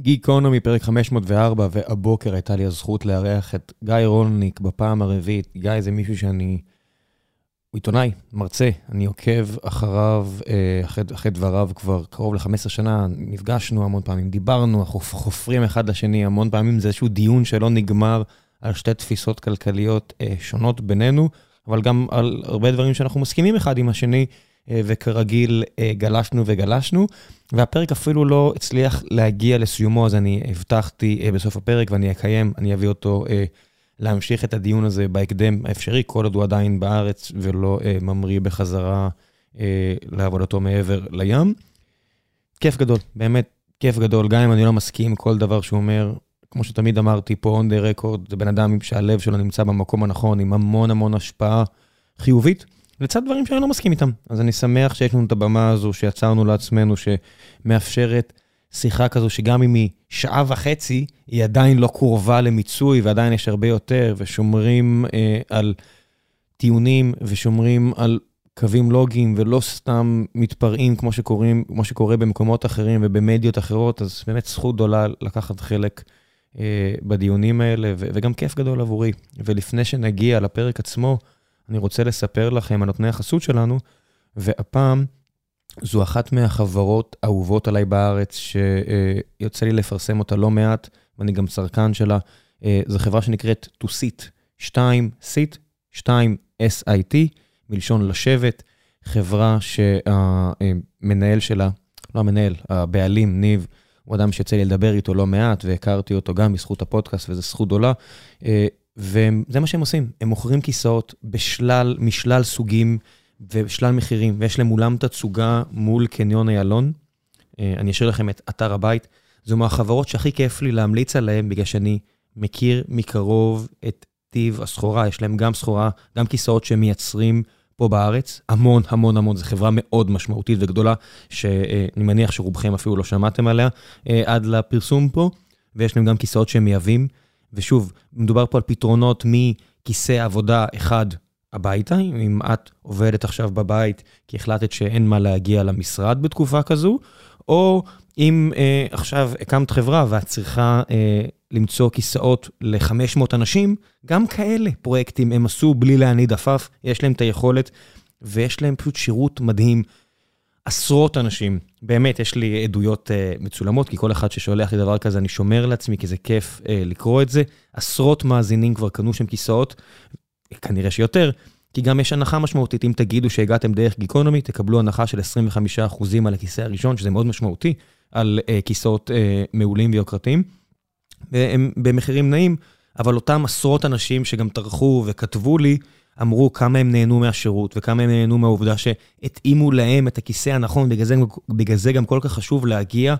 גיקונומי, פרק 504, והבוקר הייתה לי הזכות לארח את גיא רולניק בפעם הרביעית. גיא זה מישהו שאני... הוא עיתונאי, מרצה, אני עוקב אחריו, אה, אחרי, אחרי דבריו כבר קרוב ל-15 שנה, נפגשנו המון פעמים, דיברנו, אנחנו חופרים אחד לשני המון פעמים, זה איזשהו דיון שלא נגמר על שתי תפיסות כלכליות אה, שונות בינינו, אבל גם על הרבה דברים שאנחנו מסכימים אחד עם השני. אה, וכרגיל אה, גלשנו וגלשנו, והפרק אפילו לא הצליח להגיע לסיומו, אז אני הבטחתי אה, בסוף הפרק ואני אקיים, אני אביא אותו להמשיך את הדיון הזה בהקדם האפשרי, כל עוד הוא עדיין בארץ ולא ממריא בחזרה לעבודתו מעבר לים. כיף גדול, באמת כיף גדול, גם אם אני לא מסכים כל דבר שהוא אומר, כמו שתמיד אמרתי פה, on the record, זה בן אדם שהלב שלו נמצא במקום הנכון, עם המון המון השפעה חיובית. לצד דברים שאני לא מסכים איתם. אז אני שמח שיש לנו את הבמה הזו שיצרנו לעצמנו, שמאפשרת שיחה כזו שגם אם היא שעה וחצי, היא עדיין לא קרובה למיצוי ועדיין יש הרבה יותר, ושומרים אה, על טיעונים ושומרים על קווים לוגיים ולא סתם מתפרעים כמו, שקוראים, כמו שקורה במקומות אחרים ובמדיות אחרות, אז באמת זכות גדולה לקחת חלק אה, בדיונים האלה, ו- וגם כיף גדול עבורי. ולפני שנגיע לפרק עצמו, אני רוצה לספר לכם על נותני החסות שלנו, והפעם זו אחת מהחברות האהובות עליי בארץ, שיוצא לי לפרסם אותה לא מעט, ואני גם צרכן שלה. אה, זו חברה שנקראת To Sit, 2 Sit, 2 SIT, מלשון לשבת, חברה שהמנהל שלה, לא המנהל, הבעלים, ניב, הוא אדם שיוצא לי לדבר איתו לא מעט, והכרתי אותו גם בזכות הפודקאסט, וזו זכות גדולה. וזה מה שהם עושים, הם מוכרים כיסאות בשלל, משלל סוגים ושלל מחירים, ויש להם אולם תצוגה מול קניון איילון. אה, אני אשאיר לכם את אתר הבית. זו מהחברות שהכי כיף לי להמליץ עליהן, בגלל שאני מכיר מקרוב את טיב הסחורה, יש להם גם סחורה, גם כיסאות שהם מייצרים פה בארץ, המון המון המון, זו חברה מאוד משמעותית וגדולה, שאני מניח שרובכם אפילו לא שמעתם עליה אה, עד לפרסום פה, ויש להם גם כיסאות שהם מייבאים. ושוב, מדובר פה על פתרונות מכיסא עבודה אחד הביתה, אם את עובדת עכשיו בבית כי החלטת שאין מה להגיע למשרד בתקופה כזו, או אם אה, עכשיו הקמת חברה ואת צריכה אה, למצוא כיסאות ל-500 אנשים, גם כאלה פרויקטים הם עשו בלי להניד עפף, יש להם את היכולת ויש להם פשוט שירות מדהים. עשרות אנשים, באמת, יש לי עדויות uh, מצולמות, כי כל אחד ששולח לי דבר כזה, אני שומר לעצמי, כי זה כיף uh, לקרוא את זה. עשרות מאזינים כבר קנו שם כיסאות, כנראה שיותר, כי גם יש הנחה משמעותית. אם תגידו שהגעתם דרך גיקונומי, תקבלו הנחה של 25% על הכיסא הראשון, שזה מאוד משמעותי, על uh, כיסאות uh, מעולים ויוקרתיים. והם במחירים נעים, אבל אותם עשרות אנשים שגם טרחו וכתבו לי, אמרו כמה הם נהנו מהשירות וכמה הם נהנו מהעובדה שהתאימו להם את הכיסא הנכון, בגלל זה, בגלל זה גם כל כך חשוב להגיע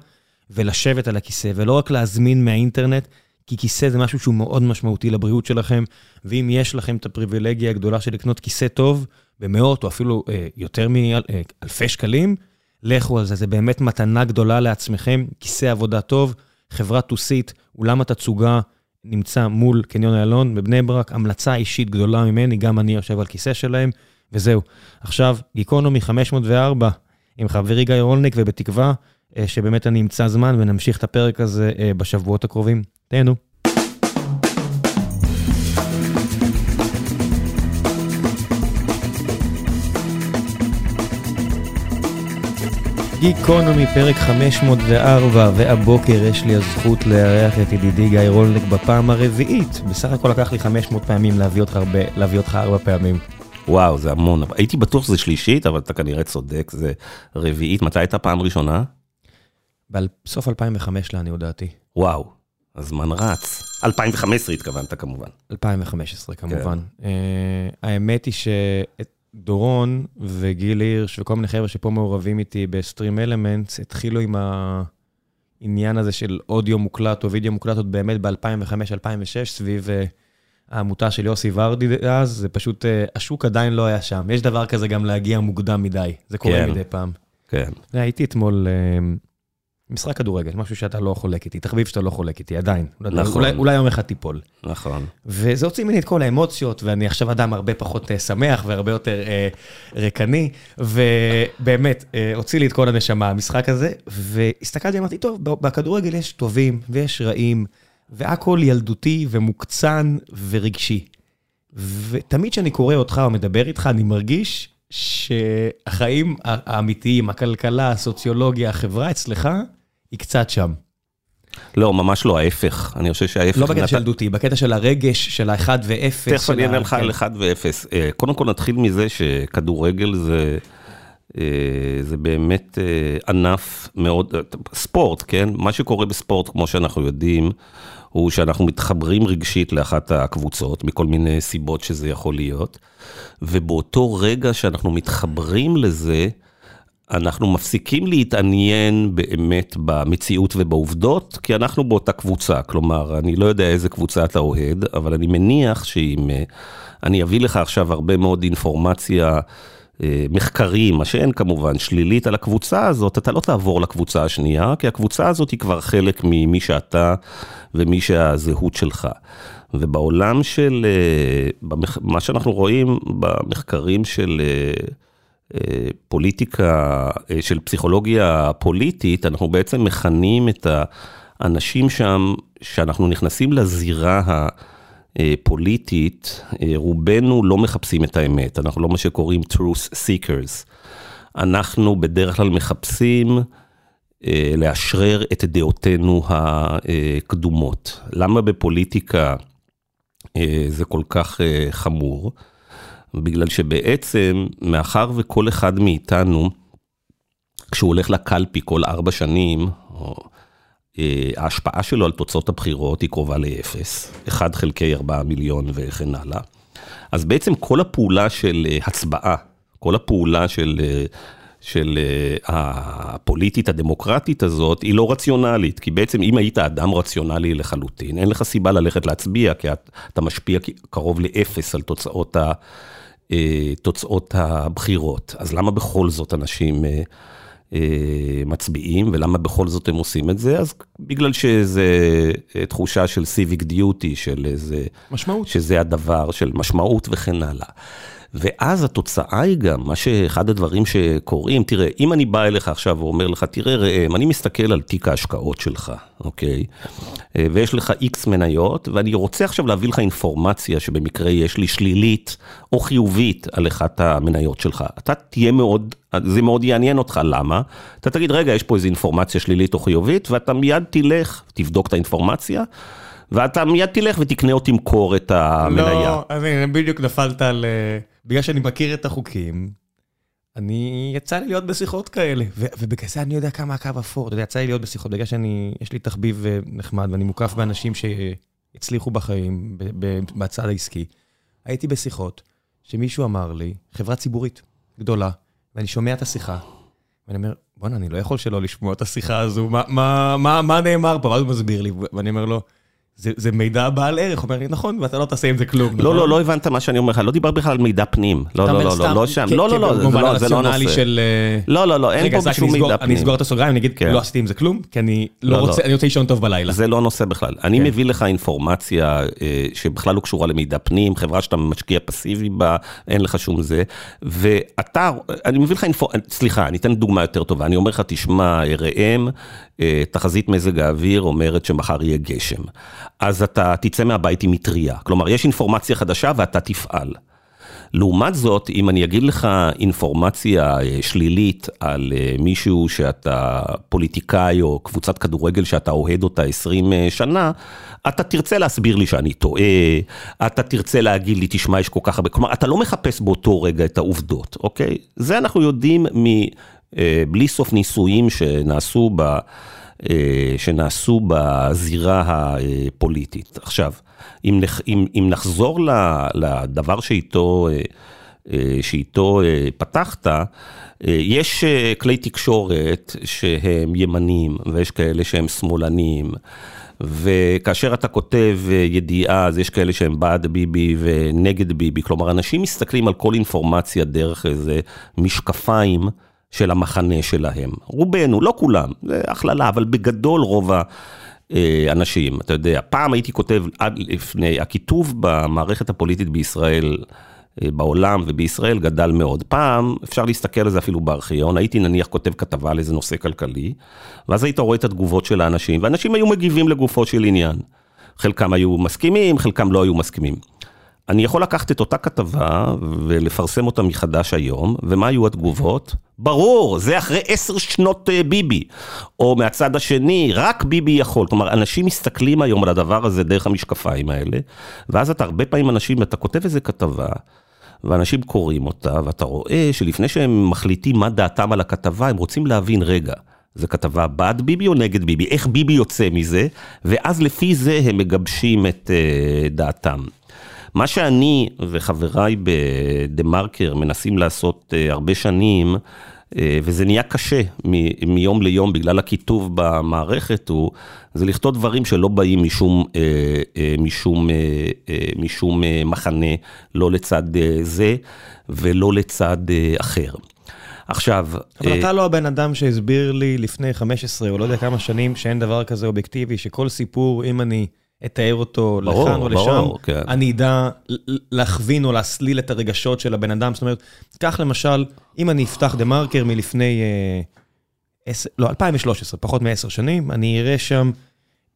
ולשבת על הכיסא, ולא רק להזמין מהאינטרנט, כי כיסא זה משהו שהוא מאוד משמעותי לבריאות שלכם, ואם יש לכם את הפריבילגיה הגדולה של לקנות כיסא טוב, במאות או אפילו אה, יותר מאלפי אה, שקלים, לכו על זה, זה באמת מתנה גדולה לעצמכם, כיסא עבודה טוב, חברת טוסית, אולם התצוגה, נמצא מול קניון איילון בבני ברק, המלצה אישית גדולה ממני, גם אני יושב על כיסא שלהם, וזהו. עכשיו, גיקונומי 504 עם חברי גיא רולניק, ובתקווה אה, שבאמת אני אמצא זמן ונמשיך את הפרק הזה אה, בשבועות הקרובים. תהנו. גיקונומי, פרק 504, והבוקר יש לי הזכות לארח את ידידי גיא רולניק בפעם הרביעית. בסך הכל לקח לי 500 פעמים להביא אותך, הרבה, להביא אותך ארבע פעמים. וואו, זה המון. הייתי בטוח שזה שלישית, אבל אתה כנראה צודק, זה רביעית. מתי הייתה פעם ראשונה? בסוף 2005 לעניות דעתי. וואו, הזמן רץ. 2015 התכוונת כמובן. 2015 כמובן. כן. Uh, האמת היא ש... דורון וגיל הירש וכל מיני חבר'ה שפה מעורבים איתי בסטרים אלמנטס, התחילו עם העניין הזה של אודיו מוקלט או וידאו מוקלט עוד באמת ב-2005-2006, סביב uh, העמותה של יוסי ורדי אז, זה פשוט, uh, השוק עדיין לא היה שם. יש דבר כזה גם להגיע מוקדם מדי, זה קורה כן. מדי פעם. כן. הייתי אתמול uh, משחק כדורגל, משהו שאתה לא חולק איתי, תחביב שאתה לא חולק איתי, עדיין. נכון. אולי, אולי יום אחד תיפול. נכון. וזה הוציא ממני את כל האמוציות, ואני עכשיו אדם הרבה פחות אה, שמח והרבה יותר אה, ריקני, ובאמת, אה, הוציא לי את כל הנשמה, המשחק הזה, והסתכלתי, אמרתי, טוב, בכדורגל יש טובים ויש רעים, והכל ילדותי ומוקצן ורגשי. ותמיד כשאני קורא אותך או מדבר איתך, אני מרגיש שהחיים האמיתיים, הכלכלה, הסוציולוגיה, החברה אצלך, היא קצת שם. לא, ממש לא, ההפך. אני חושב שההפך... לא בקטע של ילדותי, בקטע של הרגש, של ה-1 ו-0. תכף אני אענה לך על 1 ו-0. קודם כל נתחיל מזה שכדורגל זה... אה, זה באמת אה, ענף מאוד, ספורט, כן? מה שקורה בספורט, כמו שאנחנו יודעים, הוא שאנחנו מתחברים רגשית לאחת הקבוצות, מכל מיני סיבות שזה יכול להיות, ובאותו רגע שאנחנו מתחברים לזה, אנחנו מפסיקים להתעניין באמת במציאות ובעובדות, כי אנחנו באותה קבוצה. כלומר, אני לא יודע איזה קבוצה אתה אוהד, אבל אני מניח שאם אה, אני אביא לך עכשיו הרבה מאוד אינפורמציה, אה, מחקרים, מה שאין כמובן, שלילית על הקבוצה הזאת, אתה לא תעבור לקבוצה השנייה, כי הקבוצה הזאת היא כבר חלק ממי שאתה ומי שהזהות שלך. ובעולם של, אה, מה שאנחנו רואים במחקרים של פוליטיקה, של פסיכולוגיה פוליטית, אנחנו בעצם מכנים את האנשים שם, שאנחנו נכנסים לזירה ה... אה, פוליטית, אה, רובנו לא מחפשים את האמת, אנחנו לא מה שקוראים truth seekers. אנחנו בדרך כלל מחפשים אה, לאשרר את דעותינו הקדומות. למה בפוליטיקה זה כל כך חמור? בגלל שבעצם, מאחר וכל אחד מאיתנו, כשהוא הולך לקלפי כל ארבע שנים, או אה, ההשפעה שלו על תוצאות הבחירות היא קרובה לאפס, 1 חלקי 4 מיליון וכן הלאה. אז בעצם כל הפעולה של אה, הצבעה, כל הפעולה של, אה, של הפוליטית הדמוקרטית הזאת, היא לא רציונלית, כי בעצם אם היית אדם רציונלי לחלוטין, אין לך סיבה ללכת להצביע, כי אתה משפיע קרוב לאפס על תוצאות, ה, תוצאות הבחירות. אז למה בכל זאת אנשים... אה, מצביעים, ולמה בכל זאת הם עושים את זה? אז בגלל שזה אה, תחושה של civic duty, של איזה... משמעות. שזה הדבר של משמעות וכן הלאה. ואז התוצאה היא גם, מה שאחד הדברים שקורים, תראה, אם אני בא אליך עכשיו ואומר לך, תראה ראם, אני מסתכל על תיק ההשקעות שלך, אוקיי? אה, ויש לך איקס מניות, ואני רוצה עכשיו להביא לך אינפורמציה שבמקרה יש לי שלילית או חיובית על אחת המניות שלך. אתה תהיה מאוד, זה מאוד יעניין אותך, למה? אתה תגיד, רגע, יש פה איזו אינפורמציה שלילית או חיובית, ואתה מיד תלך, תבדוק את האינפורמציה. ואתה מיד תלך ותקנה או תמכור את המניה. לא, הנה, בדיוק נפלת על... אה, בגלל שאני מכיר את החוקים, אני, יצא לי להיות בשיחות כאלה, ובגלל זה אני יודע כמה הקו אפור, אתה יודע, יצא לי להיות בשיחות, בגלל שאני, יש לי תחביב אה, נחמד ואני מוקף באנשים שהצליחו בחיים, בצד העסקי. הייתי בשיחות שמישהו אמר לי, חברה ציבורית גדולה, ואני שומע את השיחה, ואני אומר, בואנה, אני לא יכול שלא לשמוע את השיחה הזו, מה, מה, מה, מה נאמר פה? ואז הוא מסביר לי, ואני אומר לו, זה, זה מידע בעל ערך, אומר לי, נכון, ואתה לא תעשה עם זה כלום. לא, נכון? לא, לא הבנת מה שאני אומר לך, לא דיבר בכלל על מידע פנים. לא, לא, לא, לא, לא שם, לא, לא, לא, זה לא נושא. של... לא, לא, לא, אין פה שום מידע פנים. אני אסגור את הסוגריים, אני אגיד, כן. לא עשיתי עם זה כלום, כי אני לא רוצה, אני רוצה לישון טוב בלילה. זה לא נושא בכלל. אני כן. מביא לך אינפורמציה אה, שבכלל לא קשורה למידע פנים, חברה שאתה משקיע פסיבי בה, אין לך שום זה, ואתה, אני מביא לך אינפורמציה, סליחה, אני אתן דוגמה יותר טובה, אני אומר לך, תשמע, ראם, אה, תחזית מזג האוויר אומרת שמחר יהיה גשם. אז אתה תצא מהבית עם מטריה. כלומר, יש אינפורמציה חדשה ואתה תפעל. לעומת זאת, אם אני אגיד לך אינפורמציה אה, שלילית על אה, מישהו שאתה פוליטיקאי או קבוצת כדורגל שאתה אוהד אותה 20 שנה, אתה תרצה להסביר לי שאני טועה, אתה תרצה להגיד לי, תשמע, יש כל כך הרבה, כלומר, אתה לא מחפש באותו רגע את העובדות, אוקיי? זה אנחנו יודעים. בלי סוף ניסויים שנעשו ב... שנעשו בזירה הפוליטית. עכשיו, אם, אם, אם נחזור לדבר שאיתו, שאיתו פתחת, יש כלי תקשורת שהם ימנים ויש כאלה שהם שמאלנים. וכאשר אתה כותב ידיעה, אז יש כאלה שהם בעד ביבי ונגד ביבי. כלומר, אנשים מסתכלים על כל אינפורמציה דרך איזה משקפיים של המחנה שלהם. רובנו, לא כולם, זה הכללה, אבל בגדול רוב האנשים. אתה יודע, פעם הייתי כותב עד לפני, הכיתוב במערכת הפוליטית בישראל, אה, בעולם ובישראל גדל מאוד. פעם, אפשר להסתכל על זה אפילו בארכיון, הייתי נניח כותב כתבה על איזה נושא כלכלי, ואז היית רואה את התגובות של האנשים, ואנשים היו מגיבים לגופו של עניין. חלקם היו מסכימים, חלקם לא היו מסכימים. אני יכול לקחת את אותה כתבה ולפרסם אותה מחדש היום, ומה היו התגובות? ברור, זה אחרי עשר שנות אה, ביבי. או מהצד השני, רק ביבי יכול. כלומר, אנשים מסתכלים היום על הדבר הזה דרך המשקפיים האלה, ואז אתה הרבה פעמים אנשים, אתה כותב איזה כתבה, ואנשים קוראים אותה, ואתה רואה שלפני שהם מחליטים מה דעתם על הכתבה, הם רוצים להבין, רגע, זו כתבה בעד ביבי או נגד ביבי? איך ביבי יוצא מזה? ואז לפי זה הם מגבשים את uh, דעתם. מה שאני וחבריי בדה מרקר מנסים לעשות uh, הרבה שנים, uh, וזה נהיה קשה מ- מיום ליום בגלל הכיתוב במערכת, הוא, זה לכתוב דברים שלא באים משום, uh, משום, משום מחנה, לא לצד זה ולא לצד אחר. עכשיו... אבל אתה לא הבן אדם שהסביר לי לפני 15 או לא יודע כמה שנים שאין דבר כזה אובייקטיבי, שכל סיפור, אם אני אתאר אותו ברור, לכאן או לשם, ברור, כן. אני אדע להכווין או להסליל את הרגשות של הבן אדם. זאת אומרת, קח למשל, אם אני אפתח דה מרקר מלפני, אה, עשר- לא, 2013, פחות מעשר שנים, אני אראה שם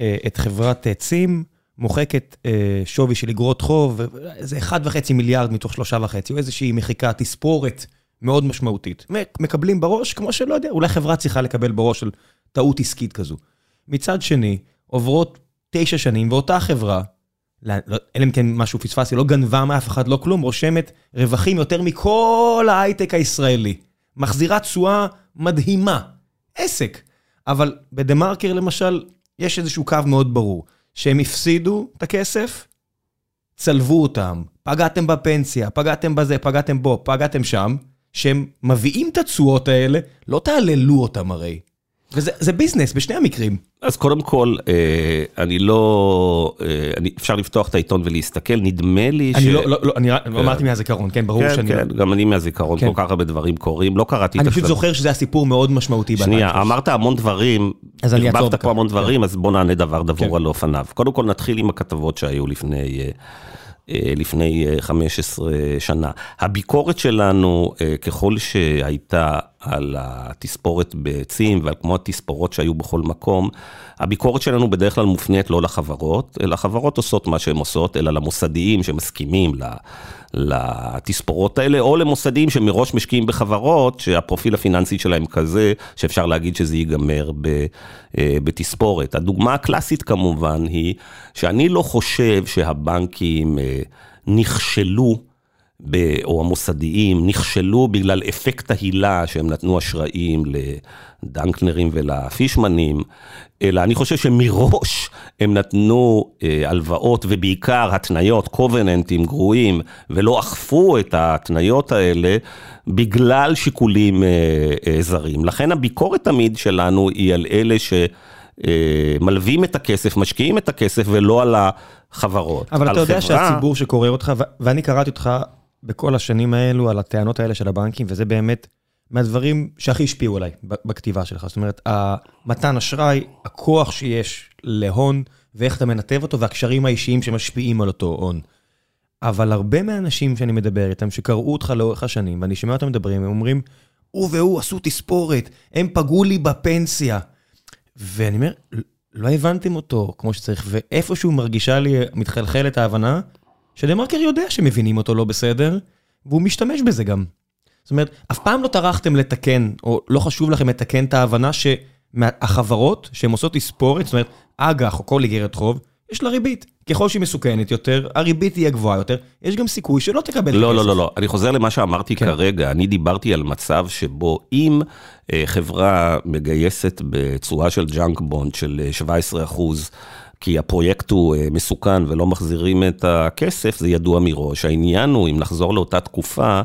אה, את חברת אה, צים, מוחקת אה, שווי של אגרות חוב, איזה 1.5 מיליארד מתוך 3.5, או איזושהי מחיקה, תספורת מאוד משמעותית. מקבלים בראש, כמו שלא יודע, אולי חברה צריכה לקבל בראש של טעות עסקית כזו. מצד שני, עוברות תשע שנים, ואותה חברה, לא- לא- אלא אם כן משהו פספסתי, לא גנבה מאף אחד, לא כלום, רושמת רווחים יותר מכל ההייטק הישראלי. מחזירה תשואה מדהימה. עסק. אבל בדה מרקר למשל, יש איזשהו קו מאוד ברור. שהם הפסידו את הכסף, צלבו אותם, פגעתם בפנסיה, פגעתם בזה, פגעתם בו, פגעתם שם, שהם מביאים את התשואות האלה, לא תעללו אותם הרי. וזה זה ביזנס בשני המקרים. אז קודם כל, אה, אני לא, אה, אני, אפשר לפתוח את העיתון ולהסתכל, נדמה לי אני לא, לא, לא, אני רק- אמרתי מהזיכרון, כן, ברור כן, שאני... כן, גם אני מהזיכרון, כן. כל כך הרבה דברים קורים, לא קראתי את אני פשוט השלב. זוכר שזה היה סיפור מאוד משמעותי. שנייה, ב-2013. אמרת המון דברים, אז אני אעצור. פה המון דברים, אז בוא נענה דבר דבור כן. על אופניו. קודם כל נתחיל עם הכתבות שהיו לפני, אה, לפני אה, 15 שנה. הביקורת שלנו, אה, ככל שהייתה על התספורת בצים ועל כמו התספורות שהיו בכל מקום, הביקורת שלנו בדרך כלל מופנית לא לחברות, אלא החברות עושות מה שהן עושות, אלא למוסדיים שמסכימים ל... לתספורות האלה, או למוסדים שמראש משקיעים בחברות, שהפרופיל הפיננסי שלהם כזה, שאפשר להגיד שזה ייגמר ב, אה, בתספורת. הדוגמה הקלאסית כמובן היא, שאני לא חושב שהבנקים אה, נכשלו, או המוסדיים, נכשלו בגלל אפקט ההילה שהם נתנו אשראים לדנקנרים ולפישמנים, אלא אני חושב שמראש הם נתנו אה, הלוואות ובעיקר התניות, קובננטים גרועים, ולא אכפו את ההתניות האלה בגלל שיקולים אה, אה, זרים. לכן הביקורת תמיד שלנו היא על אלה שמלווים את הכסף, משקיעים את הכסף ולא על החברות. אבל על אתה יודע חברה- שהציבור שקורא אותך, ואני קראתי אותך בכל השנים האלו על הטענות האלה של הבנקים, וזה באמת מהדברים שהכי השפיעו עליי בכתיבה שלך. זאת אומרת, המתן אשראי, הכוח שיש להון, ואיך אתה מנתב אותו, והקשרים האישיים שמשפיעים על אותו הון. אבל הרבה מהאנשים שאני מדבר איתם, שקראו אותך לאורך השנים, ואני שומע אותם מדברים, הם אומרים, הוא והוא עשו תספורת, הם פגעו לי בפנסיה. ואני אומר, לא הבנתם אותו כמו שצריך, ואיפשהו מרגישה לי, מתחלחלת ההבנה, שדה-מרקר יודע שמבינים אותו לא בסדר, והוא משתמש בזה גם. זאת אומרת, אף פעם לא טרחתם לתקן, או לא חשוב לכם לתקן את ההבנה שהחברות שהן עושות תספורת, זאת אומרת, אג"ח או כל איגרת חוב, יש לה ריבית. ככל שהיא מסוכנת יותר, הריבית תהיה גבוהה יותר, יש גם סיכוי שלא תקבל את לא. לא, לא, לא, אני חוזר למה שאמרתי כן. כרגע, אני דיברתי על מצב שבו אם אה, חברה מגייסת בצורה של junk bond של אה, 17 אחוז, כי הפרויקט הוא אה, מסוכן ולא מחזירים את הכסף, זה ידוע מראש. העניין הוא, אם נחזור לאותה תקופה,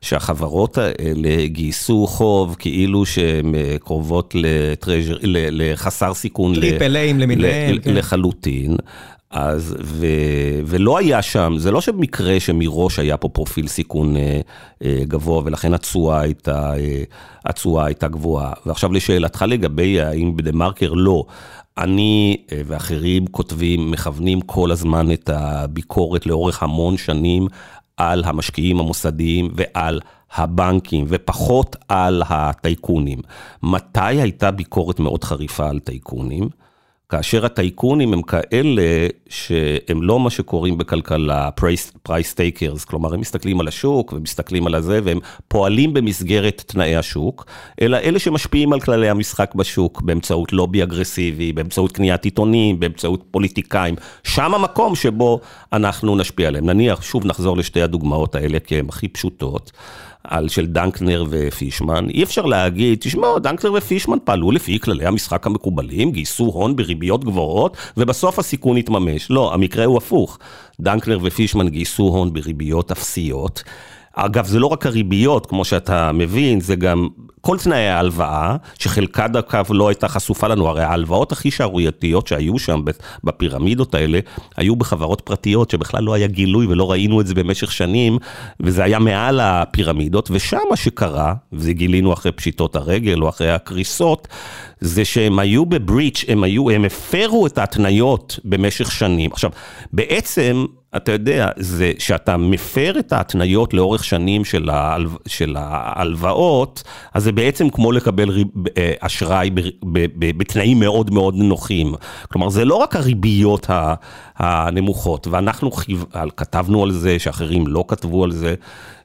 שהחברות האלה גייסו חוב כאילו שהן אה, קרובות ל treasury, לחסר סיכון. triple A ים למיניהם, כן. לחלוטין. אז, ו, ולא היה שם, זה לא שמקרה שמראש היה פה פרופיל סיכון אה, אה, גבוה, ולכן התשואה הייתה, אה, התשואה הייתה גבוהה. ועכשיו לשאלתך לגבי האם בדה מרקר, לא. אני אה, ואחרים כותבים, מכוונים כל הזמן את הביקורת לאורך המון שנים על המשקיעים המוסדיים ועל הבנקים, ופחות על הטייקונים. מתי הייתה ביקורת מאוד חריפה על טייקונים? כאשר הטייקונים הם כאלה שהם לא מה שקוראים בכלכלה price takers, כלומר הם מסתכלים על השוק ומסתכלים על הזה והם פועלים במסגרת תנאי השוק, אלא אלה שמשפיעים על כללי המשחק בשוק באמצעות לובי אגרסיבי, באמצעות קניית עיתונים, באמצעות פוליטיקאים, שם המקום שבו אנחנו נשפיע עליהם. נניח, שוב נחזור לשתי הדוגמאות האלה כי הן הכי פשוטות. אלה של דנקנר ופישמן, אי אפשר להגיד, תשמעו, דנקנר ופישמן פעלו לפי כללי המשחק המקובלים, גייסו הון בריביות גבוהות, ובסוף הסיכון התממש. לא, המקרה הוא הפוך. דנקנר ופישמן גייסו הון בריביות אפסיות. אגב, זה לא רק הריביות, כמו שאתה מבין, זה גם כל תנאי ההלוואה, שחלקה דרכיו לא הייתה חשופה לנו, הרי ההלוואות הכי שערורייתיות שהיו שם בפירמידות האלה, היו בחברות פרטיות שבכלל לא היה גילוי ולא ראינו את זה במשך שנים, וזה היה מעל הפירמידות, ושם מה שקרה, וזה גילינו אחרי פשיטות הרגל או אחרי הקריסות, זה שהם היו בבריץ', הם היו, הם הפרו את ההתניות במשך שנים. עכשיו, בעצם, אתה יודע, זה שאתה מפר את ההתניות לאורך שנים של, ההלו, של ההלוואות, אז זה בעצם כמו לקבל ריב, אה, אשראי בתנאים מאוד מאוד נוחים. כלומר, זה לא רק הריביות הנמוכות, ואנחנו כתבנו על זה, שאחרים לא כתבו על זה.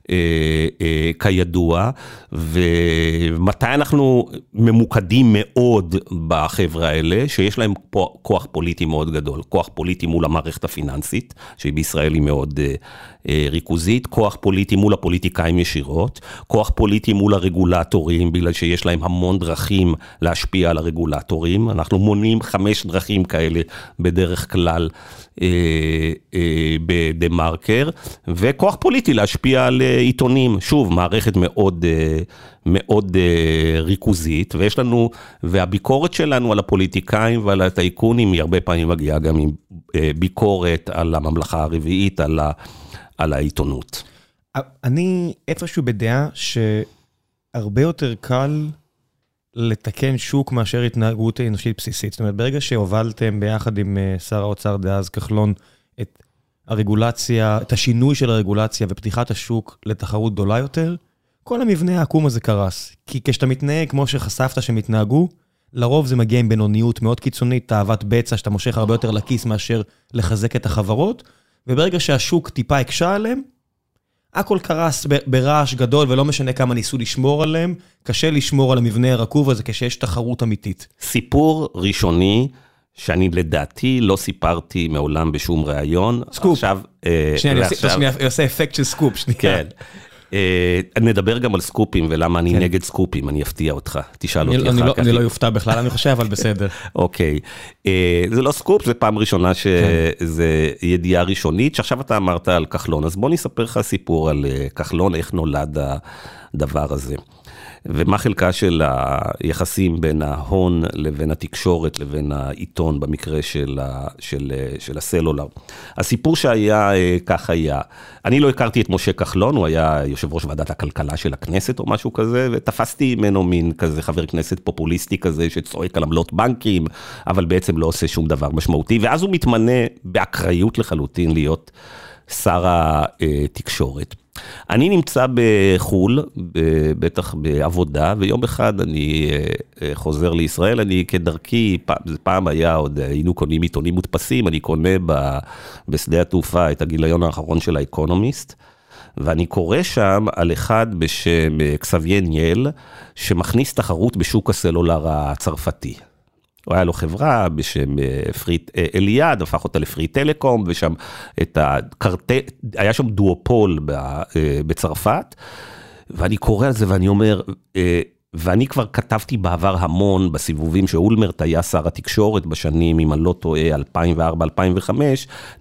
אה, אה, כידוע, ומתי אנחנו ממוקדים מאוד בחבר'ה האלה, שיש להם כוח פוליטי מאוד גדול, כוח פוליטי מול המערכת הפיננסית, שהיא בישראל היא מאוד אה, ריכוזית, כוח פוליטי מול הפוליטיקאים ישירות, כוח פוליטי מול הרגולטורים, בגלל שיש להם המון דרכים להשפיע על הרגולטורים, אנחנו מונים חמש דרכים כאלה בדרך כלל בדה מרקר, וכוח פוליטי להשפיע על עיתונים, שוב, מערכת מאוד, אה, מאוד אה, ריכוזית, ויש לנו, והביקורת שלנו על הפוליטיקאים ועל הטייקונים היא הרבה פעמים מגיעה גם עם אה, ביקורת על הממלכה הרביעית, על, ה, על העיתונות. אני איפשהו בדעה שהרבה יותר קל לתקן שוק מאשר התנהגות אנושית בסיסית. זאת אומרת, ברגע שהובלתם ביחד עם שר האוצר דאז כחלון את הרגולציה, את השינוי של הרגולציה ופתיחת השוק לתחרות גדולה יותר, כל המבנה העקום הזה קרס. כי כשאתה מתנהג כמו שחשפת שהם התנהגו, לרוב זה מגיע עם בינוניות מאוד קיצונית, תאוות בצע שאתה מושך הרבה יותר לכיס מאשר לחזק את החברות, וברגע שהשוק טיפה הקשה עליהם, הכל קרס ברעש גדול, ולא משנה כמה ניסו לשמור עליהם, קשה לשמור על המבנה הרקוב הזה כשיש תחרות אמיתית. סיפור ראשוני שאני לדעתי לא סיפרתי מעולם בשום ראיון. סקופ. עכשיו... אה, שנייה, אני עושה אפקט של סקופ, שנייה. כן. אה, נדבר גם על סקופים ולמה אני כן. נגד סקופים, אני אפתיע אותך, תשאל אותי אחר לא- כך. אני לא יופתע בכלל, אני חושב, אבל בסדר. אוקיי. אה, זה לא סקופ, זה פעם ראשונה שזה כן. ידיעה ראשונית, שעכשיו אתה אמרת על כחלון, אז בוא נספר לך סיפור על כחלון, איך נולד הדבר הזה. ומה חלקה של היחסים בין ההון לבין התקשורת לבין העיתון במקרה של, ה, של, של הסלולר. הסיפור שהיה, אה, כך היה. אני לא הכרתי את משה כחלון, הוא היה יושב ראש ועדת הכלכלה של הכנסת או משהו כזה, ותפסתי ממנו מין כזה חבר כנסת פופוליסטי כזה שצועק על עמלות בנקים, אבל בעצם לא עושה שום דבר משמעותי, ואז הוא מתמנה באקראיות לחלוטין להיות שר התקשורת. אני נמצא בחו"ל, בטח בעבודה, ויום אחד אני אה, אה, חוזר לישראל, אני כדרכי, פעם היה עוד, היינו קונים עיתונים מודפסים, אני קונה בשדה התעופה את הגיליון האחרון של האקונומיסט. ואני קורא שם על אחד בשם קסבייה ניאל, שמכניס תחרות בשוק הסלולר הצרפתי. הוא היה לו חברה בשם אה, פרי אה, איליאד, הפך אותה לפרי טלקום, ושם את הקרטל, היה שם דואופול אה, בצרפת, ואני קורא על זה ואני אומר, ואני כבר כתבתי בעבר המון בסיבובים שאולמרט היה שר התקשורת בשנים, אם אני לא טועה, 2004-2005,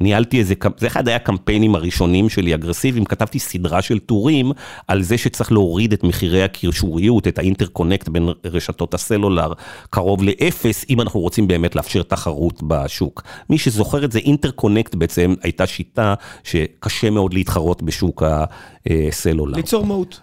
ניהלתי איזה, זה אחד היה הקמפיינים הראשונים שלי אגרסיביים, כתבתי סדרה של טורים על זה שצריך להוריד את מחירי הקישוריות, את ה interconnect בין רשתות הסלולר קרוב לאפס, אם אנחנו רוצים באמת לאפשר תחרות בשוק. מי שזוכר את זה, interconnect בעצם הייתה שיטה שקשה מאוד להתחרות בשוק הסלולר. ליצור מהות.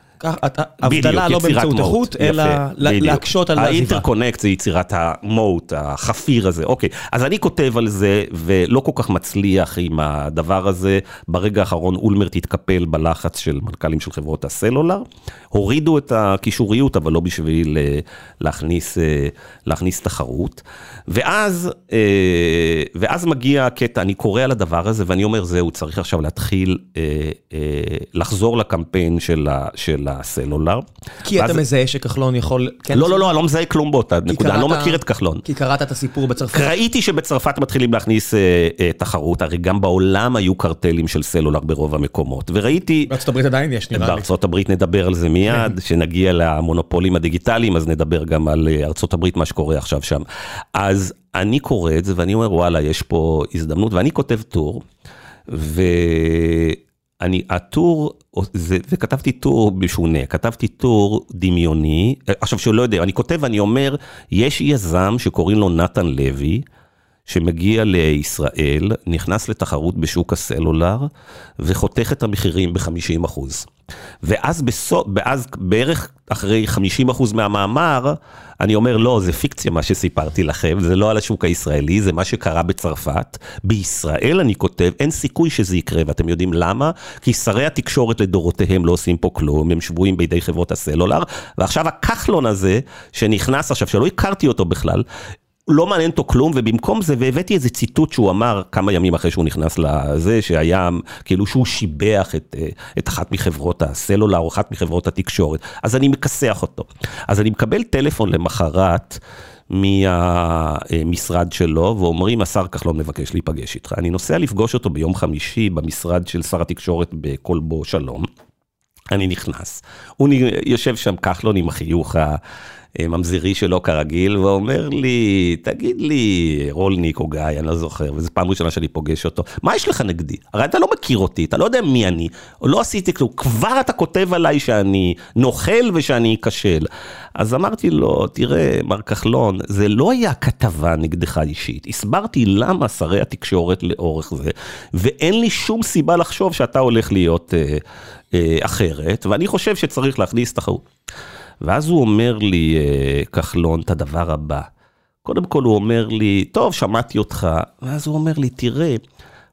הבדלה לא באמצעות איכות, אלא להקשות על העזיבה. האינטרקונקט זה יצירת המוט, החפיר הזה, אוקיי. אז אני כותב על זה, ולא כל כך מצליח עם הדבר הזה. ברגע האחרון אולמרט התקפל בלחץ של מנכ"לים של חברות הסלולר. הורידו את הקישוריות, אבל לא בשביל אה, להכניס, אה, להכניס תחרות. ואז, אה, ואז מגיע הקטע, אני קורא על הדבר הזה, ואני אומר, זהו, צריך עכשיו להתחיל לחזור לקמפיין של הסלולר. כי ואז... אתה מזהה שכחלון יכול... כן לא, לא, לא, אני לא מזהה כלום באותה נקודה, אני לא מכיר את כחלון. כי קראת את הסיפור בצרפת. ראיתי שבצרפת מתחילים להכניס תחרות, הרי גם בעולם היו קרטלים של סלולר ברוב המקומות, וראיתי... בארצות הברית עדיין יש, נראה לי. בארצות הברית נדבר על זה מיד, כן. שנגיע למונופולים הדיגיטליים, אז נדבר גם על אה, ארצות הברית, מה שקורה עכשיו שם. אז אני קורא את זה ואני אומר, וואלה, יש פה הזדמנות, ואני כותב טור, ו... אני, הטור, זה, וכתבתי טור משונה, כתבתי טור דמיוני, עכשיו שהוא לא יודע, אני כותב ואני אומר, יש יזם שקוראים לו נתן לוי, שמגיע לישראל, נכנס לתחרות בשוק הסלולר, וחותך את המחירים ב-50%. ואז, בסוף, ואז בערך אחרי 50% מהמאמר, אני אומר, לא, זה פיקציה מה שסיפרתי לכם, זה לא על השוק הישראלי, זה מה שקרה בצרפת. בישראל, אני כותב, אין סיכוי שזה יקרה, ואתם יודעים למה? כי שרי התקשורת לדורותיהם לא עושים פה כלום, הם שבויים בידי חברות הסלולר, ועכשיו הכחלון הזה, שנכנס עכשיו, שלא הכרתי אותו בכלל, לא מעניין אותו כלום, ובמקום זה, והבאתי איזה ציטוט שהוא אמר כמה ימים אחרי שהוא נכנס לזה, שהיה כאילו שהוא שיבח את, אה, את אחת מחברות הסלולר או אחת מחברות התקשורת, אז אני מכסח אותו. אז אני מקבל טלפון למחרת. מהמשרד שלו, ואומרים, השר כחלון מבקש להיפגש איתך. אני נוסע לפגוש אותו ביום חמישי במשרד של שר התקשורת בכלבו שלום. אני נכנס, הוא יושב שם כחלון עם החיוך ממזירי שלו כרגיל, ואומר לי, תגיד לי, רולניק או גיא, אני לא זוכר, וזו פעם ראשונה שאני פוגש אותו, מה יש לך נגדי? הרי אתה לא מכיר אותי, אתה לא יודע מי אני, לא עשיתי כלום, כבר אתה כותב עליי שאני נוכל ושאני אכשל. אז אמרתי לו, תראה, מר כחלון, זה לא היה כתבה נגדך אישית, הסברתי למה שרי התקשורת לאורך זה, ואין לי שום סיבה לחשוב שאתה הולך להיות אה, אה, אחרת, ואני חושב שצריך להכניס תחרות. ואז הוא אומר לי, אה, כחלון, את הדבר הבא. קודם כל הוא אומר לי, טוב, שמעתי אותך. ואז הוא אומר לי, תראה,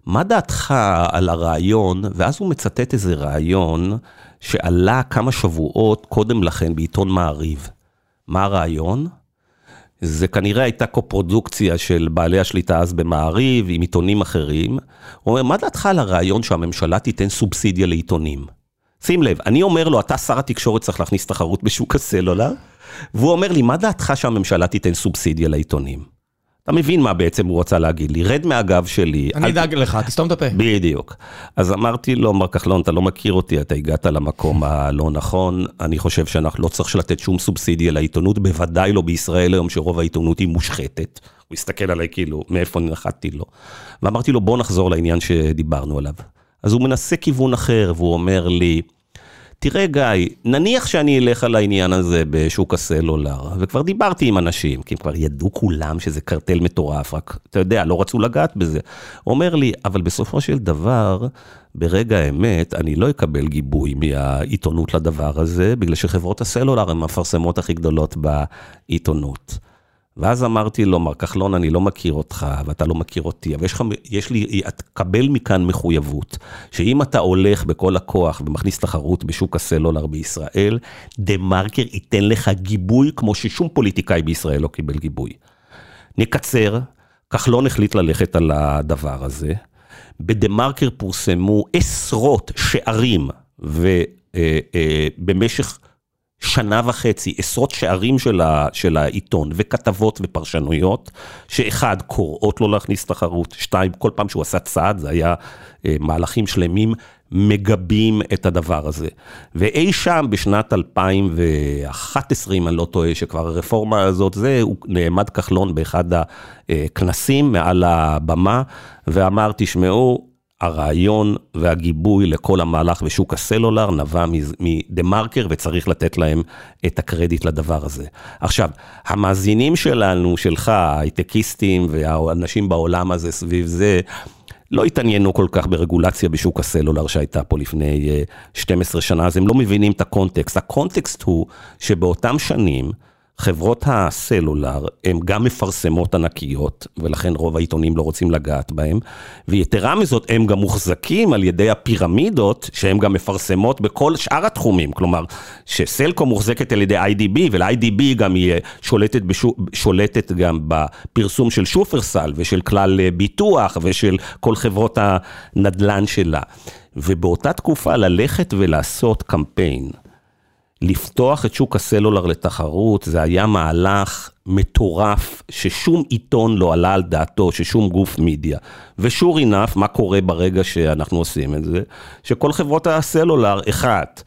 מה דעתך על הרעיון, ואז הוא מצטט איזה רעיון שעלה כמה שבועות קודם לכן בעיתון מעריב. מה הרעיון? זה כנראה הייתה קופרודוקציה של בעלי השליטה אז במעריב עם עיתונים אחרים. הוא אומר, מה דעתך על הרעיון שהממשלה תיתן סובסידיה לעיתונים? שים לב, אני אומר לו, אתה שר התקשורת צריך להכניס תחרות בשוק הסלולר, והוא אומר לי, מה דעתך שהממשלה תיתן סובסידיה לעיתונים? אתה מבין מה בעצם הוא רצה להגיד לי, רד מהגב שלי. אני אדאג אל... לך, תסתום את הפה. בדיוק. אז אמרתי לו, מר כחלון, אתה לא מכיר אותי, אתה הגעת למקום הלא נכון, אני חושב שאנחנו לא צריך לתת שום סובסידיה לעיתונות, בוודאי לא בישראל היום שרוב העיתונות היא מושחתת. הוא הסתכל עליי כאילו, מאיפה נחתתי לו. ואמרתי לו, בוא נחזור לעניין שדיברנו עליו. אז הוא מנסה כיוון אחר, והוא אומר לי, תראה גיא, נניח שאני אלך על העניין הזה בשוק הסלולר, וכבר דיברתי עם אנשים, כי הם כבר ידעו כולם שזה קרטל מטורף, רק, אתה יודע, לא רצו לגעת בזה. אומר לי, אבל בסופו של דבר, ברגע האמת, אני לא אקבל גיבוי מהעיתונות לדבר הזה, בגלל שחברות הסלולר הן המפרסמות הכי גדולות בעיתונות. ואז אמרתי לו, מר כחלון, אני לא מכיר אותך, ואתה לא מכיר אותי, אבל יש, לך, יש לי, תקבל מכאן מחויבות, שאם אתה הולך בכל הכוח ומכניס תחרות בשוק הסלולר בישראל, דה מרקר ייתן לך גיבוי כמו ששום פוליטיקאי בישראל לא קיבל גיבוי. נקצר, כחלון החליט ללכת על הדבר הזה. בדה מרקר פורסמו עשרות שערים, ובמשך... אה, שנה וחצי, עשרות שערים של, ה, של העיתון, וכתבות ופרשנויות, שאחד, קוראות לו להכניס תחרות, שתיים, כל פעם שהוא עשה צעד, זה היה אה, מהלכים שלמים, מגבים את הדבר הזה. ואי שם בשנת 2011, אם אני לא טועה, שכבר הרפורמה הזאת, זה, הוא נעמד כחלון באחד הכנסים מעל הבמה, ואמר, תשמעו, הרעיון והגיבוי לכל המהלך בשוק הסלולר נבע מדה מרקר וצריך לתת להם את הקרדיט לדבר הזה. עכשיו, המאזינים שלנו, שלך, הייטקיסטים והאנשים בעולם הזה סביב זה, לא התעניינו כל כך ברגולציה בשוק הסלולר שהייתה פה לפני 12 אה, שנה, אז הם לא מבינים את הקונטקסט. הקונטקסט הוא שבאותם שנים, חברות הסלולר הן גם מפרסמות ענקיות, ולכן רוב העיתונים לא רוצים לגעת בהן, ויתרה מזאת, הם גם מוחזקים על ידי הפירמידות, שהן גם מפרסמות בכל שאר התחומים, כלומר, שסלקום מוחזקת על ידי IDB, ול-IDB גם היא שולטת, בשו, שולטת גם בפרסום של שופרסל, ושל כלל ביטוח, ושל כל חברות הנדל"ן שלה. ובאותה תקופה ללכת ולעשות קמפיין. לפתוח את שוק הסלולר לתחרות, זה היה מהלך מטורף, ששום עיתון לא עלה על דעתו, ששום גוף מידיה. ושור אינף, מה קורה ברגע שאנחנו עושים את זה? שכל חברות הסלולר, אחת,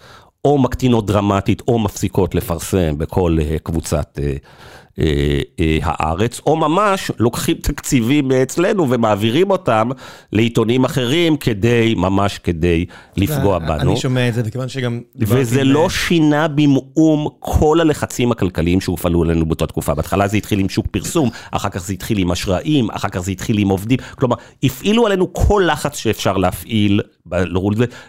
או מקטינות דרמטית או מפסיקות לפרסם בכל אה, קבוצת אה, הארץ, או ממש לוקחים תקציבים מאצלנו ומעבירים אותם לעיתונים אחרים כדי, ממש כדי לפגוע בנו. אני שומע את זה, וכיוון שגם וזה לא אה, שינה במאום כל הלחצים הכלכליים שהופעלו עלינו באותה תקופה. בהתחלה זה התחיל עם שוק פרסום, אחר כך זה התחיל עם אשראים, אחר כך זה התחיל עם עובדים. כלומר, הפעילו עלינו כל לחץ שאפשר להפעיל,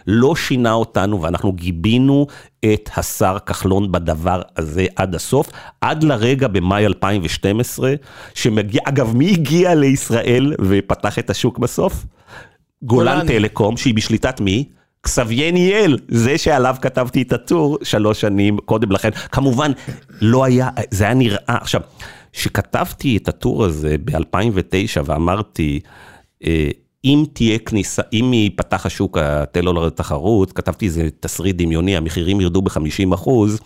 לא שינה אותנו, ואנחנו גיבינו את השר כחלון בדבר הזה עד הסוף, עד לרגע במאי 2012, שמגיע, אגב, מי הגיע לישראל ופתח את השוק בסוף? גולן טלקום, שהיא בשליטת מי? קסבייניאל, זה שעליו כתבתי את הטור שלוש שנים קודם לכן. כמובן, לא היה, זה היה נראה, עכשיו, כשכתבתי את הטור הזה ב-2009 ואמרתי, אה, אם תהיה כניסה, אם ייפתח השוק הטלולר לתחרות, כתבתי איזה תסריט דמיוני, המחירים ירדו ב-50 אחוז,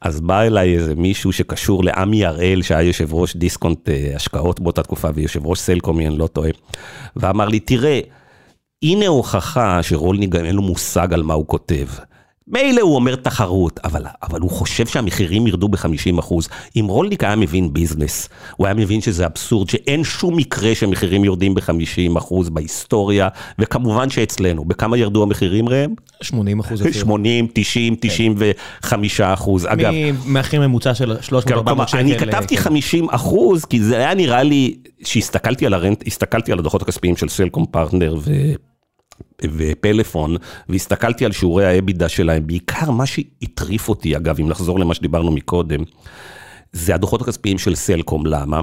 אז בא אליי איזה מישהו שקשור לעמי הראל, שהיה יושב ראש דיסקונט אה, השקעות באותה תקופה, ויושב ראש סלקום, אם אני לא טועה, ואמר לי, תראה, הנה הוכחה שרולניק אין לו מושג על מה הוא כותב. מילא הוא אומר תחרות, אבל, אבל הוא חושב שהמחירים ירדו ב-50%. אם רולניק היה מבין business, הוא היה מבין שזה אבסורד, שאין שום מקרה שמחירים יורדים ב-50% בהיסטוריה, וכמובן שאצלנו, בכמה ירדו המחירים ראם? 80 אחוז. 80, 90, 95 אחוז. אגב... מהחיים ממוצע של 300-400 שקל. אני כתבתי 50 כן. אחוז, כי זה היה נראה לי, שהסתכלתי על הרנט, הסתכלתי על הדוחות הכספיים של סלקום פרטנר ו... ופלאפון, והסתכלתי על שיעורי האבידה שלהם, בעיקר מה שהטריף אותי, אגב, אם נחזור למה שדיברנו מקודם, זה הדוחות הכספיים של סלקום, למה?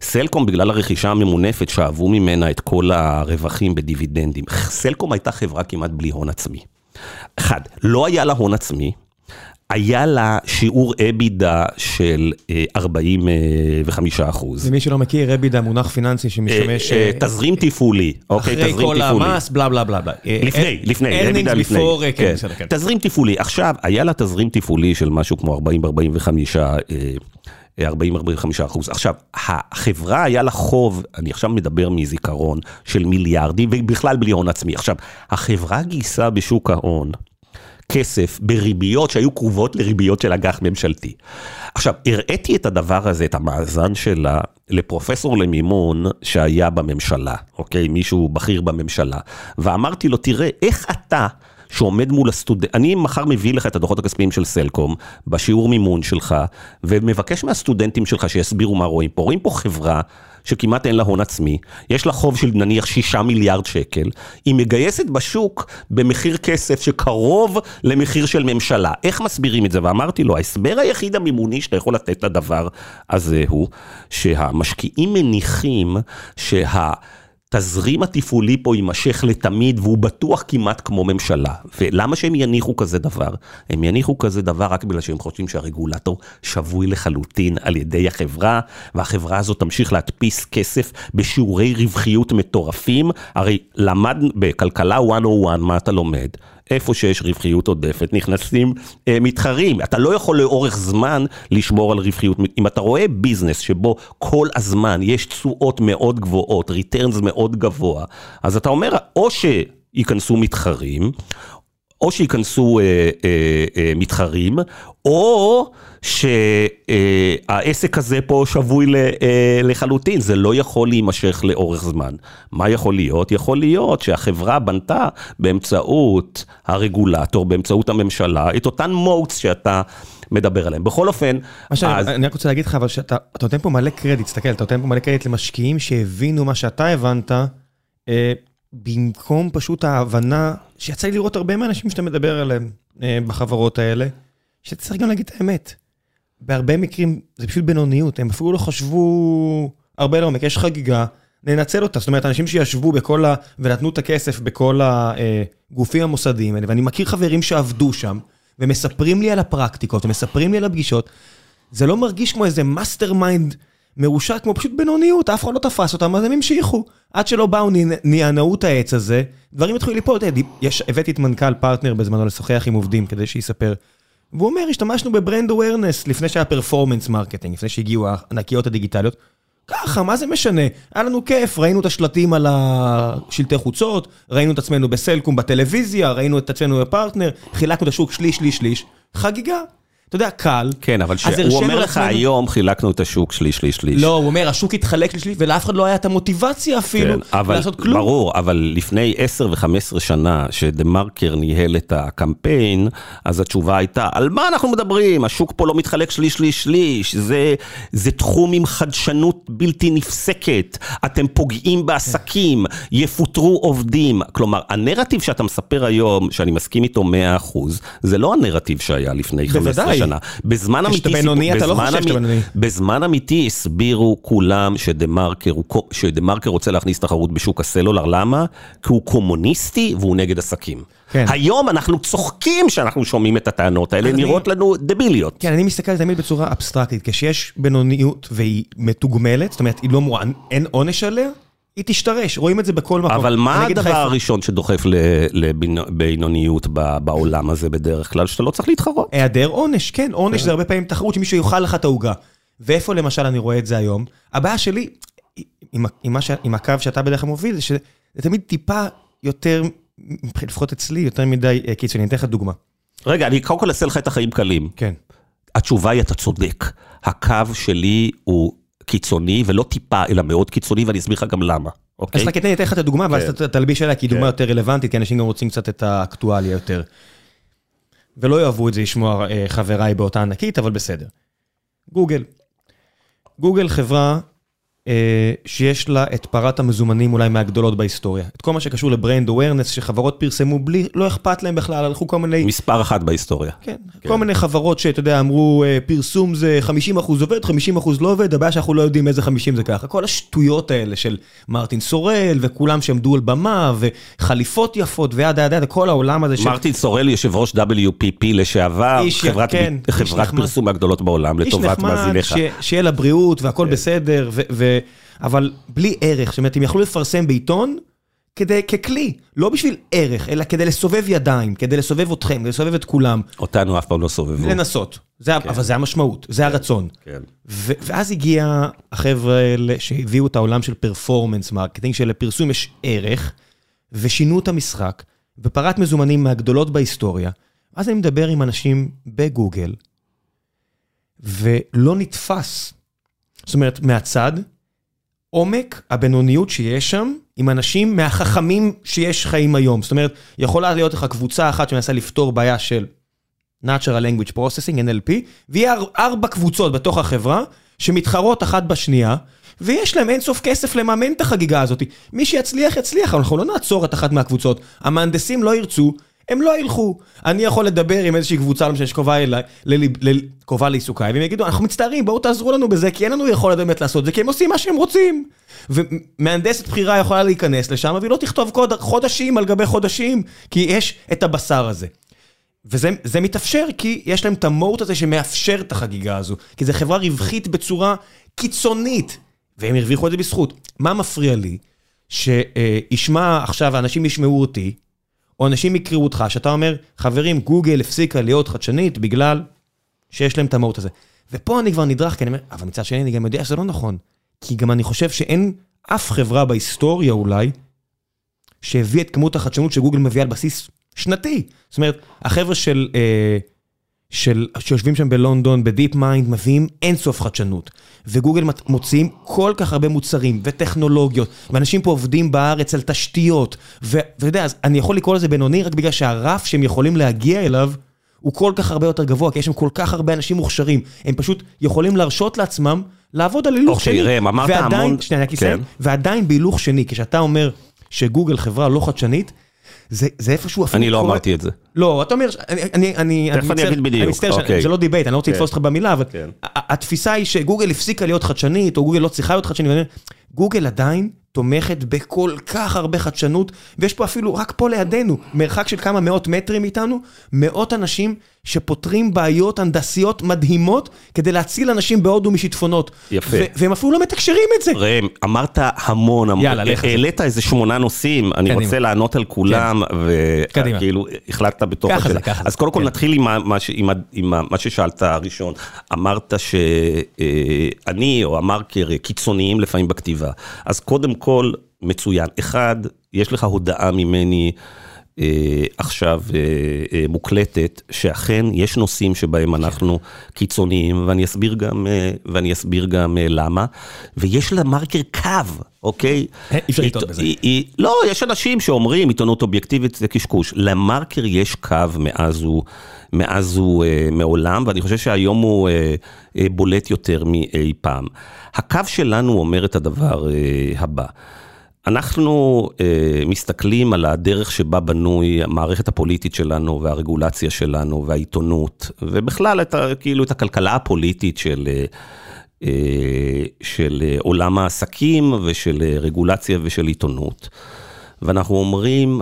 סלקום בגלל הרכישה הממונפת שאבו ממנה את כל הרווחים בדיבידנדים. סלקום הייתה חברה כמעט בלי הון עצמי. אחד, לא היה לה הון עצמי, היה לה שיעור אבידה של 45 אה, אחוז. למי שלא מכיר, אבידה מונח פיננסי שמשמש... אה, אה, תזרים תפעולי, אוקיי, תזרים תפעולי. אחרי כל המס, בלה בלה בלה. לפני, לפני, אבידה לפני. כן, בסדר, כן. תזרים תפעולי. עכשיו, היה לה תזרים תפעולי של משהו כמו 40-45 40-45 אחוז. עכשיו, החברה היה לה חוב, אני עכשיו מדבר מזיכרון, של מיליארדים, ובכלל בלי הון עצמי. עכשיו, החברה גייסה בשוק ההון כסף בריביות שהיו קרובות לריביות של אג"ח ממשלתי. עכשיו, הראיתי את הדבר הזה, את המאזן שלה, לפרופסור למימון שהיה בממשלה, אוקיי? מישהו בכיר בממשלה, ואמרתי לו, תראה, איך אתה... שעומד מול הסטודנט, אני מחר מביא לך את הדוחות הכספיים של סלקום, בשיעור מימון שלך, ומבקש מהסטודנטים שלך שיסבירו מה רואים פה. רואים פה חברה שכמעט אין לה הון עצמי, יש לה חוב של נניח שישה מיליארד שקל, היא מגייסת בשוק במחיר כסף שקרוב למחיר של ממשלה. איך מסבירים את זה? ואמרתי לו, ההסבר היחיד המימוני שאתה יכול לתת לדבר הזה הוא שהמשקיעים מניחים שה... התזרים התפעולי פה יימשך לתמיד והוא בטוח כמעט כמו ממשלה. ולמה שהם יניחו כזה דבר? הם יניחו כזה דבר רק בגלל שהם חושבים שהרגולטור שבוי לחלוטין על ידי החברה, והחברה הזאת תמשיך להדפיס כסף בשיעורי רווחיות מטורפים. הרי לומד בכלכלה 101, מה אתה לומד? איפה שיש רווחיות עודפת נכנסים אה, מתחרים. אתה לא יכול לאורך זמן לשמור על רווחיות. אם אתה רואה business שבו כל הזמן יש תשואות מאוד גבוהות, returns מאוד גבוה, אז אתה אומר, או ש... ייכנסו מתחרים, או שייכנסו אה, אה, אה, מתחרים, או שהעסק הזה פה שבוי לחלוטין, זה לא יכול להימשך לאורך זמן. מה יכול להיות? יכול להיות שהחברה בנתה באמצעות הרגולטור, באמצעות הממשלה, את אותן מוטס שאתה... מדבר עליהם. בכל אופן, אז... אני רק רוצה להגיד לך, אבל שאתה אתה נותן פה מלא קרדיט, תסתכל, אתה נותן פה מלא קרדיט למשקיעים שהבינו מה שאתה הבנת, אה, במקום פשוט ההבנה, שיצא לי לראות הרבה מהאנשים שאתה מדבר עליהם אה, בחברות האלה, שאתה צריך גם להגיד את האמת. בהרבה מקרים זה פשוט בינוניות, הם אפילו לא חשבו הרבה לעומק, יש חגיגה, ננצל אותה. זאת אומרת, אנשים שישבו בכל ה... ונתנו את הכסף בכל הגופים המוסדיים האלה, ואני מכיר חברים שעבדו שם, ומספרים לי על הפרקטיקות, ומספרים לי על הפגישות, זה לא מרגיש כמו איזה mastermind מרושע, כמו פשוט בינוניות, אף אחד לא תפס אותם, אז הם המשיכו. עד שלא באו, נענעו את העץ הזה, דברים התחילו ליפול. הבאתי את מנכ"ל פרטנר בזמנו לשוחח עם עובדים כדי שיספר. והוא אומר, השתמשנו ב brand awareness לפני שהיה performance marketing, לפני שהגיעו הענקיות הדיגיטליות. ככה, מה זה משנה? היה לנו כיף, ראינו את השלטים על השלטי חוצות, ראינו את עצמנו בסלקום בטלוויזיה, ראינו את עצמנו בפרטנר, חילקנו את השוק שליש, שליש, שליש. חגיגה. אתה יודע, קל. כן, אבל הוא אומר לך, היום חילקנו את השוק שליש, שליש, שליש. לא, הוא אומר, השוק התחלק שליש, ולאף אחד לא היה את המוטיבציה אפילו כן, לעשות כלום. ברור, אבל לפני 10 ו-15 שנה, שדה מרקר ניהל את הקמפיין, אז התשובה הייתה, על מה אנחנו מדברים? השוק פה לא מתחלק שליש, שליש, שליש. זה, זה תחום עם חדשנות בלתי נפסקת. אתם פוגעים בעסקים, יפוטרו עובדים. כלומר, הנרטיב שאתה מספר היום, שאני מסכים איתו 100%, זה לא הנרטיב שהיה לפני 15 שנה. בזמן אמיתי, כשאתה בינוני אתה לא חושב שאתה בינוני. בזמן אמיתי הסבירו כולם שדה מרקר, רוצה להכניס תחרות בשוק הסלולר, למה? כי הוא קומוניסטי והוא נגד עסקים. כן. היום אנחנו צוחקים שאנחנו שומעים את הטענות האלה, נראות לנו דביליות. כן, אני מסתכל תמיד בצורה אבסטרקטית, כשיש בינוניות והיא מתוגמלת, זאת אומרת, לא מורה, אין עונש עליה, היא תשתרש, רואים את זה בכל מקום. אבל מה הדבר הראשון שדוחף לבינוניות בעולם הזה בדרך כלל? שאתה לא צריך להתחרות. היעדר עונש, כן, עונש זה הרבה פעמים תחרות שמישהו יאכל לך את העוגה. ואיפה למשל אני רואה את זה היום? הבעיה שלי, עם, עם, ש, עם הקו שאתה בדרך כלל מוביל, זה שזה תמיד טיפה יותר, לפחות אצלי, יותר מדי אה, קיצוני. אני אתן לך דוגמה. רגע, אני קודם כל אעשה לך את החיים קלים. כן. התשובה היא, אתה צודק. הקו שלי הוא קיצוני, ולא טיפה, אלא מאוד קיצוני, ואני אסביר לך גם למה, אוקיי? אז רק אתן לך את הדוגמה, ואז כן. תלביש עליה, כי היא דוגמה כן. יותר רלוונטית, כי אנשים גם רוצים קצת את האקטואליה יותר. ולא יאהבו את זה לשמוע אה, חבריי באותה ענקית, אבל בסדר. גוגל. גוגל חברה שיש לה את פרת המזומנים אולי מהגדולות בהיסטוריה. את כל מה שקשור לברנד אווירנס שחברות פרסמו בלי, לא אכפת להם בכלל, הלכו כל מיני... מספר אחת בהיסטוריה. כן, כן. כל מיני חברות שאתה יודע, אמרו אה, פרסום זה 50 אחוז עובד, 50 אחוז לא עובד, הבעיה שאנחנו לא יודעים איזה 50 זה ככה. כל השטויות האלה של מרטין סורל וכולם שעמדו על במה וחליפות יפות ויד יד יד, כל העולם הזה של... מרטין סורל יושב ראש WPP לשעבר, איש, חברת, כן, חברת פרסום מהגדולות בעולם, לטובת מאזיניך. איש נחמד, שיהיה לה בריאות והכל כן. בסדר, ו... אבל בלי ערך, זאת אומרת, הם יכלו לפרסם בעיתון כדי, ככלי, לא בשביל ערך, אלא כדי לסובב ידיים, כדי לסובב אתכם, כדי לסובב את כולם. אותנו אף פעם לא סובבו. לנסות, זה, כן. אבל זה המשמעות, זה כן. הרצון. כן. ו- ואז הגיע החבר'ה האלה שהביאו את העולם של performance marketing, שלפרסום יש ערך, ושינו את המשחק, ופרט מזומנים מהגדולות בהיסטוריה. אז אני מדבר עם אנשים בגוגל, ולא נתפס. זאת אומרת, מהצד, עומק הבינוניות שיש שם, עם אנשים מהחכמים שיש חיים היום. זאת אומרת, יכולה להיות לך קבוצה אחת שמנסה לפתור בעיה של Natural Language Processing, NLP, ויהיה ארבע קבוצות בתוך החברה שמתחרות אחת בשנייה, ויש להם אינסוף כסף לממן את החגיגה הזאת. מי שיצליח, יצליח, אנחנו לא נעצור את אחת מהקבוצות. המהנדסים לא ירצו, הם לא ילכו. אני יכול לדבר עם איזושהי קבוצה, משנה, שקרובה קרובה לעיסוקיי, והם יגידו, אנחנו מצטערים, בואו תעזרו לנו בזה, כי אין לנו יכולת באמת לעשות זה, כי הם עושים מה שהם רוצים. ומהנדסת בחירה יכולה להיכנס לשם, והיא לא תכתוב קוד חודשים על גבי חודשים, כי יש את הבשר הזה. וזה מתאפשר כי יש להם את המוט הזה שמאפשר את החגיגה הזו. כי זו חברה רווחית בצורה קיצונית, והם הרוויחו את זה בזכות. מה מפריע לי? שישמע עכשיו, האנשים ישמעו אותי, או אנשים יקראו אותך, שאתה אומר, חברים, גוגל הפסיקה להיות חדשנית בגלל שיש להם את המהות הזה. ופה אני כבר נדרך, כי אני אומר, אבל מצד שני אני גם יודע שזה לא נכון. כי גם אני חושב שאין אף חברה בהיסטוריה אולי, שהביא את כמות החדשנות שגוגל מביאה על בסיס שנתי. זאת אומרת, החבר'ה של, אה, שיושבים שם בלונדון, ב-DeepMind, מביאים אינסוף חדשנות. וגוגל מוציאים כל כך הרבה מוצרים וטכנולוגיות, ואנשים פה עובדים בארץ על תשתיות, ואתה יודע, אז אני יכול לקרוא לזה בינוני רק בגלל שהרף שהם יכולים להגיע אליו, הוא כל כך הרבה יותר גבוה, כי יש שם כל כך הרבה אנשים מוכשרים. הם פשוט יכולים להרשות לעצמם לעבוד על הילוך אוקיי, שני. ראם, אמרת ועדיין, המון- שנייה, אני רק כן. אסיים. ועדיין בהילוך שני, כשאתה אומר שגוגל חברה לא חדשנית, זה, זה איפשהו אפילו אני לא קורה- אמרתי את זה. לא, אתה אומר, אני, אני, אני, תכף אני מצטער- בדיוק, אני מצטער, אוקיי. זה לא debate, אני לא רוצה כן. לתפוס אותך במילה, אבל כן. התפיסה היא שגוגל הפסיקה להיות חדשנית, או גוגל לא צריכה להיות חדשנית, גוגל עדיין תומכת בכל כך הרבה חדשנות, ויש פה אפילו, רק פה לידינו, מרחק של כמה מאות מטרים איתנו, מאות אנשים שפותרים בעיות הנדסיות מדהימות, כדי להציל אנשים בהודו משיטפונות. יפה. ו- והם אפילו לא מתקשרים את זה. ראם, אמרת המון, המון, יאללה, לך. העלית איזה שמונה נושאים, אני קדימה. רוצה לענות על כולם, קדימה. וכאילו החלטת בתוך ככה זה, השאלה. ככה אז זה, קודם כל כן. נתחיל עם מה ש- עם ה- עם ה- מה ששאלת הראשון. אמרת שאני או המרקר קיצוניים לפעמים בכתיבה. אז קודם כל, מצוין. אחד, יש לך הודעה ממני. אה, עכשיו אה, אה, מוקלטת, שאכן יש נושאים שבהם אנחנו קיצוניים, ואני אסביר גם, אה, ואני אסביר גם אה, למה, ויש למרקר קו, אוקיי? אה, אי אפשר לטעות בזה. היא- היא- לא, יש אנשים שאומרים עיתונות אובייקטיבית זה קשקוש. למרקר יש קו מאז הוא, מאז הוא אה, מעולם, ואני חושב שהיום הוא אה, אה, בולט יותר מאי פעם. הקו שלנו אומר את הדבר אה, הבא. אנחנו אה, מסתכלים על הדרך שבה בנוי המערכת הפוליטית שלנו והרגולציה שלנו והעיתונות, ובכלל את, ה- כאילו את הכלכלה הפוליטית של, אה, אה, של עולם העסקים ושל רגולציה ושל עיתונות. ואנחנו אומרים,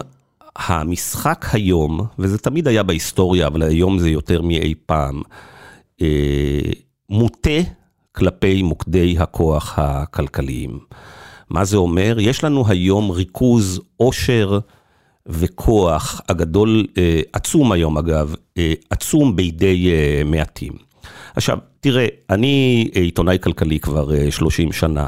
המשחק היום, וזה תמיד היה בהיסטוריה, אבל היום זה יותר מאי פעם, אה, מוטה כלפי מוקדי הכוח הכלכליים. מה זה אומר? יש לנו היום ריכוז עושר וכוח הגדול, אה, עצום היום אגב, אה, עצום בידי אה, מעטים. עכשיו, תראה, אני עיתונאי כלכלי כבר אה, 30 שנה.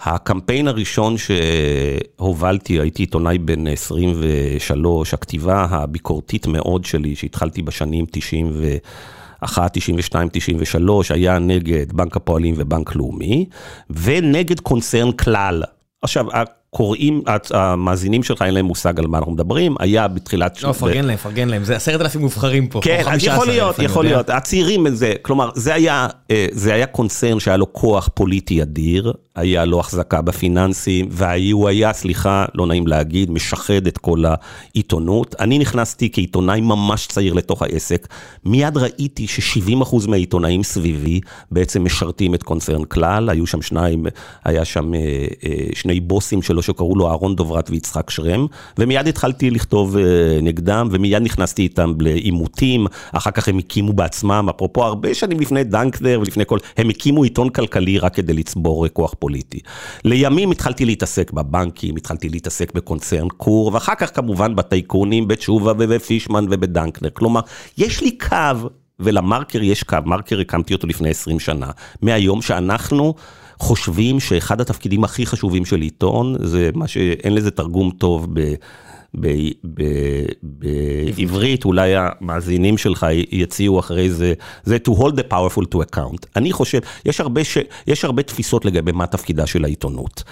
הקמפיין הראשון שהובלתי, הייתי עיתונאי בן 23, הכתיבה הביקורתית מאוד שלי, שהתחלתי בשנים 91, 92, 93, היה נגד בנק הפועלים ובנק לאומי, ונגד קונצרן כלל. עכשיו, הקוראים, המאזינים שלך אין להם מושג על מה אנחנו מדברים, היה בתחילת... לא, פרגן להם, פרגן להם, זה עשרת אלפים מובחרים פה. כן, אז 15,000, יכול להיות, יכול. להיות. הצעירים זה, כלומר, זה היה, אה, זה היה קונצרן שהיה לו כוח פוליטי אדיר, היה לו החזקה בפיננסים, והוא היה, סליחה, לא נעים להגיד, משחד את כל העיתונות. אני נכנסתי כעיתונאי ממש צעיר לתוך העסק, מיד ראיתי ש-70% מהעיתונאים סביבי בעצם משרתים את קונצרן כלל, היו שם שניים, היה שם אה, אה, שני בוסים שלו שקראו לו אהרון דוברת ויצחק שרם, ומיד התחלתי לכתוב אה, נגדם, ומיד נכנסתי איתם לעימותים, אחר כך הם הקימו בעצמם, אפרופו הרבה שנים לפני דנקנר ולפני כל, הם הקימו עיתון כלכלי רק כדי לצבור כוח פוליטי. לימים התחלתי להתעסק בבנקים, התחלתי להתעסק בקונצרן קור, ואחר כך כמובן בטייקונים, בתשובה ובפישמן ובדנקנר. כלומר, יש לי קו, ולמרקר יש קו, מרקר הקמתי אותו לפני 20 שנה, מהיום שאנחנו חושבים שאחד התפקידים הכי חשובים של עיתון, זה מה שאין לזה תרגום טוב. ב- ב- בעברית, אולי המאזינים שלך יציעו אחרי זה, זה to hold the powerful to account. אני חושב, יש הרבה, ש, יש הרבה תפיסות לגבי מה תפקידה של העיתונות.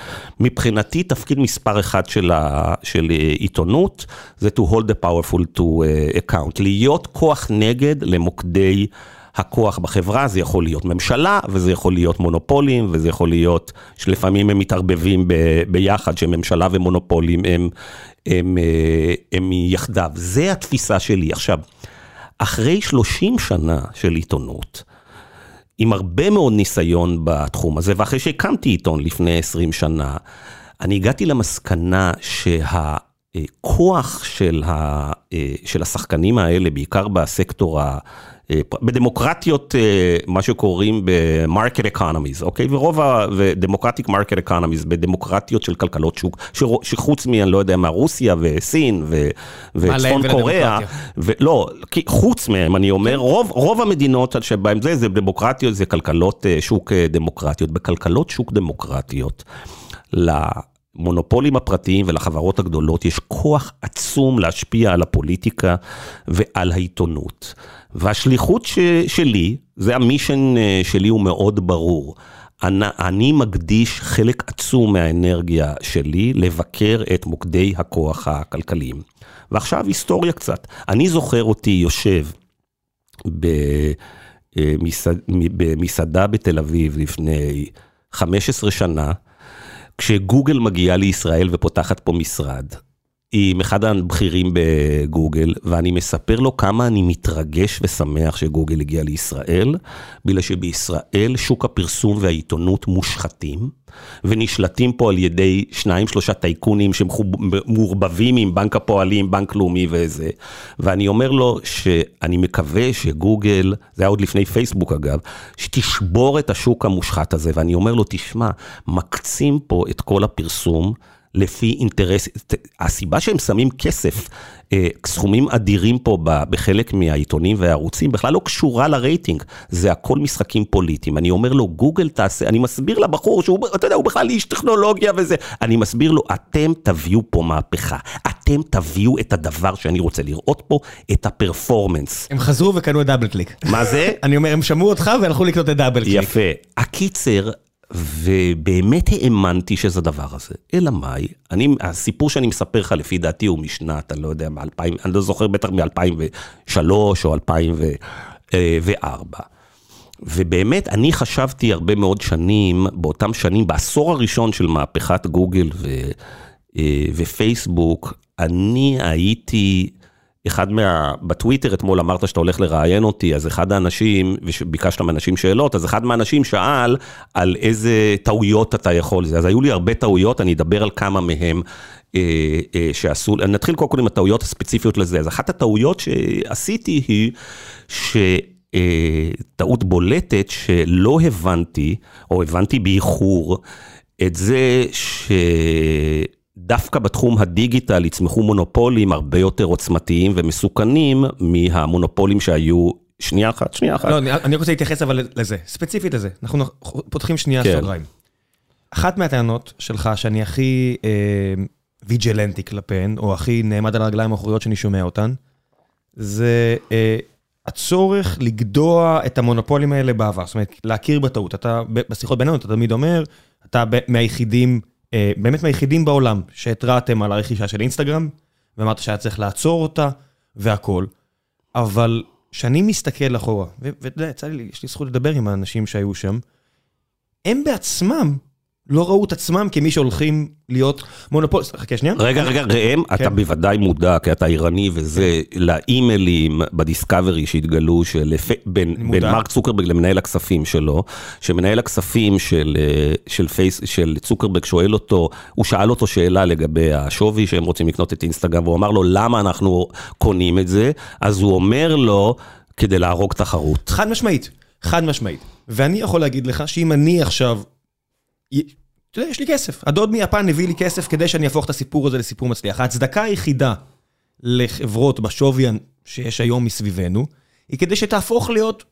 מבחינתי, תפקיד מספר אחד של, ה, של עיתונות, זה to hold the powerful to uh, account. להיות כוח נגד למוקדי... הכוח בחברה, זה יכול להיות ממשלה, וזה יכול להיות מונופולים, וזה יכול להיות שלפעמים הם מתערבבים ב, ביחד, שממשלה ומונופולים הם, הם, אה, הם יחדיו. זה התפיסה שלי. עכשיו, אחרי 30 שנה של עיתונות, עם הרבה מאוד ניסיון בתחום הזה, ואחרי שהקמתי עיתון לפני 20 שנה, אני הגעתי למסקנה שה... כוח של, ה, של השחקנים האלה, בעיקר בסקטור, בדמוקרטיות, מה שקוראים ב-market economies, אוקיי? ורוב ה-democratic market economies, בדמוקרטיות של כלכלות שוק, שחוץ מ, אני לא יודע מה, רוסיה וסין ו, וצפון קוריאה, ולא, חוץ מהם, אני אומר, רוב, רוב המדינות שבהם זה, זה דמוקרטיות, זה כלכלות שוק דמוקרטיות. בכלכלות שוק דמוקרטיות, למונופולים הפרטיים ולחברות הגדולות יש כוח עצום להשפיע על הפוליטיקה ועל העיתונות. והשליחות ש, שלי, זה המישן אה, שלי הוא מאוד ברור. אני, אני מקדיש חלק עצום מהאנרגיה שלי לבקר את מוקדי הכוח הכלכליים. ועכשיו היסטוריה קצת. אני זוכר אותי יושב במסעד, במסעדה בתל אביב לפני 15 שנה, כשגוגל מגיעה לישראל ופותחת פה משרד. עם אחד הבכירים בגוגל, ואני מספר לו כמה אני מתרגש ושמח שגוגל הגיע לישראל, בגלל שבישראל שוק הפרסום והעיתונות מושחתים, ונשלטים פה על ידי שניים שלושה טייקונים שמעורבבים עם בנק הפועלים, בנק לאומי וזה. ואני אומר לו שאני מקווה שגוגל, זה היה עוד לפני פייסבוק אגב, שתשבור את השוק המושחת הזה, ואני אומר לו, תשמע, מקצים פה את כל הפרסום. לפי אינטרס, הסיבה שהם שמים כסף, אה, סכומים אדירים פה בחלק מהעיתונים והערוצים, בכלל לא קשורה לרייטינג, זה הכל משחקים פוליטיים. אני אומר לו, גוגל תעשה, אני מסביר לבחור שהוא, אתה יודע, הוא בכלל איש טכנולוגיה וזה, אני מסביר לו, אתם תביאו פה מהפכה, אתם תביאו את הדבר שאני רוצה לראות פה, את ה-performance. הם חזרו וקנו את DoubleClick. מה זה? אני אומר, הם שמעו אותך והלכו לקנות את DoubleClick. יפה. הקיצר, ובאמת האמנתי שזה הדבר הזה. אלא מאי, אני, הסיפור שאני מספר לך לפי דעתי הוא משנת, אני לא יודע, מ-2000, אני לא זוכר בטח מ-2003 או 2004. ובאמת, אני חשבתי הרבה מאוד שנים, באותם שנים, בעשור הראשון של מהפכת גוגל ו, אה, ופייסבוק, אני הייתי... אחד מה... בטוויטר אתמול אמרת שאתה הולך לראיין אותי, אז אחד האנשים, וביקשת מאנשים שאלות, אז אחד מהאנשים שאל על איזה טעויות אתה יכול. אז היו לי הרבה טעויות, אני אדבר על כמה מהם אה, אה, שעשו, נתחיל קודם כל עם הטעויות הספציפיות לזה. אז אחת הטעויות שעשיתי היא, ש... אה, טעות בולטת שלא הבנתי, או הבנתי באיחור, את זה ש... דווקא בתחום הדיגיטל יצמחו מונופולים הרבה יותר עוצמתיים ומסוכנים מהמונופולים שהיו שנייה אחת, שנייה אחת. לא, אני, אני רוצה להתייחס אבל לזה, ספציפית לזה. אנחנו פותחים שנייה כן. סוגריים. אחת מהטענות שלך שאני הכי אה, ויג'לנטי כלפיהן, או הכי נעמד על הרגליים האחוריות שאני שומע אותן, זה אה, הצורך לגדוע את המונופולים האלה בעבר. זאת אומרת, להכיר בטעות. אתה, בשיחות בינינו, אתה תמיד אומר, אתה מהיחידים... אה, באמת מהיחידים בעולם שהתרעתם על הרכישה של אינסטגרם, ואמרת שהיה צריך לעצור אותה והכול, אבל כשאני מסתכל אחורה, ואתה יודע, יצא לי, יש לי זכות לדבר עם האנשים שהיו שם, הם בעצמם לא ראו את עצמם כמי שהולכים להיות מונופול, חכה שנייה. רגע, רגע, ראם, אתה כן. בוודאי מודע, כי אתה עירני וזה, לאימיילים בדיסקאברי שהתגלו בין מרק צוקרברג למנהל הכספים שלו, שמנהל הכספים של צוקרברג שואל אותו, הוא שאל אותו שאלה לגבי השווי שהם רוצים לקנות את אינסטגרם, והוא אמר לו, למה אנחנו קונים את זה? אז הוא אומר לו, כדי להרוג תחרות. חד משמעית, חד משמעית. ואני יכול להגיד לך שאם אני עכשיו... אתה יודע, יש לי כסף. הדוד מיפן הביא לי כסף כדי שאני אהפוך את הסיפור הזה לסיפור מצליח. ההצדקה היחידה לחברות בשווי שיש היום מסביבנו, היא כדי שתהפוך להיות,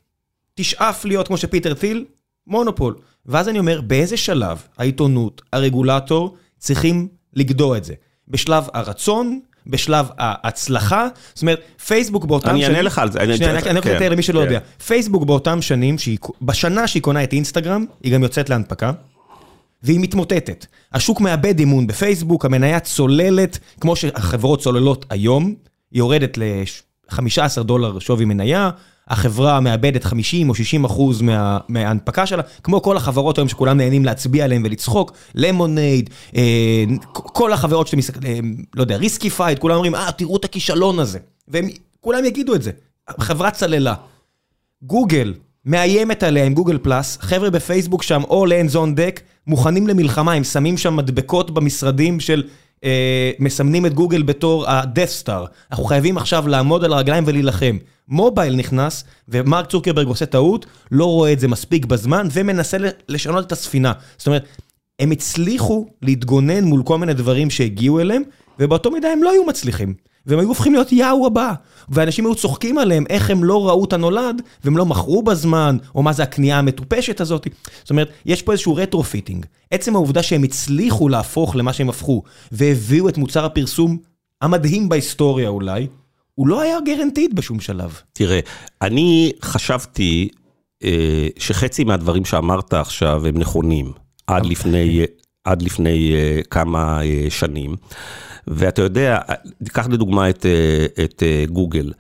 תשאף להיות, כמו שפיטר טיל, מונופול. ואז אני אומר, באיזה שלב העיתונות, הרגולטור, צריכים לגדוע את זה? בשלב הרצון, בשלב ההצלחה, זאת אומרת, פייסבוק באותם שנים... אני אענה לך על זה. שנייה, אני רוצה לתאר למי שלא כן. יודע. פייסבוק באותם שנים, בשנה שהיא קונה את אינסטגרם, היא גם יוצאת להנפקה. והיא מתמוטטת. השוק מאבד אמון בפייסבוק, המניה צוללת, כמו שהחברות צוללות היום, היא יורדת ל-15 דולר שווי מניה, החברה מאבדת 50 או 60 אחוז מה, מההנפקה שלה, כמו כל החברות היום שכולם נהנים להצביע עליהן ולצחוק, למונד, אה, כל החברות שאתם מסתכלים, אה, לא יודע, ריסקיפייד, כולם אומרים, אה, תראו את הכישלון הזה. והם כולם יגידו את זה. חברה צללה. גוגל, מאיימת עליה עם Google Plus, חבר'ה בפייסבוק שם, all hands on deck, מוכנים למלחמה, הם שמים שם מדבקות במשרדים של, אה, מסמנים את גוגל בתור ה-death star. אנחנו חייבים עכשיו לעמוד על הרגליים ולהילחם. מובייל נכנס, ומרק צוקרברג עושה טעות, לא רואה את זה מספיק בזמן, ומנסה לשנות את הספינה. זאת אומרת, הם הצליחו להתגונן מול כל מיני דברים שהגיעו אליהם, ובאותו מידה הם לא היו מצליחים. והם היו הופכים להיות יאו הבא. ואנשים היו צוחקים עליהם, איך הם לא ראו את הנולד, והם לא מכרו בזמן, או מה זה הקנייה המטופשת הזאת. זאת אומרת, יש פה איזשהו retrofitting. עצם העובדה שהם הצליחו להפוך למה שהם הפכו, והביאו את מוצר הפרסום המדהים בהיסטוריה אולי, הוא לא היה guaranteed בשום שלב. תראה, אני חשבתי אה, שחצי מהדברים שאמרת עכשיו הם נכונים, עד אוקיי. לפני, עד לפני אה, כמה אה, שנים. ואתה יודע, קח לדוגמה את, אה, את אה, גוגל.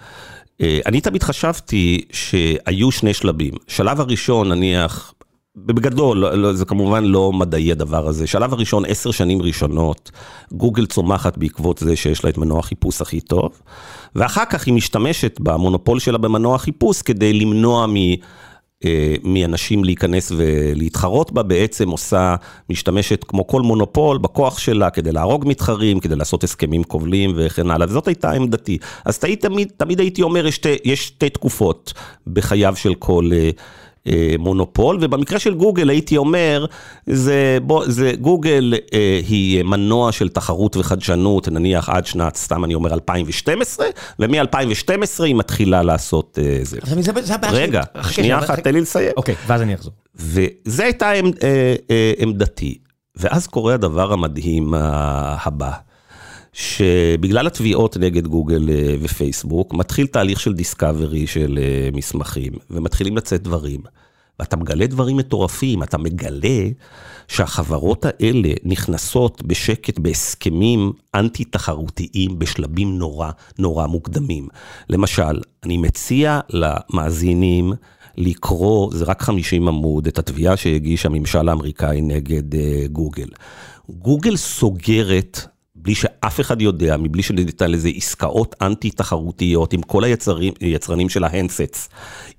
אה, אני תמיד חשבתי שהיו שני שלבים. שלב הראשון, נניח, בגדול, לא, לא, זה כמובן לא מדעי הדבר הזה. שלב הראשון, עשר שנים ראשונות, גוגל צומחת בעקבות זה שיש לה את מנוע החיפוש הכי טוב, ואחר כך היא משתמשת במונופול שלה במנוע החיפוש כדי למנוע מאנשים להיכנס ולהתחרות בה, בעצם עושה, משתמשת כמו כל מונופול בכוח שלה כדי להרוג מתחרים, כדי לעשות הסכמים כובלים וכן הלאה, וזאת הייתה עמדתי. אז תמיד, תמיד הייתי אומר, יש שתי, יש שתי תקופות בחייו של כל... אה, אה, מונופול, ובמקרה של גוגל הייתי אומר, זה, בוא, זה גוגל אה, היא מנוע של תחרות וחדשנות, נניח עד שנת, סתם אני אומר 2012, ומ-2012 היא מתחילה לעשות אה, זה. זה, זה רגע, שנייה אחת, תן לי לסיים. אוקיי, ואז אני אחזור. וזו הייתה עמד, אה, אה, עמדתי, ואז קורה הדבר המדהים הבא. שבגלל התביעות נגד גוגל אה, ופייסבוק, מתחיל תהליך של דיסקאברי של אה, מסמכים, ומתחילים לצאת דברים. ואתה מגלה דברים מטורפים, אתה מגלה שהחברות האלה נכנסות בשקט בהסכמים אנטי-תחרותיים בשלבים נורא נורא מוקדמים. למשל, אני מציע למאזינים לקרוא, זה רק 50 עמוד, את התביעה שהגיש הממשל האמריקאי נגד uh, גוגל. גוגל סוגרת בלי שאף אחד יודע, מבלי שניתן לזה עסקאות אנטי-תחרותיות עם כל היצרים, היצרנים של ההנדסטס,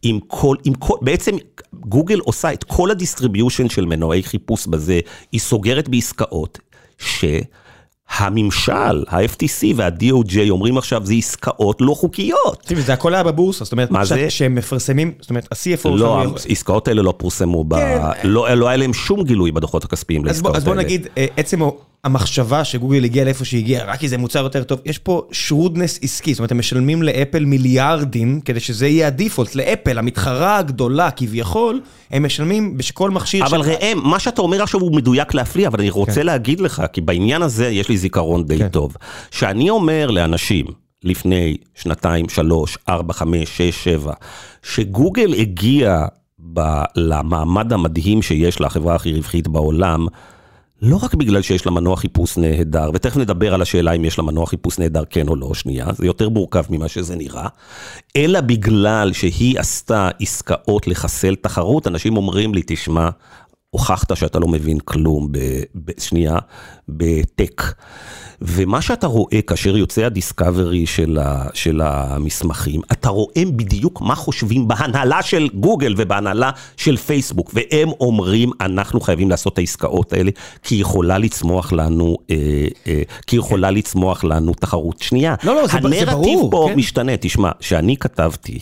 עם כל, עם כל, בעצם גוגל עושה את כל ה-distribution של מנועי חיפוש בזה, היא סוגרת בעסקאות, ש... הממשל, ה-FTC וה-DOJ אומרים עכשיו, זה עסקאות לא חוקיות. תראי, זה הכל היה בבורסה, זאת אומרת, מה זה? שהם מפרסמים, זאת אומרת, ה-CFO... לא, העסקאות האלה לא פורסמו, כן. לא, לא היה להם שום גילוי בדוחות הכספיים לעסקאות האלה. אז בוא נגיד, אה, עצם המחשבה שגוגל הגיע לאיפה שהגיע, רק כי זה מוצר יותר טוב, יש פה shrewdness עסקי, זאת אומרת, הם משלמים לאפל מיליארדים כדי שזה יהיה ה-default, לאפל, המתחרה הגדולה כביכול, הם משלמים בשכל מכשיר... אבל ראם, מה שאתה אומר עכשיו הוא מדויק להפליא, אבל אני רוצה כן. להגיד לך, כי בעניין הזה יש לי זיכרון די כן. טוב. שאני אומר לאנשים, לפני שנתיים, שלוש, ארבע, חמש, שש, שבע, שגוגל הגיע ב- למעמד המדהים שיש לה, החברה הכי רווחית בעולם, לא רק בגלל שיש לה מנוע חיפוש נהדר, ותכף נדבר על השאלה אם יש לה מנוע חיפוש נהדר כן או לא, שנייה, זה יותר מורכב ממה שזה נראה, אלא בגלל שהיא עשתה עסקאות לחסל תחרות, אנשים אומרים לי, תשמע, הוכחת שאתה לא מבין כלום, בשנייה, בטק. ומה שאתה רואה כאשר יוצא הדיסקאברי של, ה, של המסמכים, אתה רואה בדיוק מה חושבים בהנהלה של גוגל ובהנהלה של פייסבוק, והם אומרים, אנחנו חייבים לעשות את העסקאות האלה, כי יכולה לצמוח לנו, אה, אה, כי יכולה לצמוח לנו תחרות שנייה. לא, לא, זה, זה ברור. הנרטיב פה כן? משתנה, תשמע, שאני כתבתי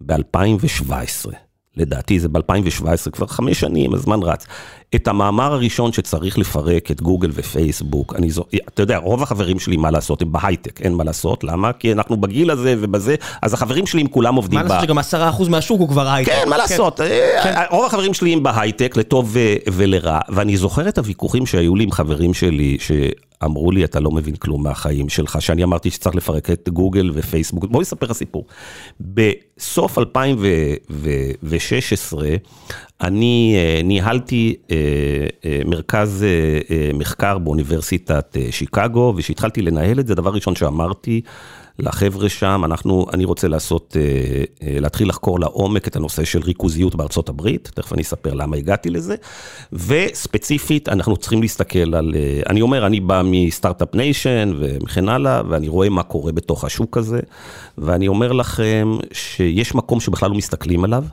ב-2017, לדעתי זה ב-2017, כבר חמש שנים, הזמן רץ. את המאמר הראשון שצריך לפרק את גוגל ופייסבוק, אני זו, אתה יודע, רוב החברים שלי, מה לעשות, הם בהייטק, אין מה לעשות, למה? כי אנחנו בגיל הזה ובזה, אז החברים שלי הם כולם עובדים ב... מה לעשות שגם עשרה אחוז מהשוק הוא כבר הייטק. כן, מה כן. לעשות, אה, כן. רוב החברים שלי הם בהייטק, לטוב ולרע, ואני זוכר את הוויכוחים שהיו לי עם חברים שלי, ש... אמרו לי, אתה לא מבין כלום מהחיים שלך, שאני אמרתי שצריך לפרק את גוגל ופייסבוק. בואי אספר לך סיפור. בסוף 2016, אני אה, ניהלתי אה, אה, מרכז מחקר באוניברסיטת שיקגו, וכשהתחלתי לנהל את זה, דבר ראשון שאמרתי, לחבר'ה שם, אנחנו, אני רוצה לעשות, אה, אה, להתחיל לחקור לעומק את הנושא של ריכוזיות בארצות הברית, תכף אני אספר למה הגעתי לזה, וספציפית, אנחנו צריכים להסתכל על, אה, אני אומר, אני בא מ-Startup Nation וכן הלאה, ואני רואה מה קורה בתוך השוק הזה, ואני אומר לכם שיש מקום שבכלל לא מסתכלים עליו.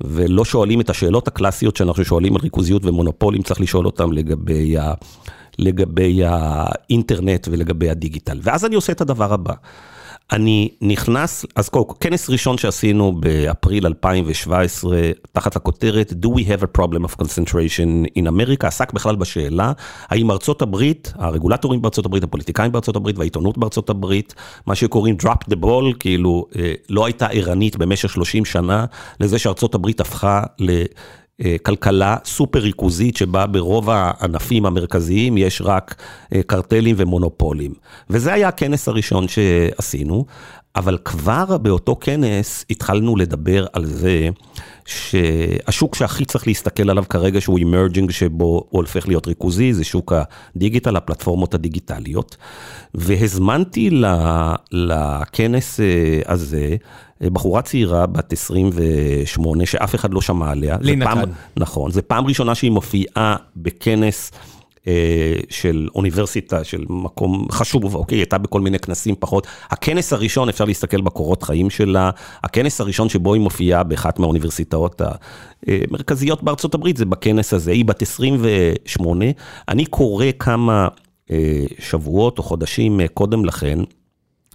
ולא שואלים את השאלות הקלאסיות שאנחנו שואלים על ריכוזיות ומונופולים, צריך לשאול אותם לגבי ה... לגבי האינטרנט ולגבי הדיגיטל. ואז אני עושה את הדבר הבא. אני נכנס, אז קודם כל, כנס ראשון שעשינו באפריל 2017, תחת הכותרת Do we have a problem of concentration in America, עסק בכלל בשאלה, האם ארצות הברית, הרגולטורים בארצות הברית, הפוליטיקאים בארצות הברית והעיתונות בארצות הברית, מה שקוראים drop the ball, כאילו אה, לא הייתה ערנית במשך 30 שנה לזה שארצות הברית הפכה ל... כלכלה סופר ריכוזית שבה ברוב הענפים המרכזיים יש רק קרטלים ומונופולים. וזה היה הכנס הראשון שעשינו, אבל כבר באותו כנס התחלנו לדבר על זה שהשוק שהכי צריך להסתכל עליו כרגע שהוא אמרג'ינג שבו הוא הופך להיות ריכוזי, זה שוק הדיגיטל, הפלטפורמות הדיגיטליות. והזמנתי לכנס הזה בחורה צעירה בת 28 שאף אחד לא שמע עליה. לינה כאן. נכון, זו פעם ראשונה שהיא מופיעה בכנס. של אוניברסיטה, של מקום חשוב, אוקיי, היא הייתה בכל מיני כנסים פחות. הכנס הראשון, אפשר להסתכל בקורות חיים שלה, הכנס הראשון שבו היא מופיעה באחת מהאוניברסיטאות המרכזיות בארצות הברית, זה בכנס הזה, היא בת 28. אני קורא כמה שבועות או חודשים קודם לכן,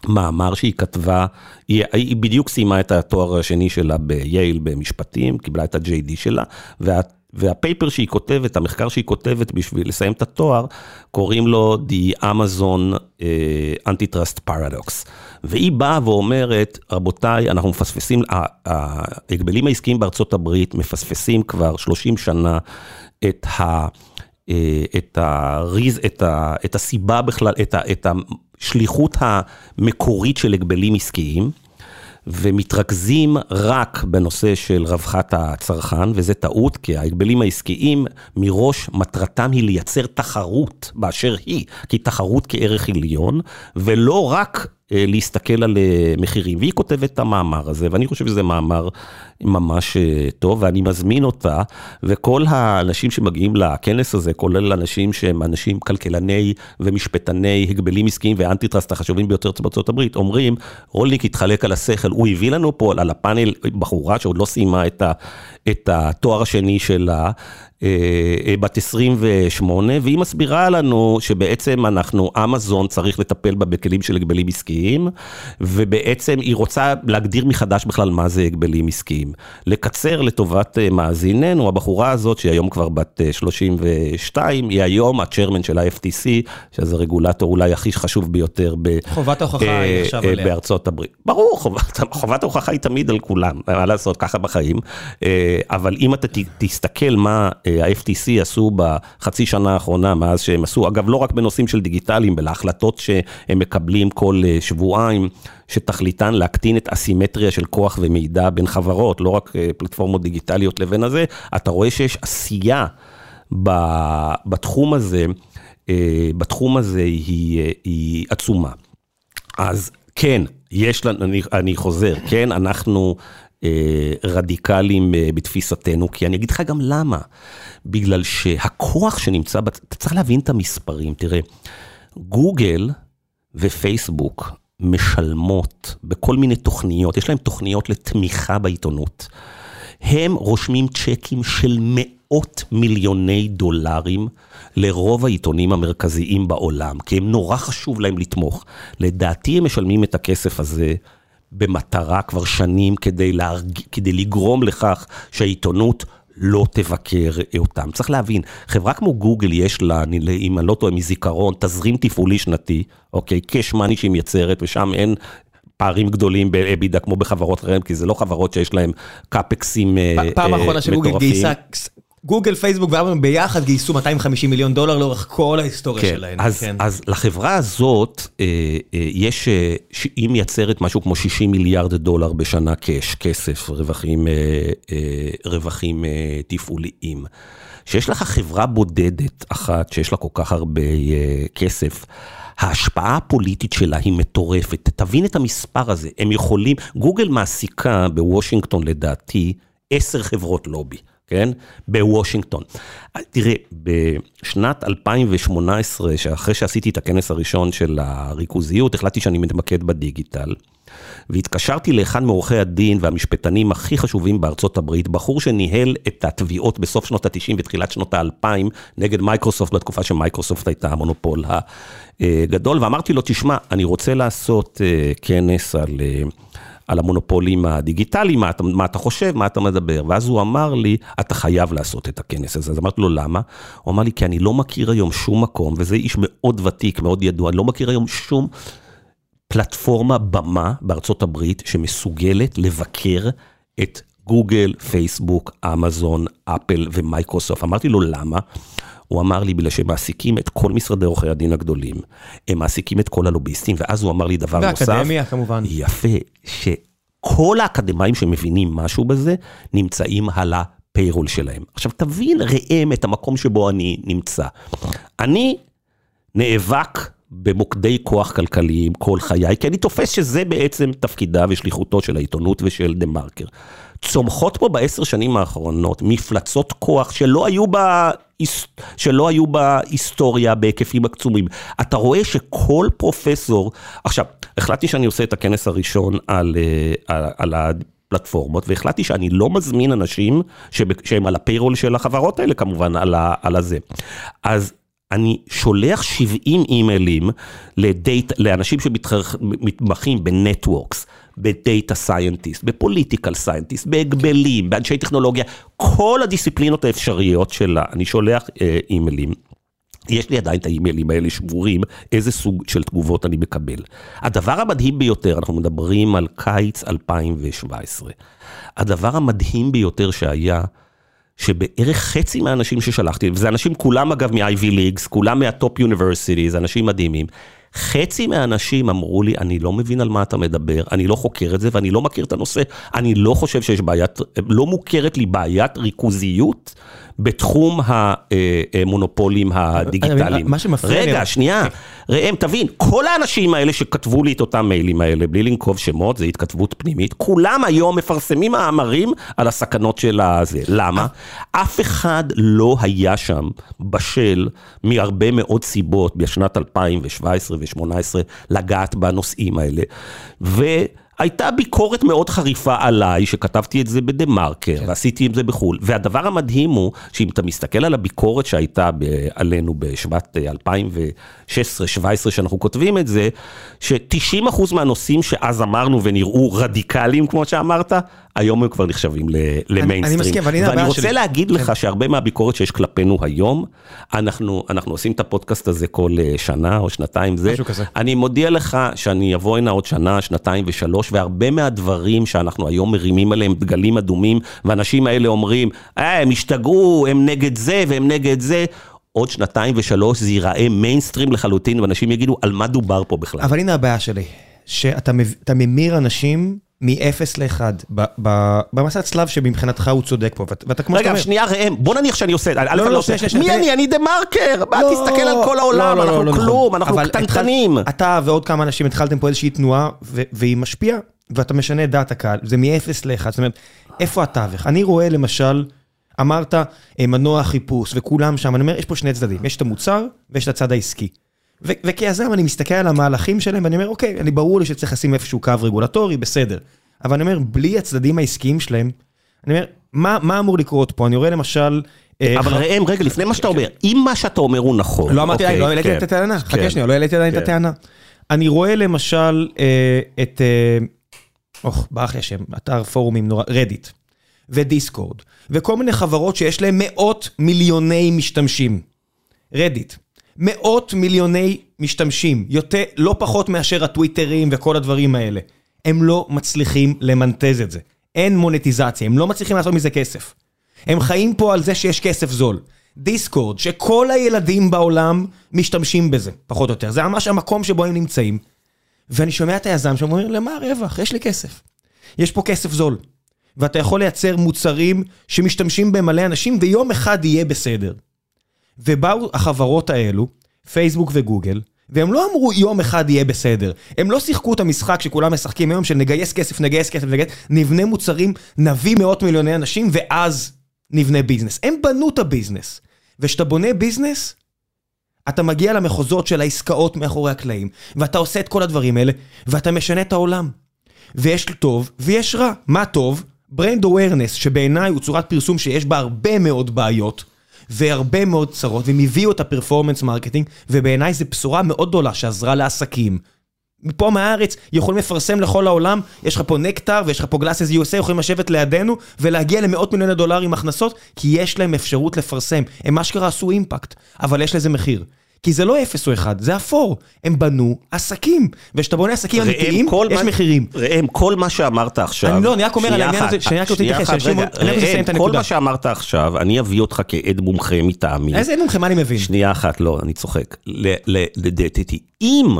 מאמר שהיא כתבה, היא, היא בדיוק סיימה את התואר השני שלה בייל במשפטים, קיבלה את ה-JD שלה, וה, והפייפר שהיא כותבת, המחקר שהיא כותבת בשביל לסיים את התואר, קוראים לו The Amazon uh, Antitrust Paradox. והיא באה ואומרת, רבותיי, אנחנו מפספסים, ההגבלים העסקיים בארצות הברית מפספסים כבר 30 שנה את ה... את, הריז, את, ה, את הסיבה בכלל, את, ה, את השליחות המקורית של הגבלים עסקיים, ומתרכזים רק בנושא של רווחת הצרכן, וזה טעות, כי ההגבלים העסקיים מראש מטרתם היא לייצר תחרות באשר היא, כי תחרות כערך עליון, ולא רק להסתכל על מחירים. והיא כותבת את המאמר הזה, ואני חושב שזה מאמר ממש טוב, ואני מזמין אותה, וכל האנשים שמגיעים לכנס הזה, כולל אנשים שהם אנשים כלכלני ומשפטני הגבלים עסקיים ואנטי-טראסט החשובים ביותר בארצות הברית, אומרים, רולניק התחלק על השכל, הוא הביא לנו פה על הפאנל בחורה שעוד לא סיימה את, ה, את התואר השני שלה, בת 28, והיא מסבירה לנו שבעצם אנחנו, אמזון צריך לטפל בה בכלים של הגבלים עסקיים, ובעצם היא רוצה להגדיר מחדש בכלל מה זה הגבלים עסקיים. לקצר לטובת מאזיננו, הבחורה הזאת, שהיא היום כבר בת 32, היא היום הצ'רמן של ה-FTC, שזה הרגולטור אולי הכי חשוב ביותר ב... חובת ההוכחה היא עכשיו עליה. בארצות הברית. ברור, חובת, חובת ההוכחה היא תמיד על כולם, מה לעשות, ככה בחיים. אבל אם אתה תסתכל מה... ה-FTC עשו בחצי שנה האחרונה, מאז שהם עשו, אגב, לא רק בנושאים של דיגיטליים, אלא החלטות שהם מקבלים כל שבועיים, שתכליתן להקטין את אסימטריה של כוח ומידע בין חברות, לא רק פלטפורמות דיגיטליות לבין הזה, אתה רואה שיש עשייה בתחום הזה, בתחום הזה היא, היא עצומה. אז כן, יש לנו, אני, אני חוזר, כן, אנחנו רדיקליים בתפיסתנו, כי אני אגיד לך גם למה. בגלל שהכוח שנמצא, אתה צריך להבין את המספרים, תראה, גוגל ופייסבוק משלמות בכל מיני תוכניות, יש להם תוכניות לתמיכה בעיתונות. הם רושמים צ'קים של מאות מיליוני דולרים לרוב העיתונים המרכזיים בעולם, כי הם נורא חשוב להם לתמוך. לדעתי הם משלמים את הכסף הזה במטרה כבר שנים כדי, להרג... כדי לגרום לכך שהעיתונות לא תבקר אותם. צריך להבין, חברה כמו גוגל יש לה, אם אני לא טועה מזיכרון, תזרים תפעולי שנתי, אוקיי, קאש מאני שהיא מייצרת, ושם אין פערים גדולים באבידה כמו בחברות אחרות, כי זה לא חברות שיש להן קאפקסים מטורפים. פעם האחרונה שגוגל גייסה גוגל, פייסבוק ואמזון ביחד גייסו 250 מיליון דולר לאורך כל ההיסטוריה כן, שלהם. אז, כן. אז לחברה הזאת, אה, אה, יש, אה, היא מייצרת משהו כמו 60 מיליארד דולר בשנה קאש, כסף, רווחים, אה, אה, רווחים אה, תפעוליים. שיש לך חברה בודדת אחת שיש לה כל כך הרבה אה, כסף, ההשפעה הפוליטית שלה היא מטורפת. תבין את המספר הזה, הם יכולים, גוגל מעסיקה בוושינגטון לדעתי עשר חברות לובי. כן? בוושינגטון. תראה, בשנת 2018, אחרי שעשיתי את הכנס הראשון של הריכוזיות, החלטתי שאני מתמקד בדיגיטל. והתקשרתי לאחד מעורכי הדין והמשפטנים הכי חשובים בארצות הברית, בחור שניהל את התביעות בסוף שנות ה-90 ותחילת שנות ה-2000 נגד מייקרוסופט, בתקופה שמייקרוסופט הייתה המונופול הגדול, ואמרתי לו, תשמע, אני רוצה לעשות אה, כנס על... על המונופולים הדיגיטליים, מה אתה, מה אתה חושב, מה אתה מדבר. ואז הוא אמר לי, אתה חייב לעשות את הכנס הזה. אז אמרתי לו, למה? הוא אמר לי, כי אני לא מכיר היום שום מקום, וזה איש מאוד ותיק, מאוד ידוע, אני לא מכיר היום שום פלטפורמה במה בארצות הברית שמסוגלת לבקר את גוגל, פייסבוק, אמזון, אפל ומייקרוסופט. אמרתי לו, למה? הוא אמר לי, בגלל שהם מעסיקים את כל משרדי עורכי הדין הגדולים, הם מעסיקים את כל הלוביסטים, ואז הוא אמר לי דבר נוסף. באקדמיה כמובן. יפה, שכל האקדמאים שמבינים משהו בזה, נמצאים על הפיירול שלהם. עכשיו תבין ראם את המקום שבו אני נמצא. אני נאבק במוקדי כוח כלכליים כל חיי, כי אני תופס שזה בעצם תפקידה ושליחותו של העיתונות ושל דה מרקר. צומחות פה בעשר שנים האחרונות מפלצות כוח שלא היו, בה, שלא היו בהיסטוריה בהיקפים עצומים. אתה רואה שכל פרופסור, עכשיו, החלטתי שאני עושה את הכנס הראשון על, אה, על, על הפלטפורמות, והחלטתי שאני לא מזמין אנשים שהם על הפיירול של החברות האלה כמובן, על, ה, על הזה. אז אני שולח 70 אימיילים to date, לאנשים שמתמחים ב-networks, ב-data scientist, ב-political scientist, בהגבלים, באנשי טכנולוגיה, כל הדיסציפלינות האפשריות שלה, אני שולח אה, אימיילים. יש לי עדיין את האימיילים האלה שמורים, איזה סוג של תגובות אני מקבל. הדבר המדהים ביותר, אנחנו מדברים על קיץ 2017, הדבר המדהים ביותר שהיה, שבערך חצי מהאנשים ששלחתי, וזה אנשים כולם אגב מ-Ivy Leagues, כולם מה-top universities, אנשים מדהימים, חצי מהאנשים אמרו לי, אני לא מבין על מה אתה מדבר, אני לא חוקר את זה ואני לא מכיר את הנושא, אני לא חושב שיש בעיית, לא מוכרת לי בעיית ריכוזיות בתחום המונופולים הדיגיטליים. מה שמפריע לי... רגע, שנייה, ראם, תבין, כל האנשים האלה שכתבו לי את אותם מיילים האלה, בלי לנקוב שמות, זה התכתבות פנימית, כולם היום מפרסמים מאמרים על הסכנות של הזה. למה? אף אחד לא היה שם בשל מהרבה מאוד סיבות בשנת 2017 ו-2018 לגעת בנושאים האלה. ו... הייתה ביקורת מאוד חריפה עליי, שכתבתי את זה בדה מרקר, כן. ועשיתי את זה בחו"ל. והדבר המדהים הוא, שאם אתה מסתכל על הביקורת שהייתה ב- עלינו בשבט 2016-2017, שאנחנו כותבים את זה, ש-90% מהנושאים שאז אמרנו ונראו רדיקליים, כמו שאמרת, היום הם כבר נחשבים למיינסטרים. אני מסכים, אבל הנה הבעיה שלי. ואני רוצה להגיד כן. לך שהרבה מהביקורת שיש כלפינו היום, אנחנו, אנחנו עושים את הפודקאסט הזה כל אה, שנה או שנתיים, זה. משהו כזה. אני מודיע לך שאני אבוא הנה עוד שנה, שנתיים ושלוש, והרבה מהדברים שאנחנו היום מרימים עליהם דגלים אדומים, והאנשים האלה אומרים, אה, הם השתגעו, הם נגד זה והם נגד זה. עוד שנתיים ושלוש זה ייראה מיינסטרים לחלוטין, ואנשים יגידו, על מה דובר פה בכלל? אבל הנה הבעיה שלי, שאתה ממיר אנשים מ-0 ל-1, במסע צלב שמבחינתך הוא צודק פה, ואתה כמו שאתה אומר... רגע, שנייה ראם, בוא נניח שאני עושה, לא, לא, שנייה, שנייה. מי אני? אני דה מרקר, לא, תסתכל על כל העולם, אנחנו. כלום, אנחנו קטנטנים. אתה ועוד כמה אנשים התחלתם פה איזושהי תנועה, והיא משפיעה, ואתה משנה את דעת הקהל, זה מ-0 ל-1, זאת אומרת, איפה התווך? אני רואה למשל, אמרת, אה, מנוע חיפוש, וכולם שם, אני אומר, יש פה שני צדדים, יש את המוצר ויש את הצד העסקי. וכיזם אני מסתכל על המהלכים שלהם ואני אומר, אוקיי, אני ברור לי שצריך לשים איפשהו קו רגולטורי, בסדר. אבל אני אומר, בלי הצדדים העסקיים שלהם, אני אומר, מה, מה אמור לקרות פה? אני רואה למשל... אה, אבל ראם, רגע, לפני מה שאתה אומר, אם מה שאתה אומר הוא נכון... לא אמרתי, אוקיי, לא העליתי כן, את הטענה, חכה כן. שנייה, לא העליתי עדיין את כן. הטענה. אני רואה למשל אה, את, אוח, ברח לי השם, אתר פורומים נורא, רדיט, ודיסקורד, וכל מיני חברות שיש להן מאות מיליוני משתמשים. רדיט, מאות מיליוני משתמשים, יותר, לא פחות מאשר הטוויטרים וכל הדברים האלה. הם לא מצליחים למנטז את זה. אין מונטיזציה, הם לא מצליחים לעשות מזה כסף. הם חיים פה על זה שיש כסף זול. דיסקורד, שכל הילדים בעולם משתמשים בזה, פחות או יותר. זה ממש המקום שבו הם נמצאים. ואני שומע את היזם שאומר, למה הרווח? יש לי כסף. יש פה כסף זול. ואתה יכול לייצר מוצרים שמשתמשים בהם מלא אנשים, ויום אחד יהיה בסדר. ובאו החברות האלו, פייסבוק וגוגל, והם לא אמרו יום אחד יהיה בסדר. הם לא שיחקו את המשחק שכולם משחקים היום של נגייס כסף, נגייס כסף, נגייס, נבנה מוצרים, נביא מאות מיליוני אנשים, ואז נבנה ביזנס. הם בנו את הביזנס. וכשאתה בונה ביזנס, אתה מגיע למחוזות של העסקאות מאחורי הקלעים, ואתה עושה את כל הדברים האלה, ואתה משנה את העולם. ויש טוב ויש רע. מה טוב? brand awareness, שבעיניי הוא צורת פרסום שיש בה הרבה מאוד בעיות, והרבה מאוד צרות, והם הביאו את ה performance marketing, ובעיניי זו בשורה מאוד גדולה שעזרה לעסקים. מפה מהארץ יכולים לפרסם לכל העולם, יש לך פה Nectar ויש לך פה GlassesUSA, יכולים לשבת לידינו ולהגיע למאות מיליוני דולרים הכנסות, כי יש להם אפשרות לפרסם. הם אשכרה עשו impact, אבל יש לזה מחיר. כי זה לא אפס או אחד, זה אפור. הם בנו עסקים, וכשאתה בונה עסקים אמיתיים, יש מחירים. ראם, כל מה שאמרת עכשיו... אני לא, אני רק אומר על העניין הזה, שאני רק רוצה להתייחס, שאנשים... ראם, כל מה שאמרת עכשיו, אני אביא אותך כעד מומחה מטעמי. איזה עד מומחה, מה אני מבין? שנייה אחת, לא, אני צוחק. לדעתי, אם...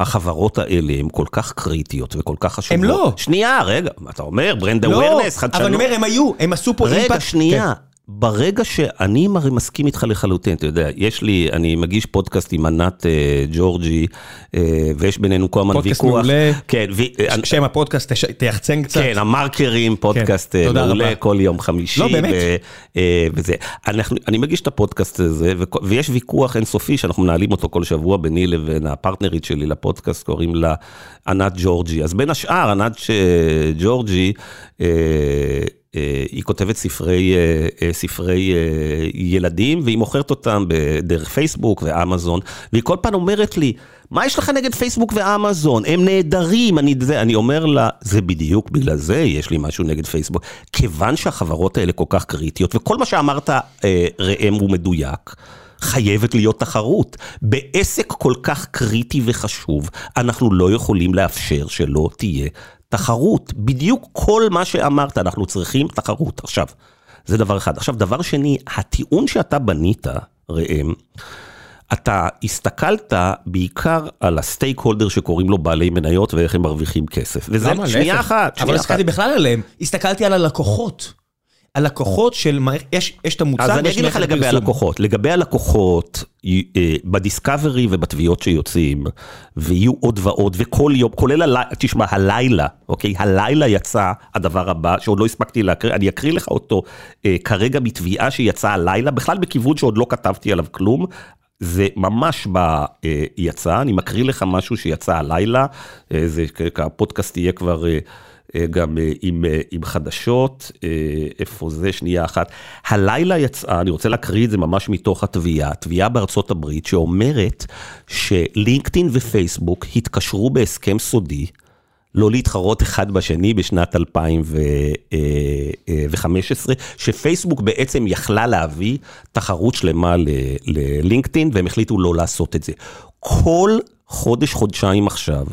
החברות האלה הן כל כך קריטיות וכל כך חשובות. הם לא. שנייה, רגע, אתה אומר, brand awareness, חדשנות. אבל אני אומר, הם היו, הם עשו פה impact. רגע, שנייה. כן. ברגע שאני מסכים איתך לחלוטין, אתה יודע, יש לי, אני מגיש פודקאסט עם ענת אה, ג'ורג'י, אה, ויש בינינו כל הזמן ויכוח. פודקאסט מעולה, כן, ו, שם הפודקאסט, תייחצן קצת. כן, המרקרים, פודקאסט כן, מעולה, רבה. כל יום חמישי. לא, באמת. ו, אה, וזה. אנחנו, אני מגיש את הפודקאסט הזה, ו, ויש ויכוח אינסופי שאנחנו מנהלים אותו כל שבוע ביני לבין הפרטנרית שלי לפודקאסט, קוראים לה ענת ג'ורג'י. אז בין השאר, ענת ג'ורג'י, אה, אה, היא כותבת ספרי, אה, אה, ספרי ילדים, והיא מוכרת אותם דרך פייסבוק ואמזון, והיא כל פעם אומרת לי, מה יש לך נגד פייסבוק ואמזון? הם נהדרים, אני, אני אומר לה, זה בדיוק בגלל זה יש לי משהו נגד פייסבוק. כיוון שהחברות האלה כל כך קריטיות, וכל מה שאמרת, ראם, הוא מדויק. חייבת להיות תחרות. בעסק כל כך קריטי וחשוב, אנחנו לא יכולים לאפשר שלא תהיה תחרות, בדיוק כל מה שאמרת, אנחנו צריכים תחרות. עכשיו, זה דבר אחד. עכשיו, דבר שני, הטיעון שאתה בנית, ראם, אתה הסתכלת בעיקר על הסטייק הולדר שקוראים לו בעלי מניות ואיך הם מרוויחים כסף. וזה שנייה אחת, אבל הסתכלתי בכלל עליהם, הסתכלתי על הלקוחות. הלקוחות של, יש, יש את המוצר, אז אני אגיד לך לגבי הלקוחות, לגבי הלקוחות, אה, בדיסקאברי ובתביעות שיוצאים, ויהיו עוד ועוד, וכל יום, כולל הלילה, תשמע, הלילה, אוקיי? הלילה יצא הדבר הבא, שעוד לא הספקתי להקריא, אני אקריא לך אותו אה, כרגע בתביעה שיצאה הלילה, בכלל בכיוון שעוד לא כתבתי עליו כלום, זה ממש ב... אה, אני מקריא לך משהו שיצא הלילה, אה, זה, הפודקאסט יהיה כבר... אה, גם אה, עם, אה, עם חדשות, איפה זה, שנייה אחת. הלילה יצאה, אני רוצה להקריא את זה ממש מתוך התביעה, תביעה בארצות הברית שאומרת שלינקדאין ופייסבוק התקשרו בהסכם סודי. לא להתחרות אחד בשני בשנת 2015, שפייסבוק בעצם יכלה להביא תחרות שלמה ללינקדאין, והם החליטו לא לעשות את זה. כל חודש, חודשיים עכשיו,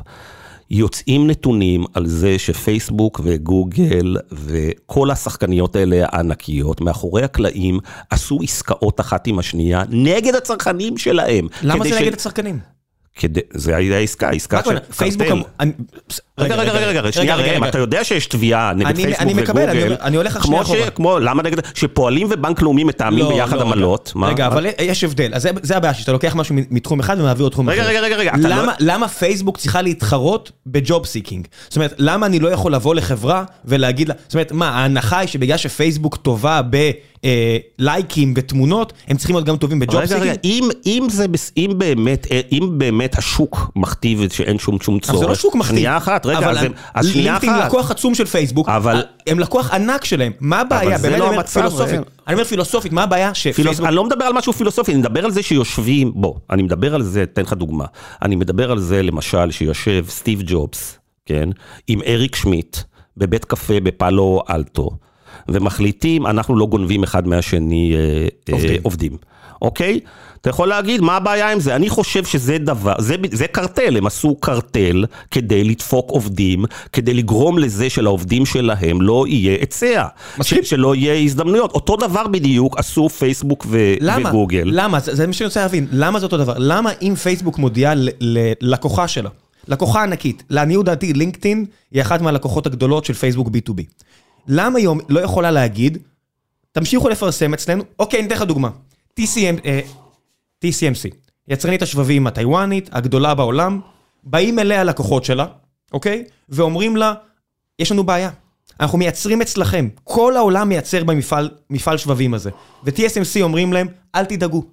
יוצאים נתונים על זה שפייסבוק וגוגל וכל השחקניות האלה הענקיות, מאחורי הקלעים, עשו עסקאות אחת עם השנייה נגד הצרכנים שלהם. למה זה ש... נגד הצרכנים? כדי, זה היה עסקה, עסקה של פייסבוק... רגע, רגע, רגע, רגע, שנייה, רגע, אתה יודע שיש תביעה נגד פייסבוק וגוגל. אני מקבל, אני הולך עכשיו אחורה. כמו, למה נגד, שפועלים ובנק לאומי מתאמים לא, ביחד לא, עמלות. רגע, אבל יש הבדל, אז זה הבעיה שאתה לוקח משהו מתחום אחד ומעביר לתחום אחר. רגע, רגע, רגע, לא- למה פייסבוק צריכה להתחרות ב job seeking? זאת אומרת, למה אני לא יכול לבוא לחברה ולהגיד לה, זאת אומרת, מה, ההנחה היא שבגלל שפייסבוק טובה ב... לייקים ותמונות, הם צריכים להיות גם טובים ב job seeking. רגע, רגע, אם, אם, זה, אם, באמת, אם באמת השוק מכתיב שאין שום שום צורך, זה לא שוק מכתיב. שנייה אחת, רגע, אבל אז, אז שנייה אחת. לינקדאין לקוח עצום של פייסבוק, אבל... הם לקוח ענק שלהם, מה הבעיה? אבל זה לא המצב. פילוסופית. אני אומר פילוסופית, מה הבעיה שפייסבוק... אני לא מדבר על משהו פילוסופי, אני מדבר על זה שיושבים, בוא, אני מדבר על זה, אתן לך דוגמה. אני מדבר על זה, למשל, שיושב סטיב ג'ובס, כן, עם אריק שמיט, בבית קפה בפאלו אלטו. ומחליטים, אנחנו לא גונבים אחד מהשני אה, עובדים. אה, עובדים. אוקיי? אתה יכול להגיד, מה הבעיה עם זה? אני חושב שזה דבר, זה, זה קרטל, הם עשו קרטל כדי לדפוק עובדים, כדי לגרום לזה שלעובדים שלהם לא יהיה היצע. שלא יהיה הזדמנויות. אותו דבר בדיוק עשו פייסבוק ו- למה? וגוגל. למה? זה, זה מה שאני רוצה להבין. למה זה אותו דבר? למה אם פייסבוק מודיעה ללקוחה שלה, לקוחה ענקית, לעניות דעתי, לינקדאין היא אחת מהלקוחות הגדולות של פייסבוק B2B. למה היא לא יכולה להגיד, תמשיכו לפרסם אצלנו, אוקיי, אני אתן לך דוגמה. TCM, אה, TCMC, יצרנית השבבים הטיוואנית, הגדולה בעולם, באים אליה לקוחות שלה, אוקיי? ואומרים לה, יש לנו בעיה. אנחנו מייצרים אצלכם, כל העולם מייצר במפעל שבבים הזה. ו-TSMC אומרים להם, אל תדאגו,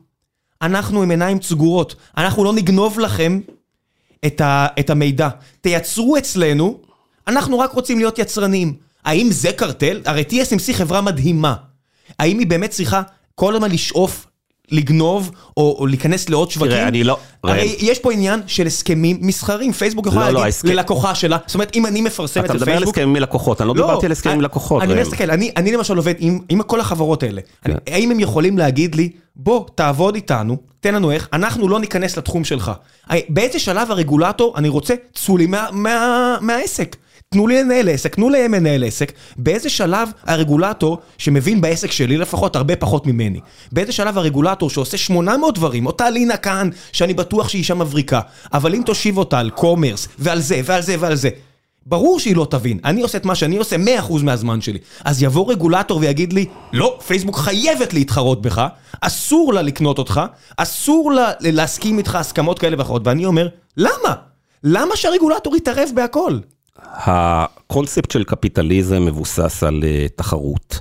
אנחנו עם עיניים סגורות, אנחנו לא נגנוב לכם את, ה, את המידע. תייצרו אצלנו, אנחנו רק רוצים להיות יצרנים. האם זה קרטל? הרי TSMC חברה מדהימה. האם היא באמת צריכה כל הזמן לשאוף לגנוב או, או להיכנס לעוד שווקים. תראה, אני לא... הרי יש פה עניין של הסכמים מסחרים, פייסבוק יכולה לא, לא להגיד לא, הסכם... ללקוחה שלה, זאת אומרת, אם אני מפרסם את פייסבוק... אתה מדבר על הסכמים מלקוחות, אני לא, לא דיברתי על הסכמים מלקוחות. אני מסתכל, אני, אני למשל עובד עם, עם כל החברות האלה. כן. אני, האם הם יכולים להגיד לי, בוא, תעבוד איתנו, תן לנו איך, אנחנו לא ניכנס לתחום שלך. באיזה שלב הרגולטור, אני רוצה, צאו לי מה, מה, מהעסק. תנו לי לנהל עסק, תנו להם לנהל עסק, באיזה שלב הרגולטור, שמבין בעסק שלי לפחות הרבה פחות ממני, באיזה שלב הרגולטור שעושה 800 דברים, אותה לינה כאן, שאני בטוח שהיא אישה מבריקה, אבל אם תושיב אותה על קומרס, ועל זה, ועל זה, ועל זה, ברור שהיא לא תבין, אני עושה את מה שאני עושה 100% מהזמן שלי. אז יבוא רגולטור ויגיד לי, לא, פייסבוק חייבת להתחרות בך, אסור לה לקנות אותך, אסור לה להסכים איתך הסכמות כאלה ואחרות, ואני אומר, למה? למה שהרגולטור יתערב בהכל? הקונספט של קפיטליזם מבוסס על uh, תחרות,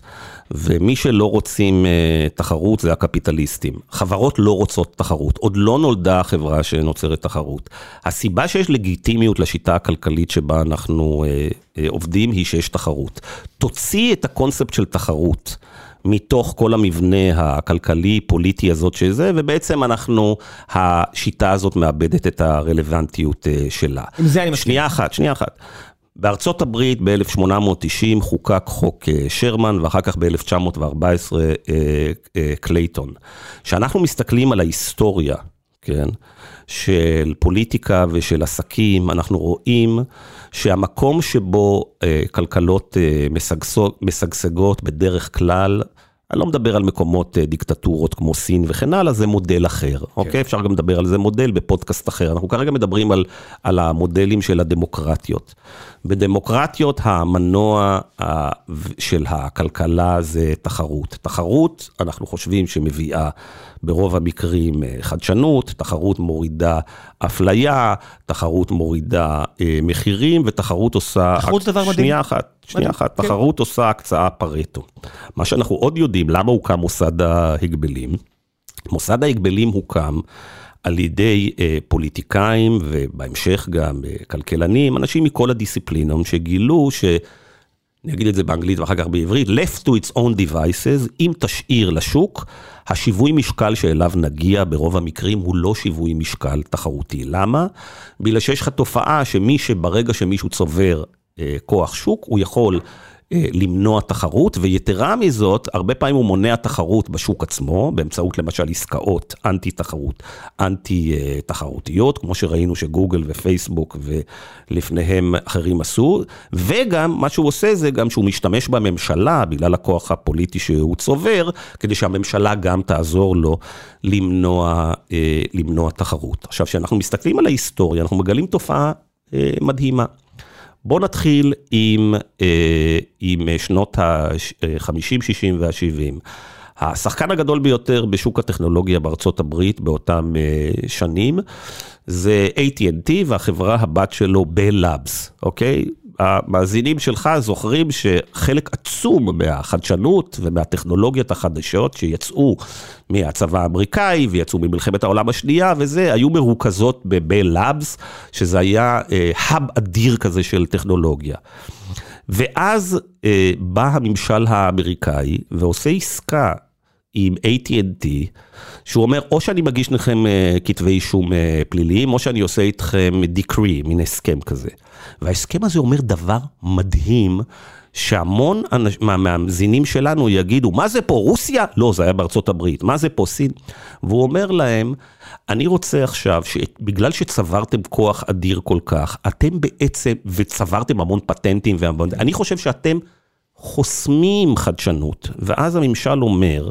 ומי שלא רוצים uh, תחרות זה הקפיטליסטים. חברות לא רוצות תחרות, עוד לא נולדה חברה שנוצרת תחרות. הסיבה שיש לגיטימיות לשיטה הכלכלית שבה אנחנו uh, עובדים היא שיש תחרות. תוציא את הקונספט של תחרות. מתוך כל המבנה הכלכלי-פוליטי הזאת שזה, ובעצם אנחנו, השיטה הזאת מאבדת את הרלוונטיות שלה. עם זה אני מסכים. שנייה אחת, שנייה אחת. בארצות הברית ב-1890 חוקק חוק אה, שרמן ואחר כך ב-1914 אה, אה, קלייטון. כשאנחנו מסתכלים על ההיסטוריה, כן, של פוליטיקה ושל עסקים, אנחנו רואים שהמקום שבו כלכלות משגשגות בדרך כלל, אני לא מדבר על מקומות דיקטטורות כמו סין וכן הלאה, זה מודל אחר, כן. אוקיי? אפשר גם לדבר על זה מודל בפודקאסט אחר. אנחנו כרגע מדברים על, על המודלים של הדמוקרטיות. בדמוקרטיות המנוע של הכלכלה זה תחרות. תחרות, אנחנו חושבים שמביאה ברוב המקרים אה, חדשנות, תחרות מורידה אפליה, תחרות מורידה אה, מחירים, ותחרות עושה... תחרות זה דבר מדהים. שנייה אחת, שנייה אחת, כן. תחרות עושה הקצאה פרטו. מה שאנחנו עוד יודעים, למה הוקם מוסד ההגבלים? מוסד ההגבלים הוקם על ידי אה, פוליטיקאים ובהמשך גם אה, כלכלנים, אנשים מכל הדיסציפלינות שגילו ש... אני אגיד את זה באנגלית ואחר כך בעברית, left to its own devices, אם תשאיר לשוק, השיווי משקל שאליו נגיע ברוב המקרים הוא לא שיווי משקל תחרותי. למה? בגלל שיש לך תופעה שמי שברגע שמישהו צובר אה, כוח שוק, הוא יכול למנוע תחרות, ויתרה מזאת, הרבה פעמים הוא מונע תחרות בשוק עצמו, באמצעות למשל עסקאות אנטי-תחרות, אנטי-תחרותיות, כמו שראינו שגוגל ופייסבוק ולפניהם אחרים עשו, וגם מה שהוא עושה זה גם שהוא משתמש בממשלה, בגלל הכוח הפוליטי שהוא צובר, כדי שהממשלה גם תעזור לו למנוע, אה, למנוע תחרות. עכשיו, כשאנחנו מסתכלים על ההיסטוריה, אנחנו מגלים תופעה אה, מדהימה. בואו נתחיל עם, אה, עם שנות ה-50, 60 וה-70. השחקן הגדול ביותר בשוק הטכנולוגיה בארצות הברית באותם אה, שנים זה AT&T והחברה הבת שלו בל לאבס, אוקיי? המאזינים שלך זוכרים שחלק עצום מהחדשנות ומהטכנולוגיות החדשות שיצאו מהצבא האמריקאי ויצאו ממלחמת העולם השנייה וזה, היו מרוכזות בבל לאבס, שזה היה האב אדיר כזה של טכנולוגיה. ואז אה, בא הממשל האמריקאי ועושה עסקה עם AT&T, שהוא אומר, או שאני מגיש לכם אה, כתבי אישום אה, פליליים, או שאני עושה איתכם דיקרי, מין הסכם כזה. וההסכם הזה אומר דבר מדהים, שהמון מהמאזינים שלנו יגידו, מה זה פה, רוסיה? לא, זה היה בארצות הברית. מה זה פה, סין? והוא אומר להם, אני רוצה עכשיו, שבגלל שצברתם כוח אדיר כל כך, אתם בעצם, וצברתם המון פטנטים, והמון, אני חושב שאתם חוסמים חדשנות. ואז הממשל אומר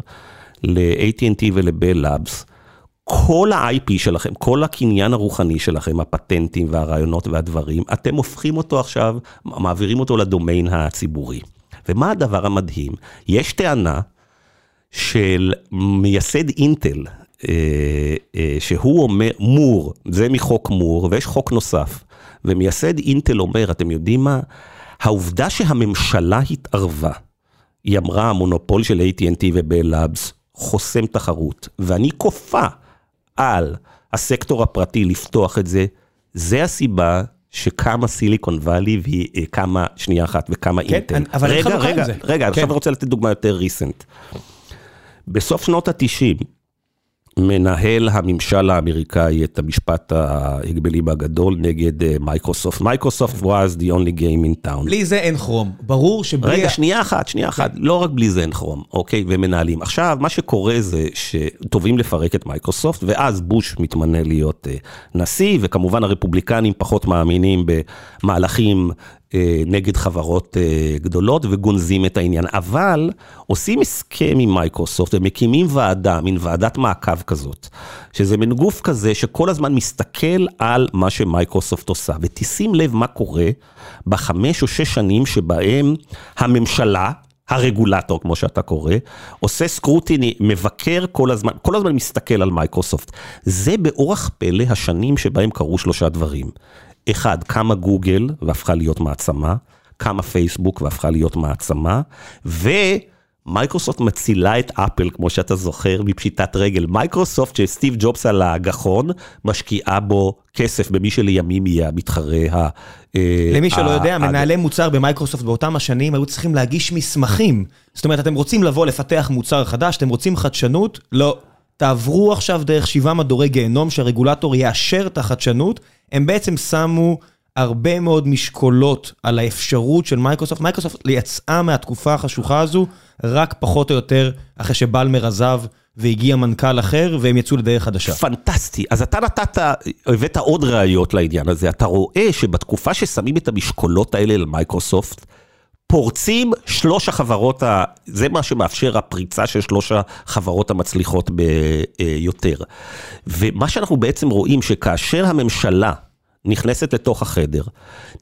ל-AT&T ול-Bell Labs, כל ה-IP שלכם, כל הקניין הרוחני שלכם, הפטנטים והרעיונות והדברים, אתם הופכים אותו עכשיו, מעבירים אותו לדומיין הציבורי. ומה הדבר המדהים? יש טענה של מייסד אינטל, אה, אה, שהוא אומר, מור, זה מחוק מור, ויש חוק נוסף, ומייסד אינטל אומר, אתם יודעים מה? העובדה שהממשלה התערבה, היא אמרה, המונופול של AT&T ו Bell Labs חוסם תחרות, ואני כופה על הסקטור הפרטי לפתוח את זה, זה הסיבה שקמה סיליקון וואלי והיא קמה, שנייה אחת, וקמה כן, אינטל. אבל אין רגע, רגע, זה. רגע, כן. עכשיו אני רוצה לתת דוגמה יותר recent. בסוף שנות ה-90, מנהל הממשל האמריקאי את המשפט ההגבלים הגדול נגד אה, מייקרוסופט. מייקרוסופט was the only game in town. בלי זה אין כרום. ברור שבלי... רגע, שנייה אחת, שנייה אחת, לא רק בלי זה אין כרום, אוקיי, ומנהלים. עכשיו, מה שקורה זה שטובעים לפרק את מייקרוסופט, ואז בוש מתמנה להיות אה, נשיא, וכמובן הרפובליקנים פחות מאמינים במהלכים נגד חברות אה, גדולות, וגונזים את העניין. אבל עושים הסכם עם מייקרוסופט, ומקימים ועדה, מין ועדת מעקב כזאת, שזה מין גוף כזה שכל הזמן מסתכל על מה שמייקרוסופט עושה, ותשים לב מה קורה בחמש או שש שנים שבהם הממשלה, הרגולטור, כמו שאתה קורא, עושה scrutiny, מבקר כל הזמן, כל הזמן מסתכל על מייקרוסופט. זה באורח פלא השנים שבהם קרו שלושה דברים. אחד, קמה גוגל והפכה להיות מעצמה, קמה פייסבוק והפכה להיות מעצמה, ומייקרוסופט מצילה את אפל, כמו שאתה זוכר, מפשיטת רגל. מייקרוסופט, כשסטיב ג'ובס על הגחון, משקיעה בו כסף במי שלימים יהיה המתחרה ה... אה, למי שלא יודע, מנהלי מוצר במייקרוסופט באותם השנים היו צריכים להגיש מסמכים. זאת אומרת, אתם רוצים לבוא לפתח מוצר חדש, אתם רוצים חדשנות? לא. תעברו עכשיו דרך שבעה מדורי גיהנום שהרגולטור יאשר את החדשנות. הם בעצם שמו הרבה מאוד משקולות על האפשרות של מייקרוסופט. מייקרוסופט יצאה מהתקופה החשוכה הזו רק פחות או יותר אחרי שבלמר עזב והגיע מנכ"ל אחר והם יצאו לדרך חדשה. פנטסטי. אז אתה נתת, הבאת עוד ראיות לעניין הזה. אתה רואה שבתקופה ששמים את המשקולות האלה למייקרוסופט, פורצים שלוש החברות, ה... זה מה שמאפשר הפריצה של שלוש החברות המצליחות ביותר. ומה שאנחנו בעצם רואים שכאשר הממשלה נכנסת לתוך החדר,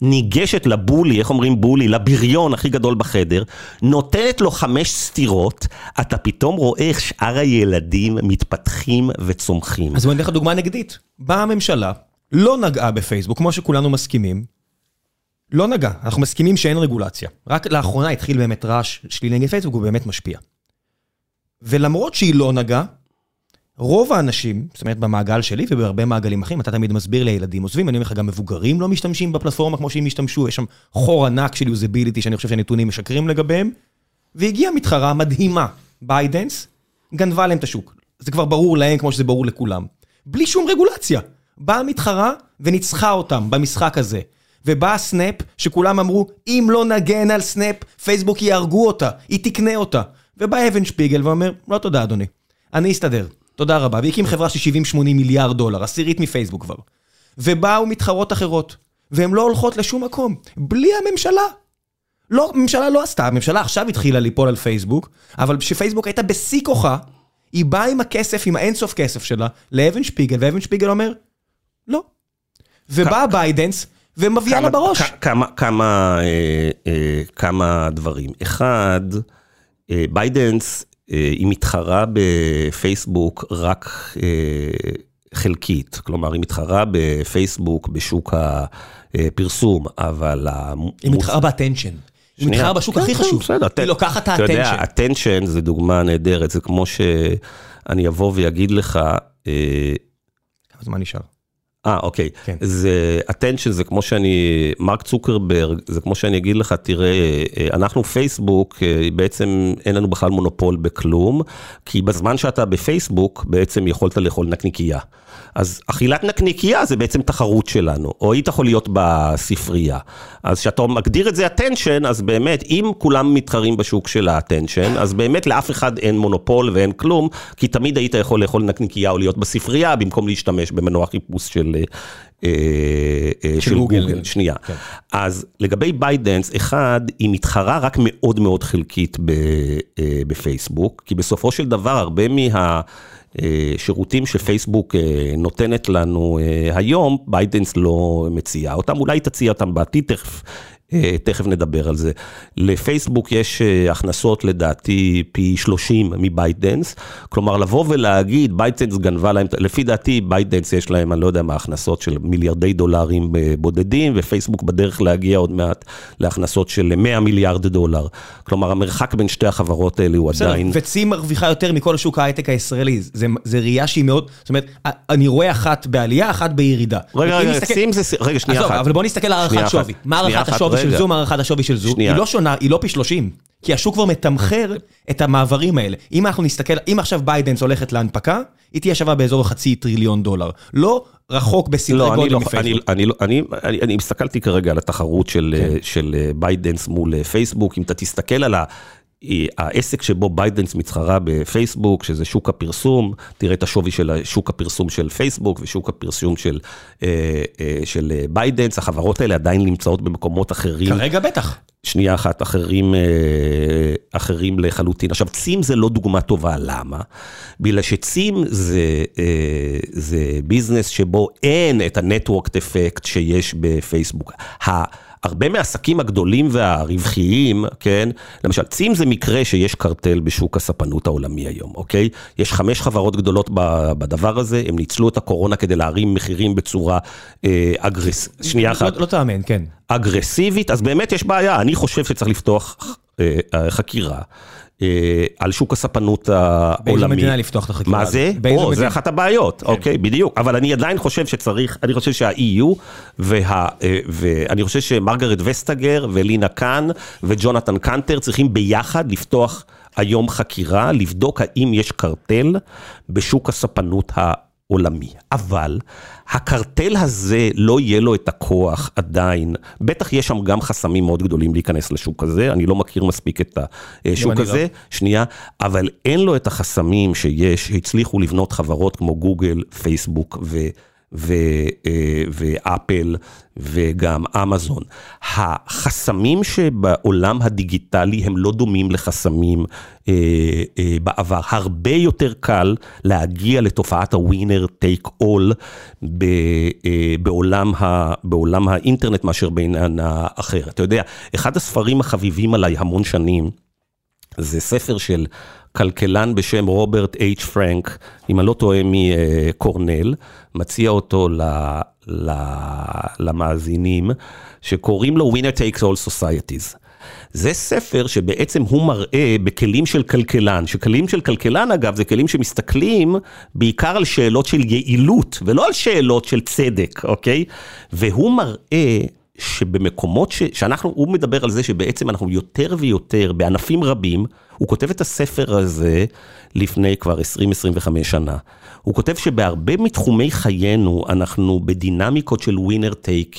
ניגשת לבולי, איך אומרים בולי? לבריון הכי גדול בחדר, נותנת לו חמש סטירות, אתה פתאום רואה איך שאר הילדים מתפתחים וצומחים. אז בוא ניתן לך דוגמה נגדית. באה הממשלה, לא נגעה בפייסבוק, כמו שכולנו מסכימים, לא נגעה, אנחנו מסכימים שאין רגולציה. רק לאחרונה התחיל באמת רעש שלילי נגד פייסבוק, הוא באמת משפיע. ולמרות שהיא לא נגעה, רוב האנשים, זאת אומרת במעגל שלי ובהרבה מעגלים אחרים, אתה תמיד מסביר לי, ילדים עוזבים, אני אומר לך, גם מבוגרים לא משתמשים בפלטפורמה כמו שהם השתמשו, יש שם חור ענק של usability שאני חושב שהנתונים משקרים לגביהם, והגיעה מתחרה מדהימה, ByteDance, גנבה להם את השוק. זה כבר ברור להם כמו שזה ברור לכולם. בלי שום רגולציה. באה מתחרה וניצחה אותם במשחק הזה. ובאה סנאפ, שכולם אמרו, אם לא נגן על סנאפ, פייסבוק יהרגו אותה, היא תקנה אותה. ובא אבן שפיגל ואומר, לא תודה אדוני, אני אסתדר, תודה רבה. והקים חברה של 70-80 מיליארד דולר, עשירית מפייסבוק כבר. ובאו מתחרות אחרות, והן לא הולכות לשום מקום, בלי הממשלה. לא, הממשלה לא עשתה, הממשלה עכשיו התחילה ליפול על פייסבוק, אבל כשפייסבוק הייתה בשיא כוחה, היא באה עם הכסף, עם האינסוף כסף שלה, לאבן שפיגל, ואבן שפיגל אומר, לא. ובא ByteDance, ומביאה לה בראש. כמה, כמה, אה, אה, כמה דברים. אחד, אה, ByteDance, אה, היא מתחרה בפייסבוק רק אה, חלקית. כלומר, היא מתחרה בפייסבוק בשוק הפרסום, אבל... היא מתחרה באטנשן. היא. מתחרה בשוק כן, הכי כן, חשוב. בסדר, היא לוקחת את אתה יודע, האטנשן. attention זה דוגמה נהדרת, זה כמו שאני אבוא ואגיד לך, אה, כמה זמן נשאר? אה, אוקיי. כן. זה, attention זה כמו שאני, מרק צוקרברג, זה כמו שאני אגיד לך, תראה, אה, אנחנו פייסבוק, אה, בעצם אין לנו בכלל מונופול בכלום, כי בזמן שאתה בפייסבוק, בעצם יכולת לאכול נקניקייה. אז אכילת נקניקייה זה בעצם תחרות שלנו, או היית יכול להיות בספרייה. אז כשאתה מגדיר את זה attention, אז באמת, אם כולם מתחרים בשוק של ה-attention, אז באמת לאף אחד אין מונופול ואין כלום, כי תמיד היית יכול לאכול נקניקייה או להיות בספרייה, במקום להשתמש במנוע חיפוש של... אה, אה, של גוגל. גוגל, שנייה. כן. אז לגבי ByteDance, אחד, היא מתחרה רק מאוד מאוד חלקית ב- אה, בפייסבוק, כי בסופו של דבר הרבה מה... אה, שירותים שפייסבוק אה, נותנת לנו אה, היום, ByteDance לא מציעה אותם, אולי תציע אותם בעתיד, תכף תכף נדבר על זה. לפייסבוק יש הכנסות לדעתי פי 30 מ ByteDance, כלומר לבוא ולהגיד ByteDance גנבה להם, לפי דעתי ByteDance יש להם, אני לא יודע מה ההכנסות של מיליארדי דולרים בודדים, ופייסבוק בדרך להגיע עוד מעט להכנסות של 100 מיליארד דולר. כלומר המרחק בין שתי החברות האלה הוא עדיין... וצים מרוויחה יותר מכל השוק ההייטק הישראלי, זה ראייה שהיא מאוד, זאת אומרת, אני רואה אחת בעלייה, אחת בירידה. רגע, רגע, צים זה, רגע, שנייה אחת. אבל בוא נסתכל על הערכת שווי. מה הערכת השווי של זו, מה הערכת השווי של זו? היא לא שונה, היא לא פי 30. כי השוק כבר מתמחר את המעברים האלה. אם אנחנו נסתכל, אם עכשיו בייטדנס הולכת להנפקה, היא תהיה שווה באזור חצי טריליון דולר. לא רחוק בסדרי גודל מפייסבוק. אני לא, אני, אני, אני הסתכלתי כרגע על התחרות של, כן. של בייטדנס מול פייסבוק, אם אתה תסתכל על ה... העסק שבו בייטדנס מתחרה בפייסבוק, שזה שוק הפרסום, תראה את השווי של שוק הפרסום של פייסבוק ושוק הפרסום של, של בייטדנס, החברות האלה עדיין נמצאות במקומות אחרים. כרגע בטח. שנייה אחת, אחרים, אחרים לחלוטין. עכשיו, צים זה לא דוגמה טובה, למה? בגלל שצים זה, זה business שבו אין את ה network effect שיש בפייסבוק. הרבה מהעסקים הגדולים והרווחיים, כן, למשל, צים זה מקרה שיש קרטל בשוק הספנות העולמי היום, אוקיי? יש חמש חברות גדולות בדבר הזה, הם ניצלו את הקורונה כדי להרים מחירים בצורה אה, אגרסיבית. שנייה אחת. לא, לא תאמן, כן. אגרסיבית, אז באמת יש בעיה, אני חושב שצריך לפתוח אה, חקירה. על שוק הספנות העולמי. באיזו מדינה לפתוח את החקירה? מה זה? או, זה אחת הבעיות, כן. אוקיי, בדיוק. אבל אני עדיין חושב שצריך, אני חושב שה-EU, וה, ואני חושב שמרגרט וסטגר ולינה קאן וג'ונתן קנטר צריכים ביחד לפתוח היום חקירה, לבדוק האם יש קרטל בשוק הספנות העולמי. עולמי. אבל הקרטל הזה לא יהיה לו את הכוח עדיין, בטח יש שם גם חסמים מאוד גדולים להיכנס לשוק הזה, אני לא מכיר מספיק את השוק הזה, לא. שנייה, אבל אין לו את החסמים שיש, הצליחו לבנות חברות כמו גוגל, פייסבוק ו... אה, ואפל וגם אמזון. החסמים שבעולם הדיגיטלי הם לא דומים לחסמים אה, אה, בעבר. הרבה יותר קל להגיע לתופעת הווינר טייק אול בעולם, בעולם האינטרנט מאשר בעניין האחר. אתה יודע, אחד הספרים החביבים עליי המון שנים, זה ספר של כלכלן בשם רוברט אייץ' פרנק, אם אני לא טועה מקורנל, מציע אותו ל, ל, למאזינים, שקוראים לו Winner Takes All Societies. זה ספר שבעצם הוא מראה בכלים של כלכלן, שכלים של כלכלן אגב זה כלים שמסתכלים בעיקר על שאלות של יעילות ולא על שאלות של צדק, אוקיי? והוא מראה שבמקומות ש... שאנחנו, הוא מדבר על זה שבעצם אנחנו יותר ויותר בענפים רבים, הוא כותב את הספר הזה לפני כבר 20-25 שנה. הוא כותב שבהרבה מתחומי חיינו אנחנו בדינמיקות של ווינר טייק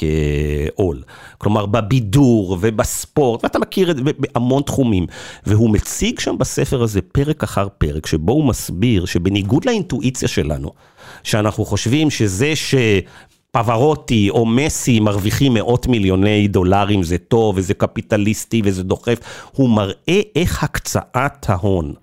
אול. כלומר בבידור ובספורט, ואתה מכיר את זה בהמון תחומים. והוא מציג שם בספר הזה פרק אחר פרק, שבו הוא מסביר שבניגוד לאינטואיציה שלנו, שאנחנו חושבים שזה ש... פברוטי או מסי מרוויחים מאות מיליוני דולרים, זה טוב וזה קפיטליסטי וזה דוחף, הוא מראה איך הקצאת ההון.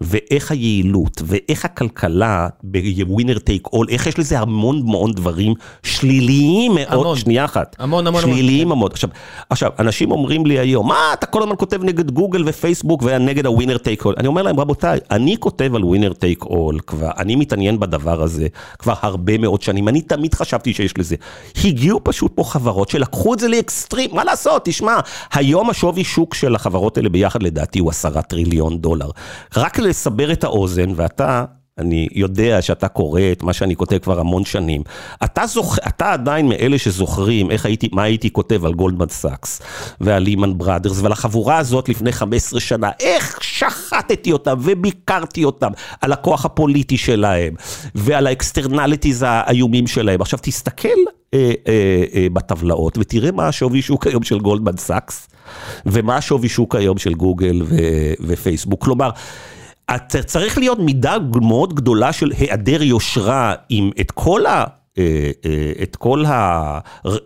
ואיך היעילות, ואיך הכלכלה בווינר טייק אול, איך יש לזה המון המון דברים שליליים מאוד, המון, שנייה אחת. המון המון שליליים המון. עכשיו, עכשיו, אנשים אומרים לי היום, מה אתה כל הזמן כותב נגד גוגל ופייסבוק ונגד ה winner take all? אני אומר להם, רבותיי, אני כותב על winner take all כבר, אני מתעניין בדבר הזה כבר הרבה מאוד שנים, אני תמיד חשבתי שיש לזה. הגיעו פשוט פה חברות שלקחו את זה לאקסטרים, מה לעשות, תשמע, היום השווי שוק של החברות האלה ביחד לדעתי הוא עשרה טריליון דולר. רק לסבר את האוזן, ואתה, אני יודע שאתה קורא את מה שאני כותב כבר המון שנים. אתה, זוכ... אתה עדיין מאלה שזוכרים איך הייתי, מה הייתי כותב על גולדמן סאקס ועל ליהמן בראדרס ועל החבורה הזאת לפני 15 שנה, איך שחטתי אותם וביקרתי אותם על הכוח הפוליטי שלהם ועל ה externalities האיומים שלהם. עכשיו תסתכל אה, אה, אה, בטבלאות ותראה מה השווי שוק היום של גולדמן סאקס ומה השווי שוק היום של גוגל ו- ופייסבוק. כלומר, צריך להיות מידה מאוד גדולה של היעדר יושרה, אם את כל אה, את כל, ה,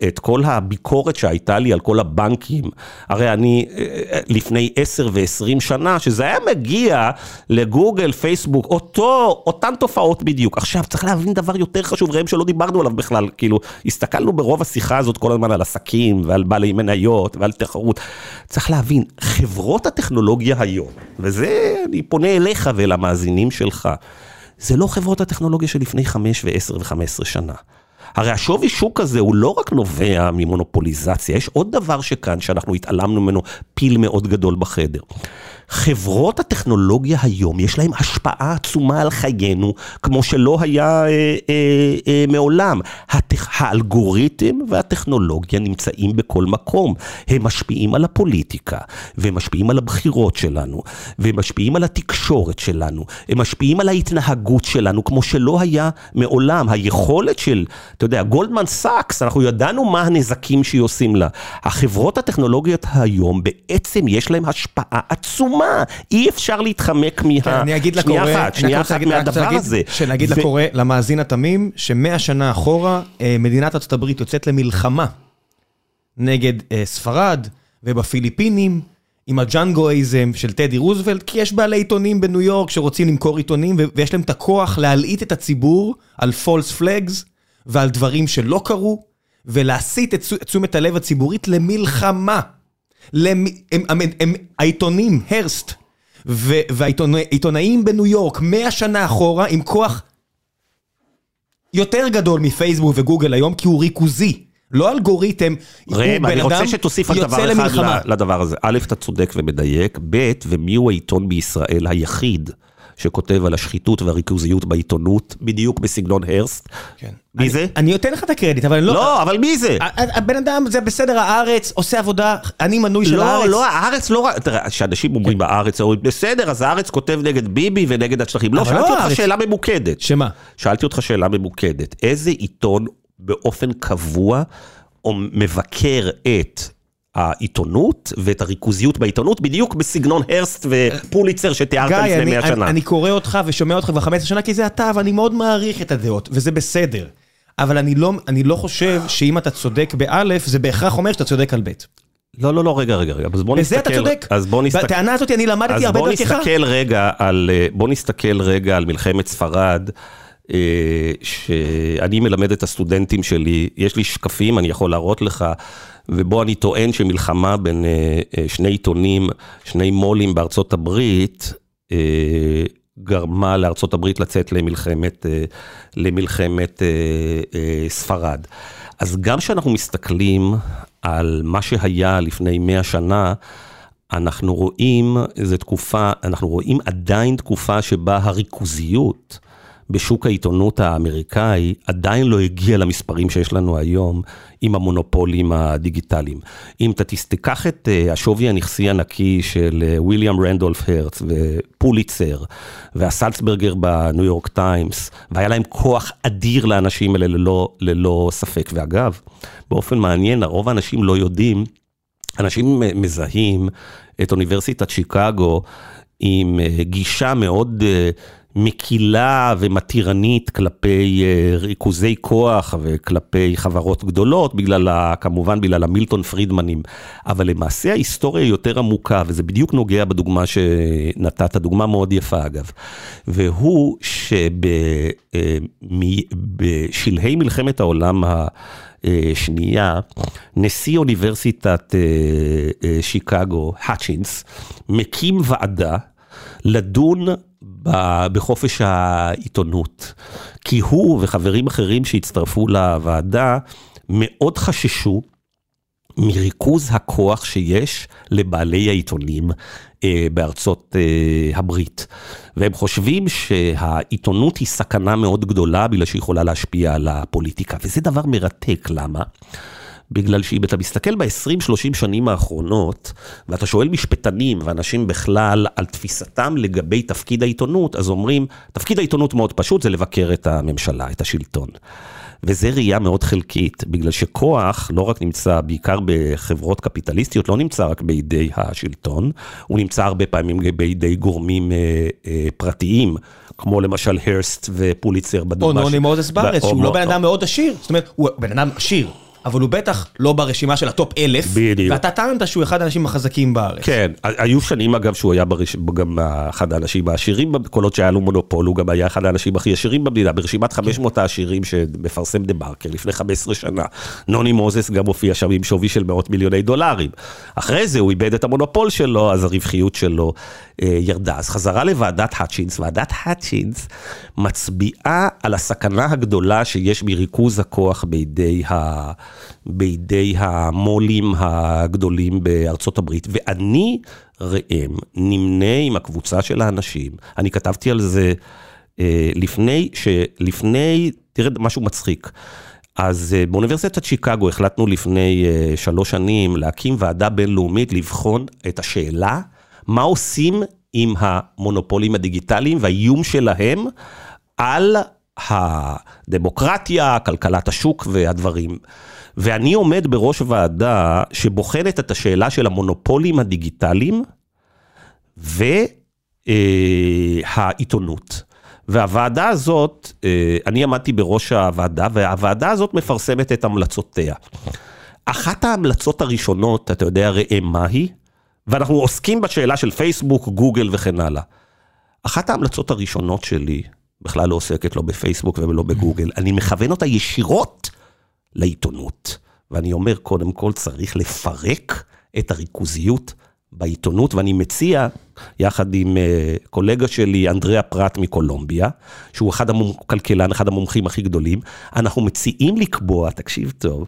את כל הביקורת שהייתה לי על כל הבנקים, הרי אני אה, לפני 10 ו-20 שנה, שזה היה מגיע לגוגל, פייסבוק, אותו, אותן תופעות בדיוק. עכשיו, צריך להבין דבר יותר חשוב, ראם שלא דיברנו עליו בכלל, כאילו, הסתכלנו ברוב השיחה הזאת כל הזמן על עסקים ועל בעלי מניות ועל תחרות. צריך להבין, חברות הטכנולוגיה היום, וזה, אני פונה אליך ולמאזינים שלך, זה לא חברות הטכנולוגיה של לפני 5 ו-10 ו-15 שנה. הרי השווי שוק הזה הוא לא רק נובע ממונופוליזציה, יש עוד דבר שכאן שאנחנו התעלמנו ממנו, פיל מאוד גדול בחדר. חברות הטכנולוגיה היום, יש להן השפעה עצומה על חיינו, כמו שלא היה אה, אה, אה, מעולם. הטכ... האלגוריתם והטכנולוגיה נמצאים בכל מקום. הם משפיעים על הפוליטיקה, והם משפיעים על הבחירות שלנו, והם משפיעים על התקשורת שלנו, הם משפיעים על ההתנהגות שלנו, כמו שלא היה מעולם. היכולת של, אתה יודע, גולדמן סאקס, אנחנו ידענו מה הנזקים שהיא עושה לה. החברות הטכנולוגיות היום, בעצם יש להן השפעה עצומה. עצומה, אי אפשר להתחמק מה... כן, אני אגיד לקורא, שנייה אחת, שנייה אחת מהדבר הזה. שנגיד לקורא, למאזין התמים, שמאה שנה אחורה, אה, מדינת ארצות הברית יוצאת למלחמה נגד אה, ספרד ובפיליפינים. עם הג'אנגואיזם של טדי רוזוולט, כי יש בעלי עיתונים בניו יורק שרוצים למכור עיתונים, ויש להם את הכוח להלעיט את הציבור על פולס פלאגס ועל דברים שלא קרו, ולהסיט את תשומת הלב הציבורית למלחמה. העיתונים, הרסט, והעיתונאים בניו יורק, מאה שנה אחורה, עם כוח יותר גדול מפייסבוק וגוגל היום, כי הוא ריכוזי. לא אלגוריתם, ראם, אני רוצה שתוסיף על דבר אחד לדבר הזה. א', אתה צודק ומדייק, ב', ומי הוא העיתון בישראל היחיד שכותב על השחיתות והריכוזיות בעיתונות, בדיוק בסגנון הרסט. כן. מי אני, זה? אני נותן לך את הקרדיט, אבל לא... לא, אבל מי זה? הבן אדם, זה בסדר, הארץ עושה עבודה, אני מנוי של לא, הארץ. לא, לא, הארץ לא... תראה, כשאנשים אומרים כן. בארץ, אומרים, בסדר, אז הארץ כותב נגד ביבי ונגד השטחים. לא, שאלתי לא אותך הארץ... שאלה ממוקדת. שמה? שאלתי אותך שאלה ממוקדת. איזה עיתון באופן קבוע או מבקר את העיתונות ואת הריכוזיות בעיתונות, בדיוק בסגנון הרסט ופוליצר שתיארת לפני מאה שנה. גיא, אני קורא אותך ושומע אותך כבר 15 שנה, כי זה אתה, ואני מאוד מעריך את הדעות, וזה בסדר. אבל אני לא, אני לא חושב שאם אתה צודק באלף, זה בהכרח אומר שאתה צודק על בית. לא, לא, לא, רגע, רגע, רגע, אז בוא נסתכל... בזה אתה צודק. אז בוא נסתכל... בטענה הזאת אני למדתי הרבה דרכך. אז בוא נסתכל רגע על, בוא נסתכל רגע על מלחמת ספרד. אה, שאני מלמד את הסטודנטים שלי, יש לי שקפים, אני יכול להראות לך, ובו אני טוען שמלחמה בין אה, אה, שני עיתונים, שני מו"לים בארצות הברית, גרמה לארצות הברית לצאת למלחמת, למלחמת ספרד. אז גם כשאנחנו מסתכלים על מה שהיה לפני 100 שנה, אנחנו רואים, זו תקופה, אנחנו רואים עדיין תקופה שבה הריכוזיות בשוק העיתונות האמריקאי עדיין לא הגיע למספרים שיש לנו היום עם המונופולים הדיגיטליים. אם אתה תיקח את אה, השווי הנכסי הנקי של אה, ויליאם רנדולף הרץ ופוליצר והסלצברגר בניו יורק טיימס, והיה להם כוח אדיר לאנשים האלה ללא, ללא ספק. ואגב, באופן מעניין, הרוב האנשים לא יודעים, אנשים מזהים את אוניברסיטת שיקגו עם אה, גישה מאוד מקילה ומתירנית כלפי אה, ריכוזי כוח וכלפי חברות גדולות, בגלל, כמובן בגלל המילטון פרידמנים. אבל למעשה ההיסטוריה היא יותר עמוקה, וזה בדיוק נוגע בדוגמה שנתת, דוגמה מאוד יפה אגב. והוא שבשלהי אה, מלחמת העולם ה... שנייה, נשיא אוניברסיטת אה, שיקגו, האצ'ינס, מקים ועדה לדון בחופש העיתונות. כי הוא וחברים אחרים שהצטרפו לוועדה מאוד חששו מריכוז הכוח שיש לבעלי העיתונים אה, בארצות אה, הברית. והם חושבים שהעיתונות היא סכנה מאוד גדולה בגלל שהיא יכולה להשפיע על הפוליטיקה, וזה דבר מרתק, למה? בגלל שאם אתה מסתכל ב-20-30 שנים האחרונות, ואתה שואל משפטנים ואנשים בכלל על תפיסתם לגבי תפקיד העיתונות, אז אומרים, תפקיד העיתונות מאוד פשוט, זה לבקר את הממשלה, את השלטון. וזה ראייה מאוד חלקית, בגלל שכוח לא רק נמצא, בעיקר בחברות קפיטליסטיות, לא נמצא רק בידי השלטון, הוא נמצא הרבה פעמים בידי גורמים אה, אה, פרטיים, כמו למשל הרסט ופוליצר בדוגמה. או נוני מוזס בארץ, שהוא לא בן אדם מאוד עשיר, זאת אומרת, הוא בן אדם עשיר. אבל הוא בטח לא ברשימה של ה top אלף, בדיוק. ואתה טענת שהוא אחד האנשים החזקים בארץ. כן, היו שנים אגב שהוא היה ברש... גם אחד האנשים העשירים, כל עוד שהיה לו מונופול, הוא גם היה אחד האנשים הכי עשירים במדינה, ברשימת 500 כן. העשירים שמפרסם דה מרקר לפני 15 שנה. נוני מוזס גם הופיע שם עם שווי של מאות מיליוני דולרים. אחרי זה הוא איבד את המונופול שלו, אז הרווחיות שלו ירדה. אז חזרה לוועדת האצ'ינס, ועדת האצ'ינס מצביעה על הסכנה הגדולה שיש בריכוז הכוח בידי ה... בידי המו"לים הגדולים בארצות הברית, ואני ראם נמנה עם הקבוצה של האנשים, אני כתבתי על זה אה, לפני, שלפני, תראה משהו מצחיק. אז אה, באוניברסיטת שיקגו החלטנו לפני אה, שלוש שנים להקים ועדה בינלאומית לבחון את השאלה מה עושים עם המונופולים הדיגיטליים והאיום שלהם על הדמוקרטיה, כלכלת השוק והדברים. ואני עומד בראש ועדה שבוחנת את השאלה של המונופולים הדיגיטליים והעיתונות. והוועדה הזאת, אה, אני עמדתי בראש הוועדה, והוועדה הזאת מפרסמת את המלצותיה. אחת ההמלצות הראשונות, אתה יודע הרי מה היא? ואנחנו עוסקים בשאלה של פייסבוק, גוגל וכן הלאה. אחת ההמלצות הראשונות שלי, בכלל לא עוסקת לא בפייסבוק ולא בגוגל, אני מכוון אותה ישירות לעיתונות. ואני אומר, קודם כל צריך לפרק את הריכוזיות בעיתונות, ואני מציע, יחד עם uh, קולגה שלי, אנדריאה פרט מקולומביה, שהוא אחד הכלכלן, אחד המומחים הכי גדולים, אנחנו מציעים לקבוע, תקשיב טוב,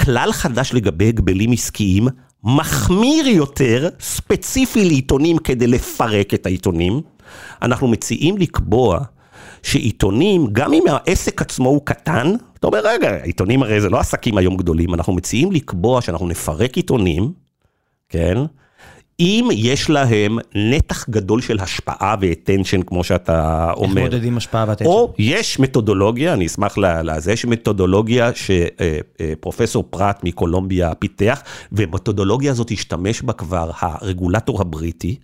כלל חדש לגבי הגבלים עסקיים, מחמיר יותר, ספציפי לעיתונים כדי לפרק את העיתונים. אנחנו מציעים לקבוע שעיתונים, גם אם העסק עצמו הוא קטן, אתה אומר, רגע, עיתונים הרי זה לא עסקים היום גדולים, אנחנו מציעים לקבוע שאנחנו נפרק עיתונים, כן? אם יש להם נתח גדול של השפעה ואטנשן, כמו שאתה אומר. איך מודדים השפעה ואטנשן? או יש מתודולוגיה, אני אשמח לזה, יש מתודולוגיה שפרופסור פרט מקולומביה פיתח, ומתודולוגיה הזאת השתמש בה כבר הרגולטור הבריטי.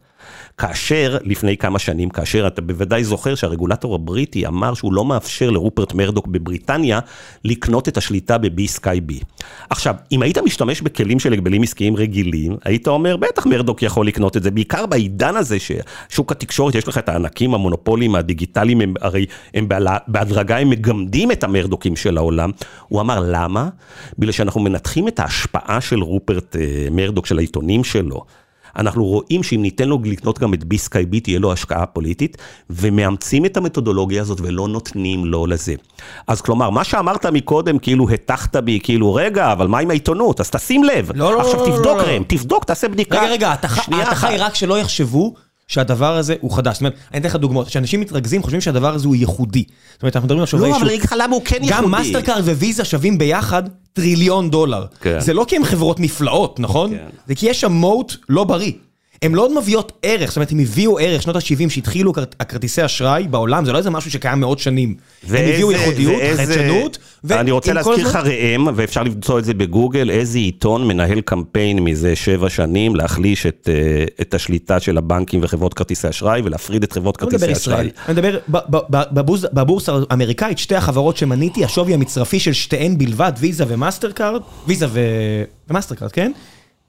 כאשר, לפני כמה שנים, כאשר אתה בוודאי זוכר שהרגולטור הבריטי אמר שהוא לא מאפשר לרופרט מרדוק בבריטניה לקנות את השליטה ב-B Sky B. עכשיו, אם היית משתמש בכלים של הגבלים עסקיים רגילים, היית אומר, בטח מרדוק יכול לקנות את זה, בעיקר בעידן הזה ששוק התקשורת, יש לך את הענקים, המונופולים הדיגיטליים, הם הרי הם בהדרגה, הם מגמדים את המרדוקים של העולם. הוא אמר, למה? בגלל שאנחנו מנתחים את ההשפעה של רופרט אה, מרדוק, של העיתונים שלו. אנחנו רואים שאם ניתן לו לקנות גם את ביסקאי בי, תהיה לו השקעה פוליטית, ומאמצים את המתודולוגיה הזאת ולא נותנים לו לזה. אז כלומר, מה שאמרת מקודם, כאילו הטחת בי, כאילו, רגע, אבל מה עם העיתונות? אז תשים לב. לא, לא, עכשיו לא, תבדוק, לא, ראם, תבדוק, תעשה בדיקה. רגע, רגע, ההטחה היא רק שלא יחשבו. שהדבר הזה הוא חדש. זאת אומרת, אני אתן לך דוגמאות, כשאנשים מתרכזים חושבים שהדבר הזה הוא ייחודי. זאת אומרת, אנחנו מדברים על שווי שוק. לא, אבל אני אגיד לך למה הוא כן ייחודי. גם מאסטרקארד וויזה שווים ביחד טריליון דולר. כן. זה לא כי הם חברות נפלאות, נכון? כן. זה כי יש שם moat לא בריא. הן לא מביאות ערך, זאת אומרת, הם הביאו ערך, שנות ה-70 שהתחילו הכרטיסי אשראי בעולם, זה לא איזה משהו שקיים מאות שנים. הם הביאו ייחודיות, חדשנות, אני רוצה להזכיר לך ראם, ואפשר למצוא את זה בגוגל, איזה עיתון מנהל קמפיין מזה שבע שנים, להחליש את, אה, את השליטה של הבנקים וחברות כרטיסי אשראי, ולהפריד את חברות כרטיסי אשראי. אני מדבר, בבורסה האמריקאית, שתי החברות שמניתי, השווי המצרפי של שתיהן בלבד, ויזה ומאסטר קארד, ויזה ומאסטר קארד, כן?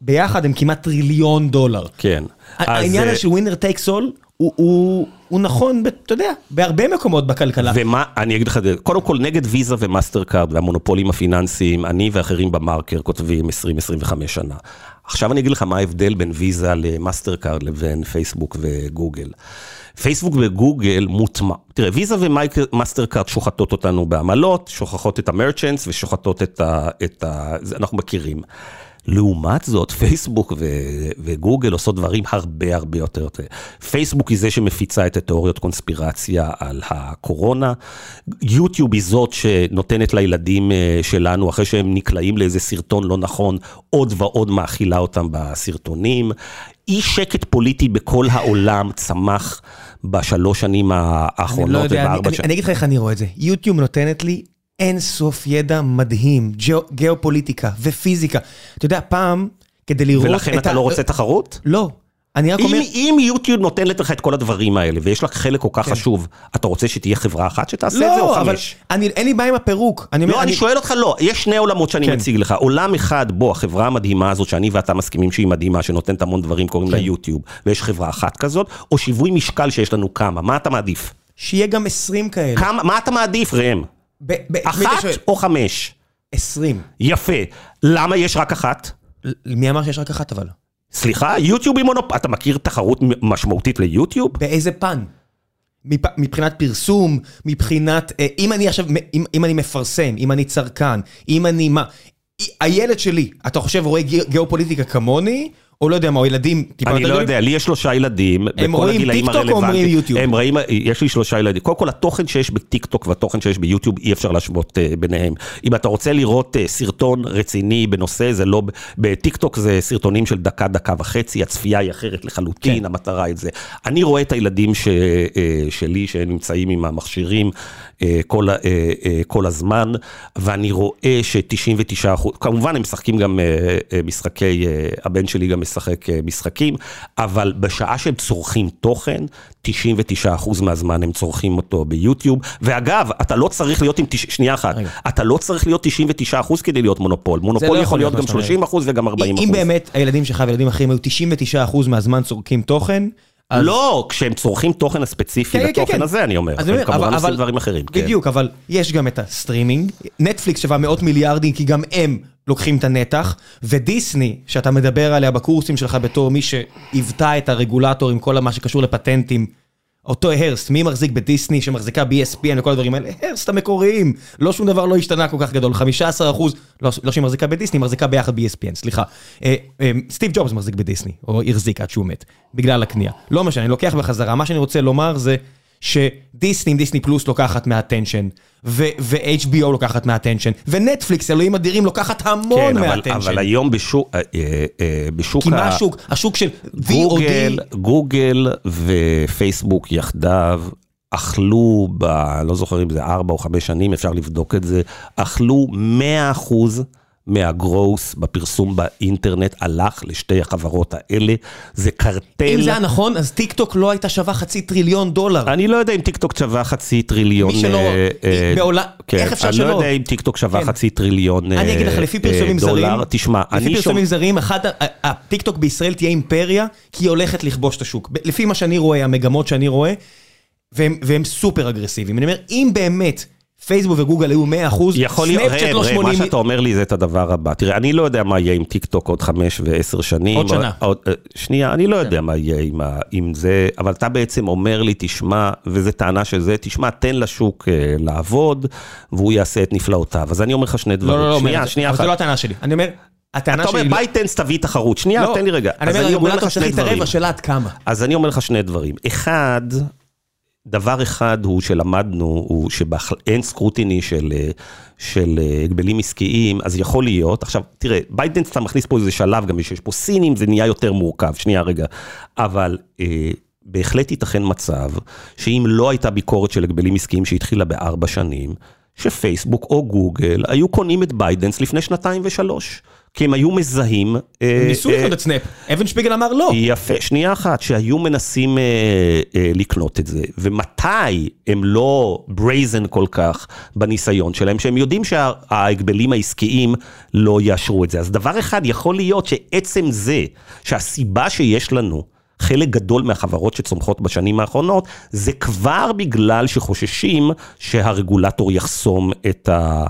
ביחד הם כמעט טריליון דולר. כן. העניין הזה של winner takes all, הוא נכון, אתה יודע, בהרבה מקומות בכלכלה. ומה, אני אגיד לך קודם כל נגד ויזה ומאסטר קארד והמונופולים הפיננסיים, אני ואחרים במרקר כותבים 20-25 שנה. עכשיו אני אגיד לך מה ההבדל בין ויזה למאסטר קארד לבין פייסבוק וגוגל. פייסבוק וגוגל מוטמע, תראה, ויזה ומאסטר קארד שוחטות אותנו בעמלות, שוחטות את ה merchants ושוחטות את ה... את ה אנחנו מכירים. לעומת זאת, פייסבוק ו- וגוגל עושות דברים הרבה הרבה יותר. פייסבוק היא זה שמפיצה את התיאוריות קונספירציה על הקורונה, יוטיוב היא זאת שנותנת לילדים אה, שלנו, אחרי שהם נקלעים לאיזה סרטון לא נכון, עוד ועוד מאכילה אותם בסרטונים. אי שקט פוליטי בכל העולם צמח בשלוש שנים האחרונות ובארבע שנים. אני אגיד לך איך אני רואה את זה, יוטיוב נותנת לי אין סוף ידע מדהים, גיאופוליטיקה ופיזיקה. אתה יודע, פעם, כדי לראות את ה... ולכן אתה לא רוצה תחרות? לא. אני רק אומר... אם, אם יוטיוב נותנת לך את כל הדברים האלה, ויש לך חלק כל כך כן. חשוב, אתה רוצה שתהיה חברה אחת שתעשה את זה, או לא, אבל חמש? אני, אין לי בעיה עם הפירוק. אני אומר, לא, אני שואל אותך, לא, יש שני עולמות שאני כן. מציג לך. עולם אחד בו החברה המדהימה הזאת, שאני ואתה מסכימים שהיא מדהימה, שנותנת המון דברים, קוראים לה כן. יוטיוב, ויש חברה אחת כזאת, או שיווי משקל שיש לנו כמה, מה אתה מעדיף? שיהיה גם 20 כאלה. כמה, מה אתה מעדיף, ראם? אחת? או חמש? 20. יפה. למה יש רק אחת? מי אמר שיש רק אחת אבל? סליחה, יוטיוב היא מונופ... אתה מכיר תחרות משמעותית ליוטיוב? באיזה פן? מפ- מבחינת פרסום, מבחינת, אה, אם אני עכשיו, אם, אם אני מפרסם, אם אני צרכן, אם אני מה, הילד שלי, אתה חושב רואה גיא- גיאופוליטיקה כמוני, או לא יודע מה, או ילדים טיפה אני יותר לא גדולים? יודע, לי יש שלושה ילדים, בכל רואים הגילאים טיקטוק או הרלוונטיים. אומרים יוטיוב? הם רואים, יש לי שלושה ילדים. קודם כל, התוכן שיש בטיקטוק והתוכן שיש ביוטיוב, אי אפשר להשוות אה, ביניהם. אם אתה רוצה לראות אה, סרטון רציני בנושא, זה לא... בטיקטוק זה סרטונים של דקה, דקה וחצי, הצפייה היא אחרת לחלוטין, כן. המטרה היא זה. אני רואה את הילדים ש, אה, שלי שנמצאים עם המכשירים אה, כל, אה, אה, כל הזמן, ואני רואה ש-99 אחוז, כמובן הם משחקים גם אה, אה, משחקי, אה, הבן שלי גם משחק אה, משחקים, אבל בשעה שהם צורכים תוכן, 99 אחוז מהזמן הם צורכים אותו ביוטיוב. ואגב, אתה לא צריך להיות עם, תש... שנייה אחת, רגע. אתה לא צריך להיות 99 אחוז כדי להיות מונופול. מונופול לא יכול להיות גם מה שאתה 30 אחוז וגם 40 אחוז. אם באמת הילדים שלך וילדים אחרים היו 99% מהזמן צורכים תוכן. לא, כשהם צורכים תוכן הספציפי כן, כן, לתוכן כן. הזה, אני אומר. אז הם כמובן אבל- עושים דברים אחרים. כן. בדיוק, אבל יש גם את הסטרימינג, נטפליקס שווה מאות מיליארדים, כי גם הם לוקחים את הנתח, ודיסני, שאתה מדבר עליה בקורסים שלך בתור מי שהיוותה את הרגולטור עם כל מה שקשור לפטנטים, אותו הרסט, מי מחזיק בדיסני שמחזיקה ב-ESPN וכל הדברים האלה? הרסט המקוריים, לא שום דבר לא השתנה כל כך גדול, 15 אחוז, לא, לא שהיא מחזיקה בדיסני, היא מחזיקה ביחד ב-ESPN, סליחה. אה, אה, סטיב ג'ובס מחזיק בדיסני, או החזיק עד שהוא מת, בגלל הקנייה. לא משנה, אני לוקח בחזרה, מה שאני רוצה לומר זה שדיסני, דיסני פלוס לוקחת מה attention, ו-HBO לוקחת מה attention, ונטפליקס, אלוהים אדירים, לוקחת המון כן, אבל, מה attention. אבל היום בשוק, אה, אה, אה, בשוק כי מה ה- השוק? השוק של VOD, גוגל ופייסבוק יחדיו אכלו, ב, לא זוכר אם זה ארבע או חמש שנים, אפשר לבדוק את זה, אכלו 100 אחוז מה growth בפרסום באינטרנט הלך לשתי החברות האלה, זה קרטל. אם זה היה נכון, אז טיק טוק לא הייתה שווה חצי טריליון דולר. אני לא יודע אם טיקטוק שווה חצי טריליון. מי שלא- אה, אה, בעולם- כן, איך אפשר אני שלא? לא יודע אם טיקטוק שווה כן. חצי טריליון אני אגיד לך, אה, לפי אה, פרסומים זרים, דולר. תשמע, לפי אני פרסומים שומע... זרים, אחת, ה- ה- הטיקטוק בישראל תהיה אימפריה, כי היא הולכת לכבוש את השוק. לפי מה שאני רואה, המגמות שאני רואה, והם, והם סופר אגרסיביים. אני אומר, אם באמת פייסבוק וגוגל היו 100 אחוז, יכול להיות, סנאפצ'אט לא ראם, מה 80... שאתה אומר לי זה את הדבר הבא. תראה, אני לא יודע מה יהיה עם טיק טוק עוד חמש ועשר שנים. עוד שנה. עוד, אה, שנייה, אני לא יודע מה יהיה עם, ה, עם זה, אבל אתה בעצם אומר לי, תשמע, וזו טענה של זה, תשמע, תן לשוק אה, לעבוד, והוא יעשה את נפלאותיו. אז אני אומר לך שני דברים. לא, לא, לא, שנייה, אומר, שנייה אבל אחת. זה לא הטענה שלי. אני אומר, הטענה אתה. אומר, לא- בייטדאנס תביא תחרות. שנייה, לא, תן לי רגע. אני אומר, הרגולטור לך צריך שני להתערב, דברים. השאלה עד כמה. אז אני אומר לך שני דברים. אחד, דבר אחד הוא שלמדנו, הוא שבאין scrutiny של, אה, של אה, הגבלים עסקיים, אז יכול להיות, עכשיו, תראה, בייטדאנס אתה מכניס פה איזה שלב, גם שיש פה סינים, זה נהיה יותר מורכב, שנייה רגע, אבל... אה, בהחלט ייתכן מצב שאם לא הייתה ביקורת של הגבלים עסקיים שהתחילה בארבע שנים, שפייסבוק או גוגל היו קונים את בייטדאנס לפני שנתיים ושלוש. כי הם היו מזהים... אה, ניסו אה, לקנות את סנאפ, אבן שפיגל אמר לא. יפה, שנייה אחת, שהיו מנסים אה, לקנות את זה, ומתי הם לא brazen כל כך בניסיון שלהם, שהם יודעים שההגבלים העסקיים לא יאשרו את זה. אז דבר אחד, יכול להיות שעצם זה, שהסיבה שיש לנו, חלק גדול מהחברות שצומחות בשנים האחרונות, זה כבר בגלל שחוששים שהרגולטור יחסום את ה...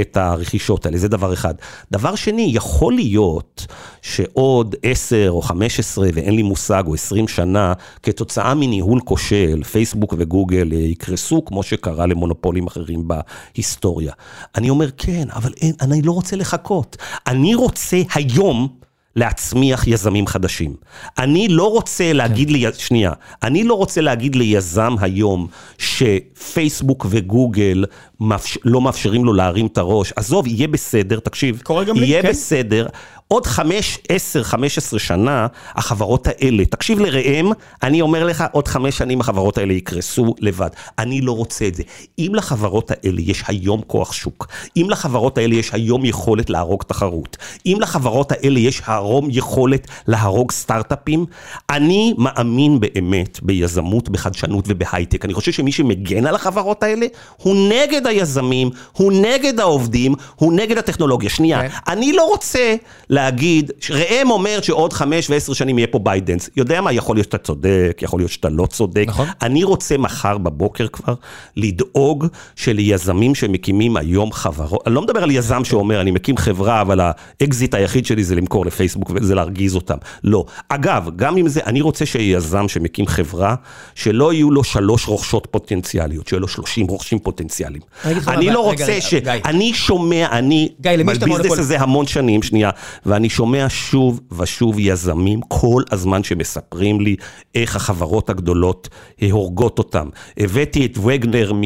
את הרכישות האלה, זה דבר אחד. דבר שני, יכול להיות שעוד 10 או 15, ואין לי מושג, או 20 שנה, כתוצאה מניהול כושל, פייסבוק וגוגל אה, יקרסו, כמו שקרה למונופולים אחרים בהיסטוריה. אני אומר, כן, אבל אין, אני לא רוצה לחכות. אני רוצה היום... להצמיח יזמים חדשים. אני לא רוצה להגיד לי, שנייה, אני לא רוצה להגיד ליזם היום שפייסבוק וגוגל מאפשר, לא מאפשרים לו להרים את הראש. עזוב, יהיה בסדר, תקשיב, קורה גם לי, יהיה כן. בסדר, עוד 5, 10, 15 שנה, החברות האלה, תקשיב לראם, אני אומר לך, עוד 5 שנים החברות האלה יקרסו לבד. אני לא רוצה את זה. אם לחברות האלה יש היום כוח שוק, אם לחברות האלה יש היום יכולת להרוג תחרות, אם לחברות האלה יש היום יכולת להרוג סטארט-אפים, אני מאמין באמת ביזמות, בחדשנות ובהייטק. אני חושב שמי שמגן על החברות האלה, הוא נגד היזמים, הוא נגד העובדים, הוא נגד הטכנולוגיה. שנייה, okay. כן. אני לא רוצה להגיד, ראם אומר שעוד חמש ועשר שנים יהיה פה בייטדאנס. יודע מה, יכול להיות שאתה צודק, יכול להיות שאתה לא צודק. נכון. אני רוצה מחר בבוקר כבר לדאוג שליזמים שמקימים היום חברות, אני לא מדבר על יזם שאומר, אני מקים חברה, אבל האקזיט היחיד שלי זה למכור לפייסבוק וזה להרגיז אותם. לא. אגב, גם אם זה, אני רוצה שיזם שמקים חברה, שלא יהיו לו שלוש רוכשות פוטנציאליות, שיהיו לו שלושים רוכשים פוטנציאליים. אני לא רוצה ש... אני שומע, אני בביזנס הזה המון שנים, שנייה, ואני שומע שוב ושוב יזמים כל הזמן שמספרים לי איך החברות הגדולות הורגות אותם. הבאתי את וגנר מ...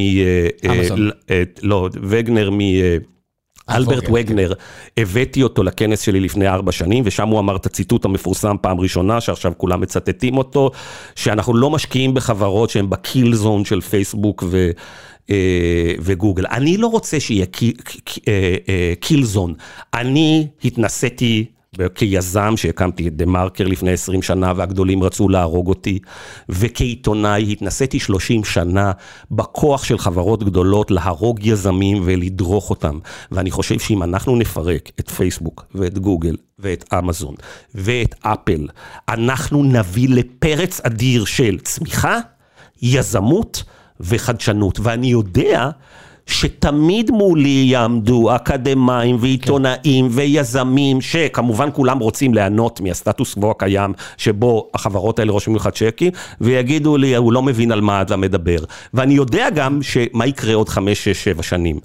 אמזון. לא, וגנר מ... אלברט וגנר, הבאתי אותו לכנס שלי לפני ארבע שנים, ושם הוא אמר את הציטוט המפורסם פעם ראשונה, שעכשיו כולם מצטטים אותו, שאנחנו לא משקיעים בחברות שהן בקיל זון של פייסבוק ו... וגוגל. אני לא רוצה שיהיה קיל זון. אני התנסיתי כיזם שהקמתי את דה מרקר לפני 20 שנה והגדולים רצו להרוג אותי, וכעיתונאי התנסיתי 30 שנה בכוח של חברות גדולות להרוג יזמים ולדרוך אותם. ואני חושב שאם אנחנו נפרק את פייסבוק ואת גוגל ואת אמזון ואת אפל, אנחנו נביא לפרץ אדיר של צמיחה, יזמות וחדשנות. ואני יודע שתמיד מולי יעמדו אקדמאים ועיתונאים כן. ויזמים, שכמובן כולם רוצים ליהנות מהסטטוס קוו הקיים, שבו החברות האלה רושמים לך צ'קים, ויגידו לי, הוא לא מבין על מה אתה מדבר. ואני יודע גם שמה יקרה עוד חמש, שש, שבע שנים.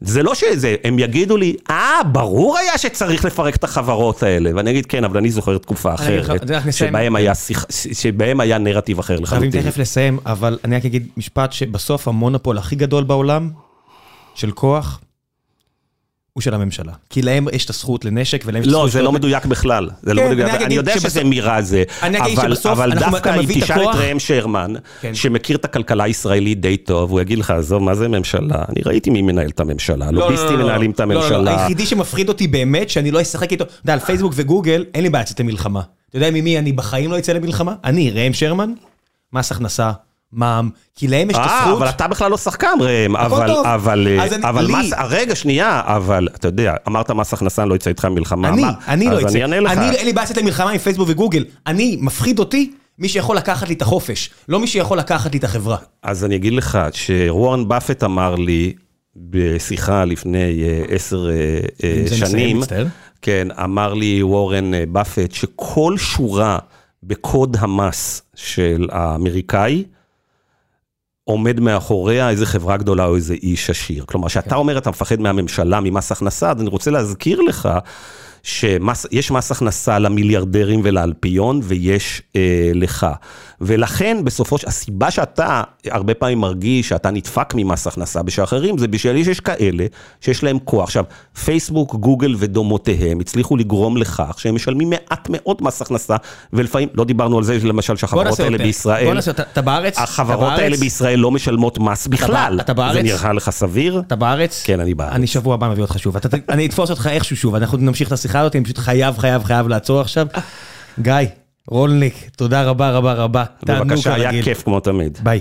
זה לא שזה, הם יגידו לי, אה, ברור היה שצריך לפרק את החברות האלה. ואני אגיד, כן, אבל אני זוכר תקופה אחרת, שבהם היה, שבהם היה נרטיב אחר לחלוטין. חייבים תכף לסיים, אבל אני רק אגיד משפט שבסוף המונופול הכי גדול בעולם, של כוח, הוא של הממשלה. כי להם יש את הזכות לנשק ולהם יש את הזכות... לא, זה לא מדויק בכלל. זה לא כן, מדויק. אני יודע שזה מירה זה, אבל דווקא אם תשאל את ראם שרמן, כן. שמכיר את הכלכלה הישראלית די טוב, הוא יגיד לך, עזוב, מה זה ממשלה? אני ראיתי מי מנהל את הממשלה, לא, לוביסטים לא, מנהלים את הממשלה. לא, לא, היחידי שמפחיד אותי באמת, שאני לא אשחק איתו, אתה יודע, על פייסבוק וגוגל, אין לי בעיה לצאת למלחמה. אתה יודע ממי אני בחיים לא אצא למלחמה? אני, ראם שרמן, מס הכנסה, מע"מ, כי להם יש את הזכות. אה, אבל אתה בכלל לא שחקן, ראם. אבל, טוב. אבל, אבל לי... מס, רגע, שנייה, אבל אתה יודע, אמרת מס הכנסה, אני לא אצא איתך מלחמה. אני, מה? אני לא אצא. אז אני אענה לך. אני, אין לי בעיה לצאת למלחמה עם פייסבוק וגוגל. אני, מפחיד אותי מי שיכול לקחת לי את החופש, לא מי שיכול לקחת לי את החברה. אז אני אגיד לך, שרואן באפט אמר לי, בשיחה לפני אה, עשר שנים, כן, אמר לי וורן באפט, שכל שורה בקוד המס של האמריקאי, עומד מאחוריה איזה חברה גדולה או איזה איש עשיר. כלומר, כשאתה כן. אומר אתה מפחד מהממשלה, ממס הכנסה, אז אני רוצה להזכיר לך שיש מס הכנסה למיליארדרים ולאלפיון, ויש אה, לך. ולכן בסופו של, הסיבה שאתה הרבה פעמים מרגיש שאתה נדפק ממס הכנסה בשאחרים, זה בשביל שיש כאלה שיש להם כוח. עכשיו, פייסבוק, גוגל ודומותיהם הצליחו לגרום לכך שהם משלמים מעט מאוד מס הכנסה, ולפעמים, לא דיברנו על זה למשל שהחברות האלה בישראל, בוא נעשה, אתה בארץ? החברות האלה בישראל לא משלמות מס בכלל. אתה בארץ? זה נראה לך סביר? אתה בארץ? כן, אני בארץ. אני שבוע הבא מביא אותך שוב. אני אתפוס אותך איכשהו שוב, אנחנו נמשיך את השיחה הזאת, אני פשוט חייב, חייב, חייב לעצור עכשיו. גיא. רולניק, תודה רבה רבה רבה. בבקשה, היה כיף כמו תמיד. ביי.